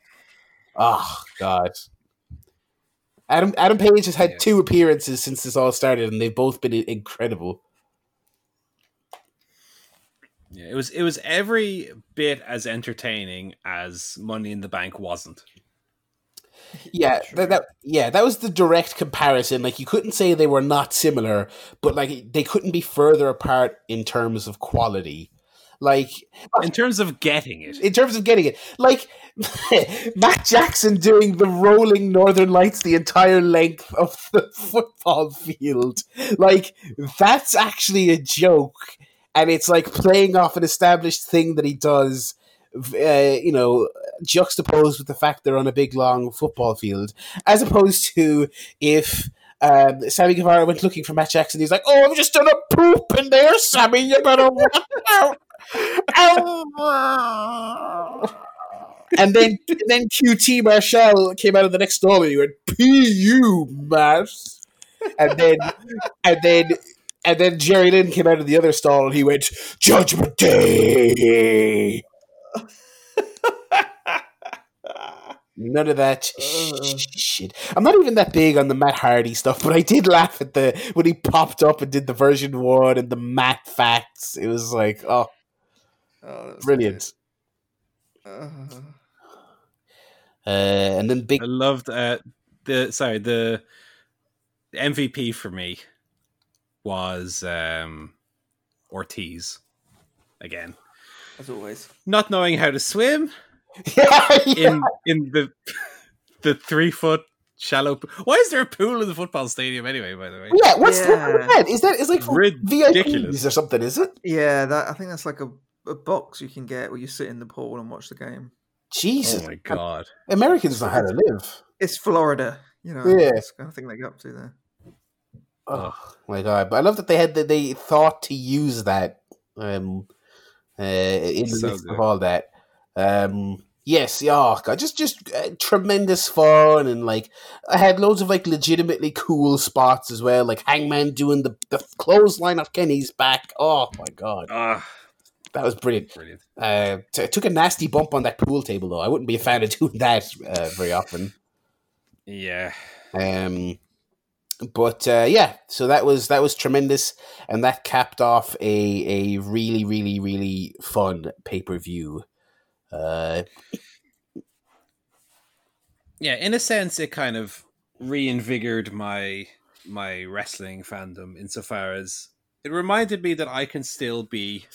oh God. Adam Adam Page has had Yeah. two appearances since this all started, and they've both been incredible. yeah, it was it was every bit as entertaining as Money in the Bank wasn't. Yeah, True. that, that yeah, that was the direct comparison. Like you couldn't say they were not similar, but like they couldn't be further apart in terms of quality. Like In terms of getting it, in terms of getting it, like *laughs* Matt Jackson doing the rolling Northern Lights the entire length of the *laughs* football field, like that's actually a joke, and it's like playing off an established thing that he does. Uh, you know, juxtaposed with the fact they're on a big long football field, as opposed to if um, Sammy Guevara went looking for Matt Jackson, he's like, "Oh, I've just done a poop in there, Sammy. You better watch out." And then and then QT Marshall came out of the next stall and he went, "Pu, Matt," and then and then. And then Jerry Lynn came out of the other stall and he went, Judgment Day! None of that Ugh. shit. I'm not even that big on the Matt Hardy stuff, but I did laugh at the when he popped up and did the version one and the Matt facts. It was like, oh, Oh, that brilliant. Uh, Uh, and then big, I loved uh, the sorry the MVP for me was um, Ortiz again. as always. Not knowing how to swim, *laughs* yeah, yeah. in in the the three foot shallow. Pool. Why is there a pool in the football stadium anyway? By the way, Yeah, what's Yeah. that? Is that is like for Ridiculous. VIPs or something? Is it? Yeah, that I think that's like a, a box you can get where you sit in the pool and watch the game. Jesus, oh my god. Americans know how to live. It's Florida, you know. Yeah. That's the kind of thing they get up to there. Oh my god! But I love that they had that they thought to use that um uh, in the So midst of all that. Um, yes, yeah, oh god, just just uh, tremendous fun and like I had loads of like legitimately cool spots as well, like Hangman doing the the clothesline of Kenny's back. Oh my god, Ah, that was brilliant. brilliant. Uh, t- took a nasty bump on that pool table though. I wouldn't be a fan of *laughs* doing that uh, very often. Yeah. Um, but uh, yeah, so that was that was tremendous, and that capped off a a really really really fun pay per view. Uh, Yeah, in a sense, it kind of reinvigorated my my wrestling fandom insofar as it reminded me that I can still be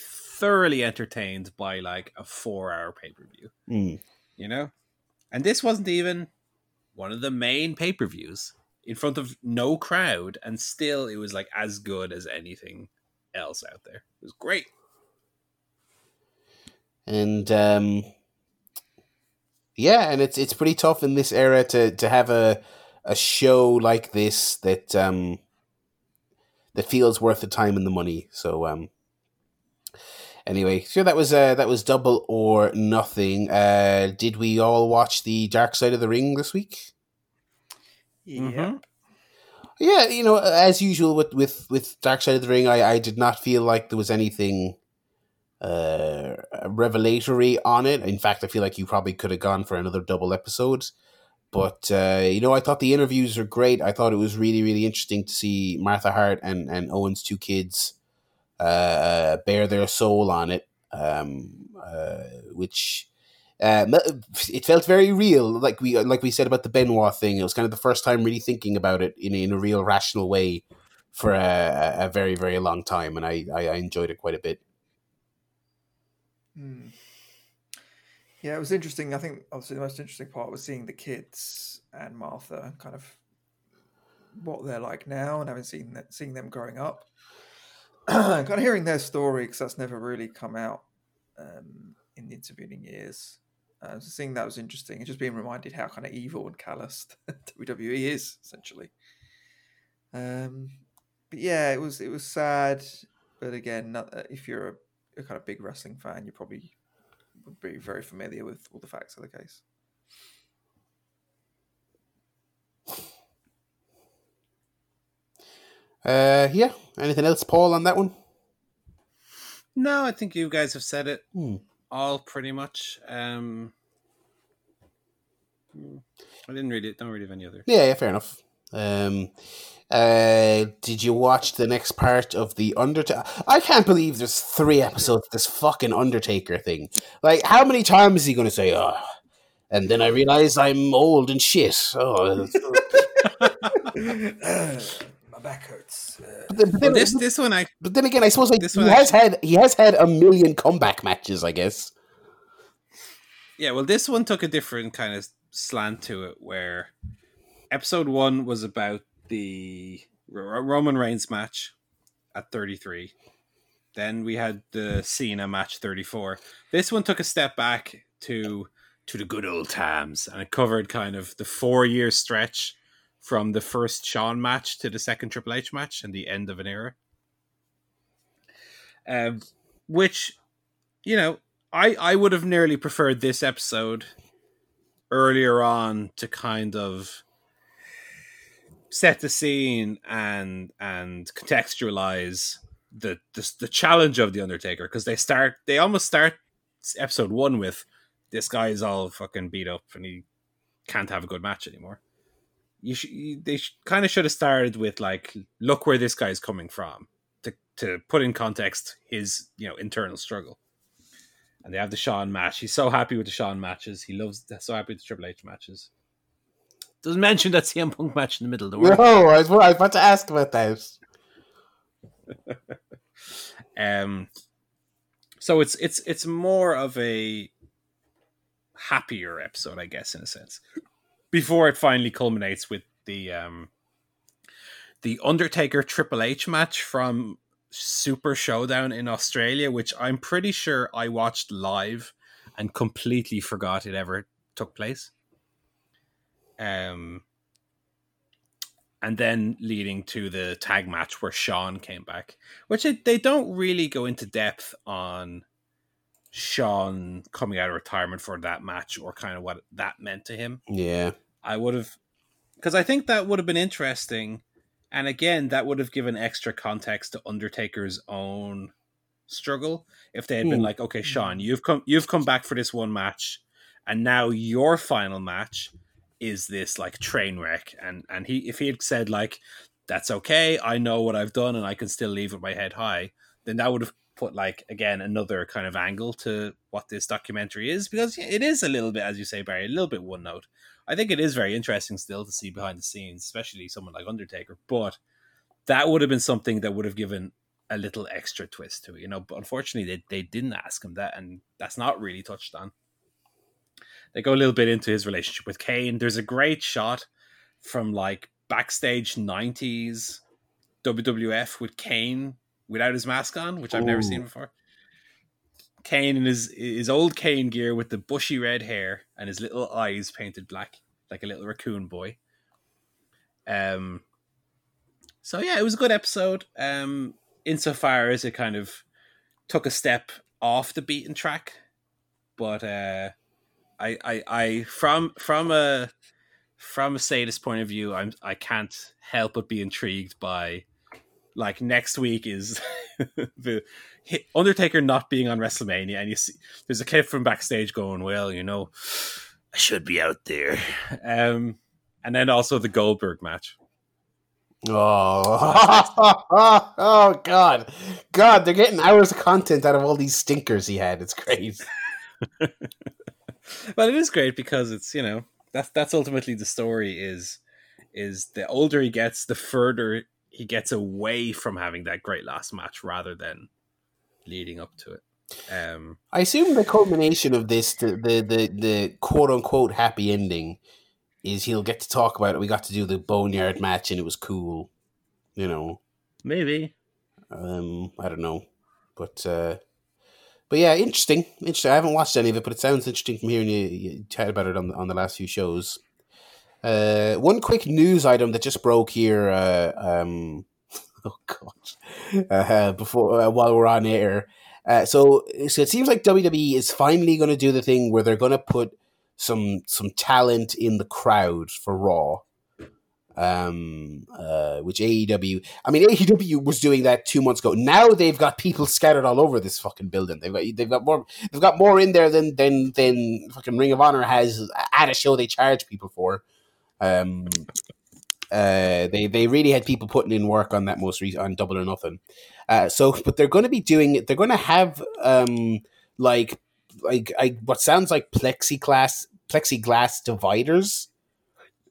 thoroughly entertained by like a four hour pay per view. mm. You know, and this wasn't even one of the main pay per views in front of no crowd, and still it was like as good as anything else out there. It was great. and um, yeah, and it's it's pretty tough in this era to to have a a show like this that um, that feels worth the time and the money. So um, anyway, so that was uh, that was double or nothing. Uh, did we all watch the Dark Side of the Ring this week? Yeah. Yeah, you know, as usual with with with Dark Side of the Ring, I I did not feel like there was anything uh revelatory on it. In fact, I feel like you probably could have gone for another double episode. But uh, you know, I thought the interviews were great. I thought it was really, really interesting to see Martha Hart and and Owen's two kids uh, bear their soul on it, um, uh, which uh, it felt very real. Like we like we said about the Benoit thing, it was kind of the first time really thinking about it in in a real rational way for a, a very very long time, and I, I I enjoyed it quite a bit. Hmm. Yeah, it was interesting. I think obviously the most interesting part was seeing the kids and Martha kind of what they're like now and having seen that, seeing them growing up. *clears throat* kind of hearing their story because that's never really come out um, in the intervening years. Uh, seeing that was interesting and just being reminded how kind of evil and calloused *laughs* WWE is essentially. Um, but yeah, it was it was sad. But again, not, uh, if you're a, a kind of big wrestling fan, you probably would be very familiar with all the facts of the case. Uh, yeah. Anything else, Paul, on that one? No, I think you guys have said it Hmm. all pretty much. Um, I didn't read it. Don't read of any other. Yeah, yeah, fair enough. Um, uh, did you watch the next part of the Undertaker? I can't believe there's three episodes of this fucking Undertaker thing. Like, how many times is he going to say, "Oh," and then I realize I'm old and shit. Oh, *laughs* *laughs* *laughs* back hurts. Uh, but, then, but, then, this this one I but then again, I suppose like this he one has had he has had a million comeback matches. I guess. yeah. Well, this one took a different kind of slant to it, where episode one was about the R- Roman Reigns match at 33. Then we had the Cena match 34. This one took a step back to to the good old times, and it covered kind of the four year stretch from the first Shawn match to the second Triple H match and the end of an era. Um, which, you know, I I would have nearly preferred this episode earlier on to kind of set the scene and and contextualize the the, the challenge of the Undertaker because they start they almost start episode one with this guy is all fucking beat up and he can't have a good match anymore. You, sh- you they sh- kind of should have started with like look where this guy's coming from to to put in context his you know internal struggle. And they have the Shawn match. He's so happy with the Shawn matches. He loves so happy with the Triple H matches. Doesn't mention that CM Punk match in the middle. Worry. No, I was, I was about to ask about that. *laughs* Um, so it's it's it's more of a happier episode, I guess, in a sense, before it finally culminates with the um, the Undertaker Triple H match from Super Showdown in Australia, which I'm pretty sure I watched live and completely forgot it ever took place. Um, and then leading to the tag match where Shawn came back, which it, they don't really go into depth on Shawn coming out of retirement for that match or kind of what that meant to him. Yeah. I would have, because I think that would have been interesting. And again, that would have given extra context to Undertaker's own struggle if they had been Hmm. like, okay, Shawn, you've come, you've come back for this one match, and now your final match is this like train wreck. And and he, if he had said like, that's okay, I know what I've done, and I can still leave with my head high, then that would have put like again another kind of angle to what this documentary is because it is a little bit, as you say, Barry, a little bit one note. I think it is very interesting still to see behind the scenes, especially someone like Undertaker. But that would have been something that would have given a little extra twist to it, you know. But unfortunately, they, they didn't ask him that, and that's not really touched on. They go a little bit into his relationship with Kane. There's a great shot from like backstage 90s WWF with Kane without his mask on, which I've never seen before. Kane in his his old Kane gear with the bushy red hair and his little eyes painted black, like a little raccoon boy. Um. So yeah, it was a good episode. Um, insofar as it kind of took a step off the beaten track, but uh, I, I, I from from a from a sadist point of view, I'm I can't help but be intrigued by like next week is *laughs* the Undertaker not being on WrestleMania, and you see there's a clip from backstage going, "Well, you know, I should be out there," um, and then also the Goldberg match. Oh, *laughs* oh God, God! They're getting hours of content out of all these stinkers he had. It's great. *laughs* But it is great because it's you know that's that's ultimately the story is is the older he gets, the further he gets away from having that great last match rather than leading up to it. Um, I assume the culmination of this, the the the, the quote unquote happy ending, is he'll get to talk about it. We got to do the boneyard match and it was cool. You know, maybe um, I don't know, but uh, but yeah, interesting. Interesting. I haven't watched any of it, but it sounds interesting from hearing you, you chat about it on the, on the last few shows. Uh, one quick news item that just broke here. Uh, um, *laughs* oh god! Uh, before uh, while we're on air, uh, so so it seems like WWE is finally going to do the thing where they're going to put some some talent in the crowd for Raw. Um, uh, which AEW, I mean, AEW was doing that two months ago. Now they've got people scattered all over this fucking building. They've got they've got more they've got more in there than than than fucking Ring of Honor has at a show they charge people for. Um, uh, they they really had people putting in work on that most recent on Double or Nothing. Uh, so, but they're going to be doing they're going to have um like like I, what sounds like plexiglass plexiglass dividers.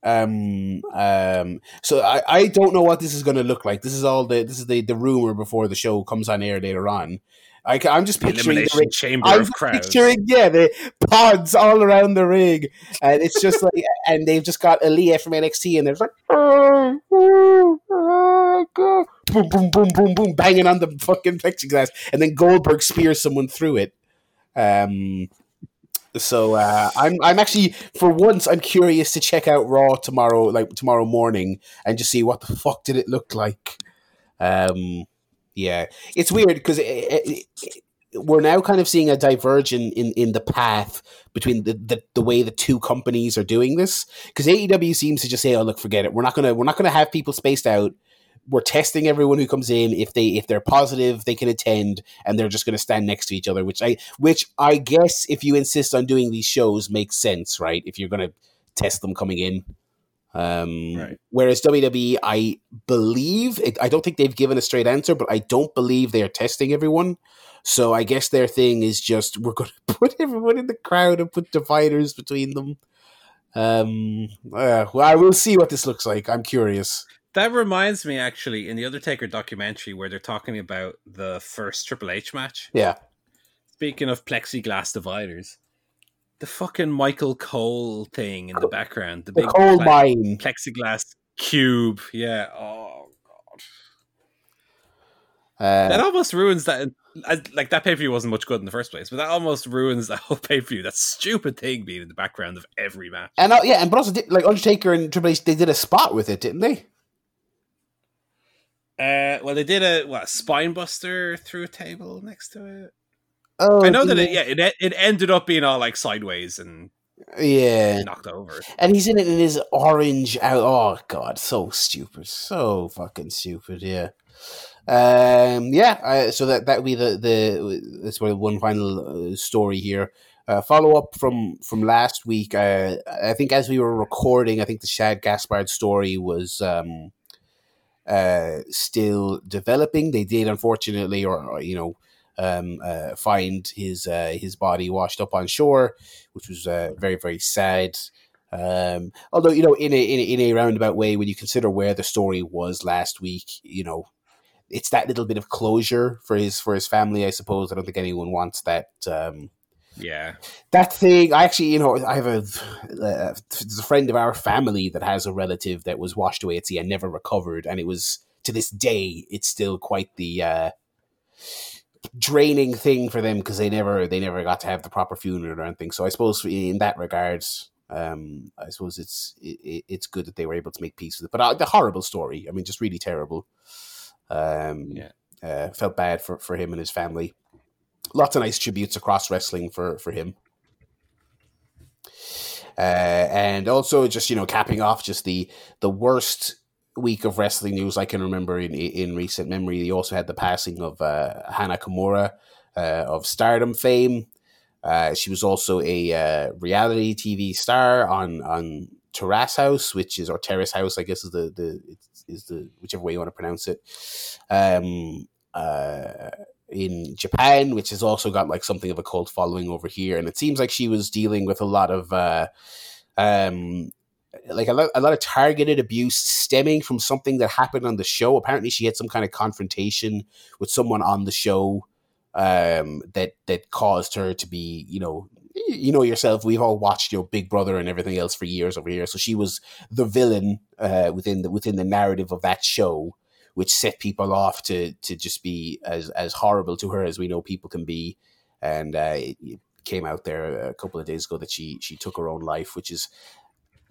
Um, um, so I, I don't know what this is going to look like. This is all the this is the the rumor before the show comes on air later on. I, am just picturing the ring. chamber I'm of crowds. picturing, yeah, the pods all around the ring, and it's just like, *laughs* and they've just got Aliyah from NXT, and they're like, "Oh, oh, oh, go." boom, boom, boom, boom, boom, banging on the fucking plexiglass, and then Goldberg spears someone through it. Um, so uh, I'm, I'm actually, for once, I'm curious to check out Raw tomorrow, like tomorrow morning, and just see what the fuck did it look like. Um, yeah, it's weird because we're now kind of seeing a divergence in, in the path between the, the, the way the two companies are doing this. Because AEW seems to just say, "Oh, look, forget it. We're not gonna we're not gonna have people spaced out. We're testing everyone who comes in. If they if they're positive, they can attend, and they're just gonna stand next to each other. Which I which I guess if you insist on doing these shows makes sense, right? If you're gonna test them coming in." Um, Right. Whereas WWE, I believe, it, I don't think they've given a straight answer, but I don't believe they are testing everyone. So I guess their thing is just we're going *laughs* to put everyone in the crowd and put dividers between them. Um, uh, well, I will see what this looks like. I'm curious. That reminds me, actually, in the Undertaker documentary where they're talking about the first Triple H match. Yeah. Speaking of plexiglass dividers, the fucking Michael Cole thing in the background, the The big coal mine. plexiglass cube. Yeah. Oh god. Uh, That almost ruins that. Like that pay per view wasn't much good in the first place, but that almost ruins that whole pay per view. That stupid thing being in the background of every match. and uh, yeah, and but also did, like Undertaker and Triple H, they did a spot with it, didn't they? Uh, well, they did a what spine buster through a table next to it. Oh, I know that it, yeah, it it ended up being all like sideways and yeah. knocked over. And he's in it in his orange out. Oh god, so stupid, so fucking stupid. Yeah, um, yeah. Uh, so that that would be the the that's where one final uh, story here. Uh, follow up from from last week. Uh, I think as we were recording, I think the Shad Gaspard story was um, uh, still developing. They did, unfortunately, or, or you know. Um, uh, find his uh, his body washed up on shore, which was uh, very very sad. Um, although you know, in a, in a in a roundabout way, when you consider where the story was last week, you know, it's that little bit of closure for his for his family. I suppose I don't think anyone wants that. Um, Yeah, that thing. I actually, you know, I have a uh, a friend of our family that has a relative that was washed away at sea and never recovered, and it was to this day, it's still quite the. Draining thing for them because they never they never got to have the proper funeral or anything. So I suppose in that regard, um, I suppose it's it, it's good that they were able to make peace with it. But uh, the horrible story, I mean, just really terrible. Um, Yeah. uh, felt bad for for him and his family. Lots of nice tributes across wrestling for for him. Uh, and also just you know capping off just the the worst week of wrestling news I can remember in in recent memory. You also had the passing of uh, Hana Kimura uh, of Stardom fame. Uh, she was also a uh, reality TV star on on Terrace House, which is or Terrace House, I guess is the the is the whichever way you want to pronounce it. Um, uh, in Japan, which has also got like something of a cult following over here, and it seems like she was dealing with a lot of uh, um, like a lot, a lot of targeted abuse stemming from something that happened on the show. Apparently, she had some kind of confrontation with someone on the show um, that that caused her to be, you know, you know yourself. We've all watched your Big Brother and everything else for years over here. So she was the villain uh, within the within the narrative of that show, which set people off to to just be as as horrible to her as we know people can be. And uh, it, it came out there a couple of days ago that she she took her own life, which is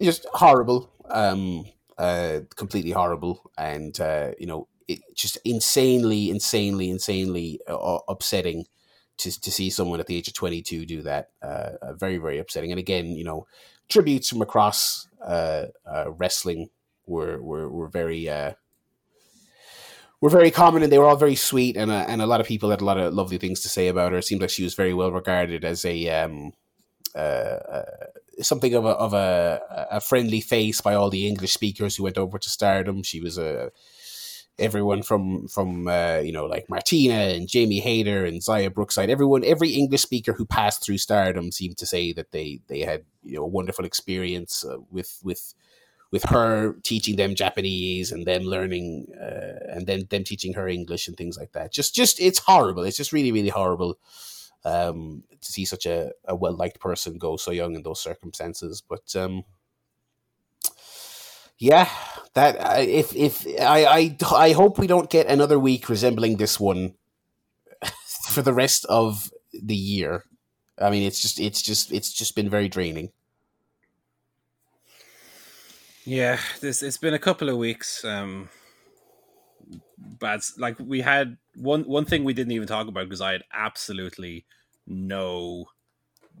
just horrible, um, uh, completely horrible, and uh, you know, it just insanely, insanely, insanely uh, upsetting to to see someone at the age of twenty two do that. Uh, uh, very, very upsetting. And again, you know, tributes from across uh, uh, wrestling were were were very. Uh, were very common and they were all very sweet and uh, and a lot of people had a lot of lovely things to say about her. It seemed like she was very well regarded as a um, uh, uh, something of a of a, a friendly face by all the English speakers who went over to Stardom. She was a everyone from from uh, you know like Martina and Jamie Hayter and Xia Brookside. Everyone, every English speaker who passed through Stardom seemed to say that they they had you know a wonderful experience uh, with with with her teaching them Japanese and them learning uh, and then them teaching her English and things like that. Just just it's horrible. It's just really really horrible um, to see such a, a well liked person go so young in those circumstances. But um, yeah, that if if I, I I hope we don't get another week resembling this one *laughs* for the rest of the year. I mean, it's just it's just it's just been very draining. Yeah, this it's been a couple of weeks. Um, bad. Like we had one one thing we didn't even talk about because I had absolutely no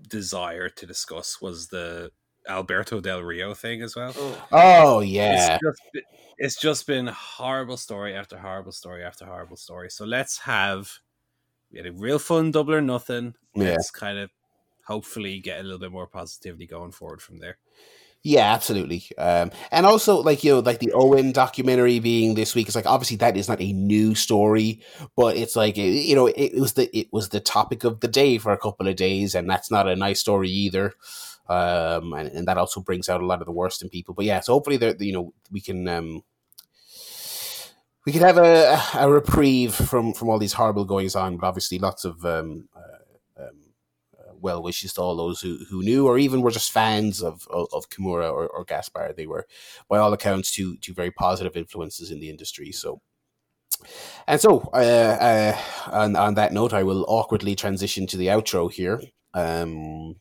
desire to discuss was the Alberto Del Rio thing as well. Oh, oh yeah, It's just, be- it's just been horrible story after horrible story after horrible story. So let's have we had a real fun double or nothing. Yeah. Let's kind of hopefully get a little bit more positivity going forward from there. Yeah, absolutely. Um, and also, like you know, like the Owen documentary being this week is like obviously that is not a new story, but it's like you know, it, was the it was the topic of the day for a couple of days, and that's not a nice story either. Um, and, and that also brings out a lot of the worst in people. But yeah, so hopefully, that you know, we can um, we can have a a reprieve from from all these horrible goings on. But obviously, lots of um, uh, well wishes to all those who, who knew or even were just fans of of, of Kimura or, or Gaspard. They were, by all accounts, two two very positive influences in the industry. So. And so, uh, uh, on, on that note, I will awkwardly transition to the outro here. Um,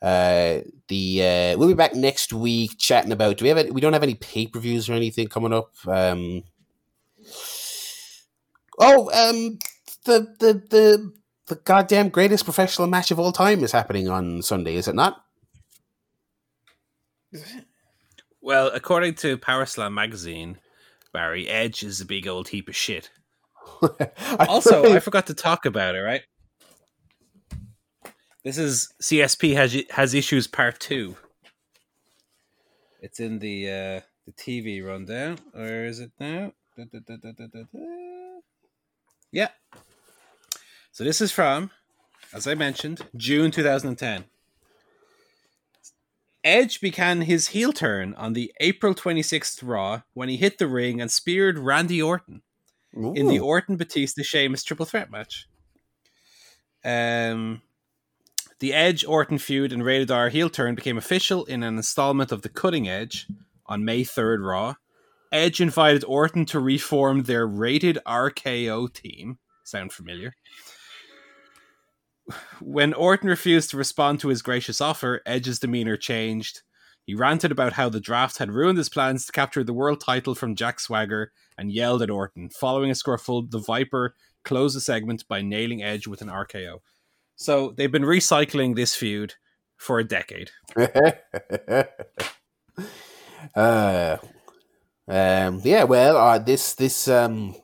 uh, the uh, we'll be back next week chatting about. Do we have? Any, we don't have any pay per views or anything coming up. Um, oh, um, the the the the goddamn greatest professional match of all time is happening on Sunday, is it not? Well, according to Power Slam magazine, Barry Edge is a big old heap of shit. *laughs* also, I forgot to talk about it. Right, this is CSP has has issues part two. It's in the uh, the TV rundown. Where is it now? Da, da, da, yeah. So this is from, as I mentioned, June 2010. Edge began his heel turn on the April 26th Raw when he hit the ring and speared Randy Orton Ooh. in the Orton Batista Sheamus triple threat match. Um, the Edge Orton feud and Rated R heel turn became official in an installment of The Cutting Edge on May 3rd Raw. Edge invited Orton to reform their Rated RKO team. Sound familiar? When Orton refused to respond to his gracious offer, Edge's demeanor changed. He ranted about how the draft had ruined his plans to capture the world title from Jack Swagger and yelled at Orton. Following a scuffle, the Viper closed the segment by nailing Edge with an RKO. So they've been recycling this feud for a decade. *laughs* uh, um, yeah, well, uh, this this um,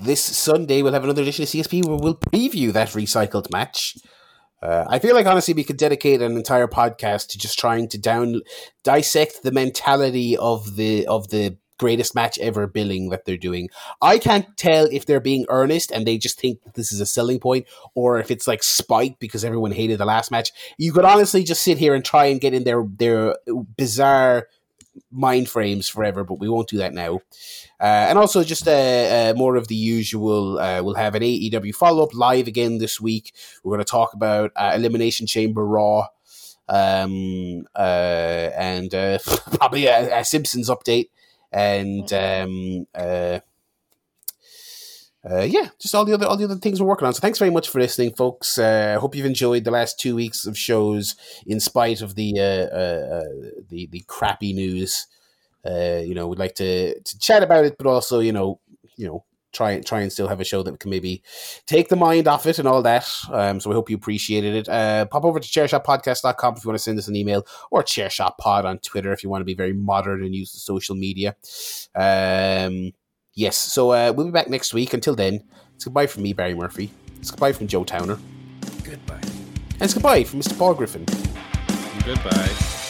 this Sunday we'll have another edition of CSP where we'll preview that recycled match. Uh, I feel like honestly we could dedicate an entire podcast to just trying to down dissect the mentality of the of the greatest match ever billing that they're doing. I can't tell if they're being earnest and they just think this is a selling point or if it's like spite because everyone hated the last match. You could honestly just sit here and try and get in their their bizarre mind frames forever, but we won't do that now. Uh, and also, just uh, uh, more of the usual. Uh, we'll have an AEW follow up live again this week. We're going to talk about uh, Elimination Chamber Raw um, uh, and *laughs* probably a, a, Simpsons update. And um, uh, yeah, just all the other all the other things we're working on. So thanks very much for listening, folks. I uh, hope you've enjoyed the last two weeks of shows, in spite of the uh, uh, uh the the crappy news. you know, we'd like to to chat about it, but also you know you know try try and still have a show that can maybe take the mind off it and all that. Um, so we hope you appreciated it. Uh, pop over to chairshotpodcast.com if you want to send us an email or chairshotpod on Twitter if you want to be very modern and use the social media. Um, yes, so uh, we'll be back next week. Until then, it's goodbye from me, Barry Murphy. It's goodbye from Joe Towner. Goodbye. And it's goodbye from Mr. Paul Griffin. Goodbye.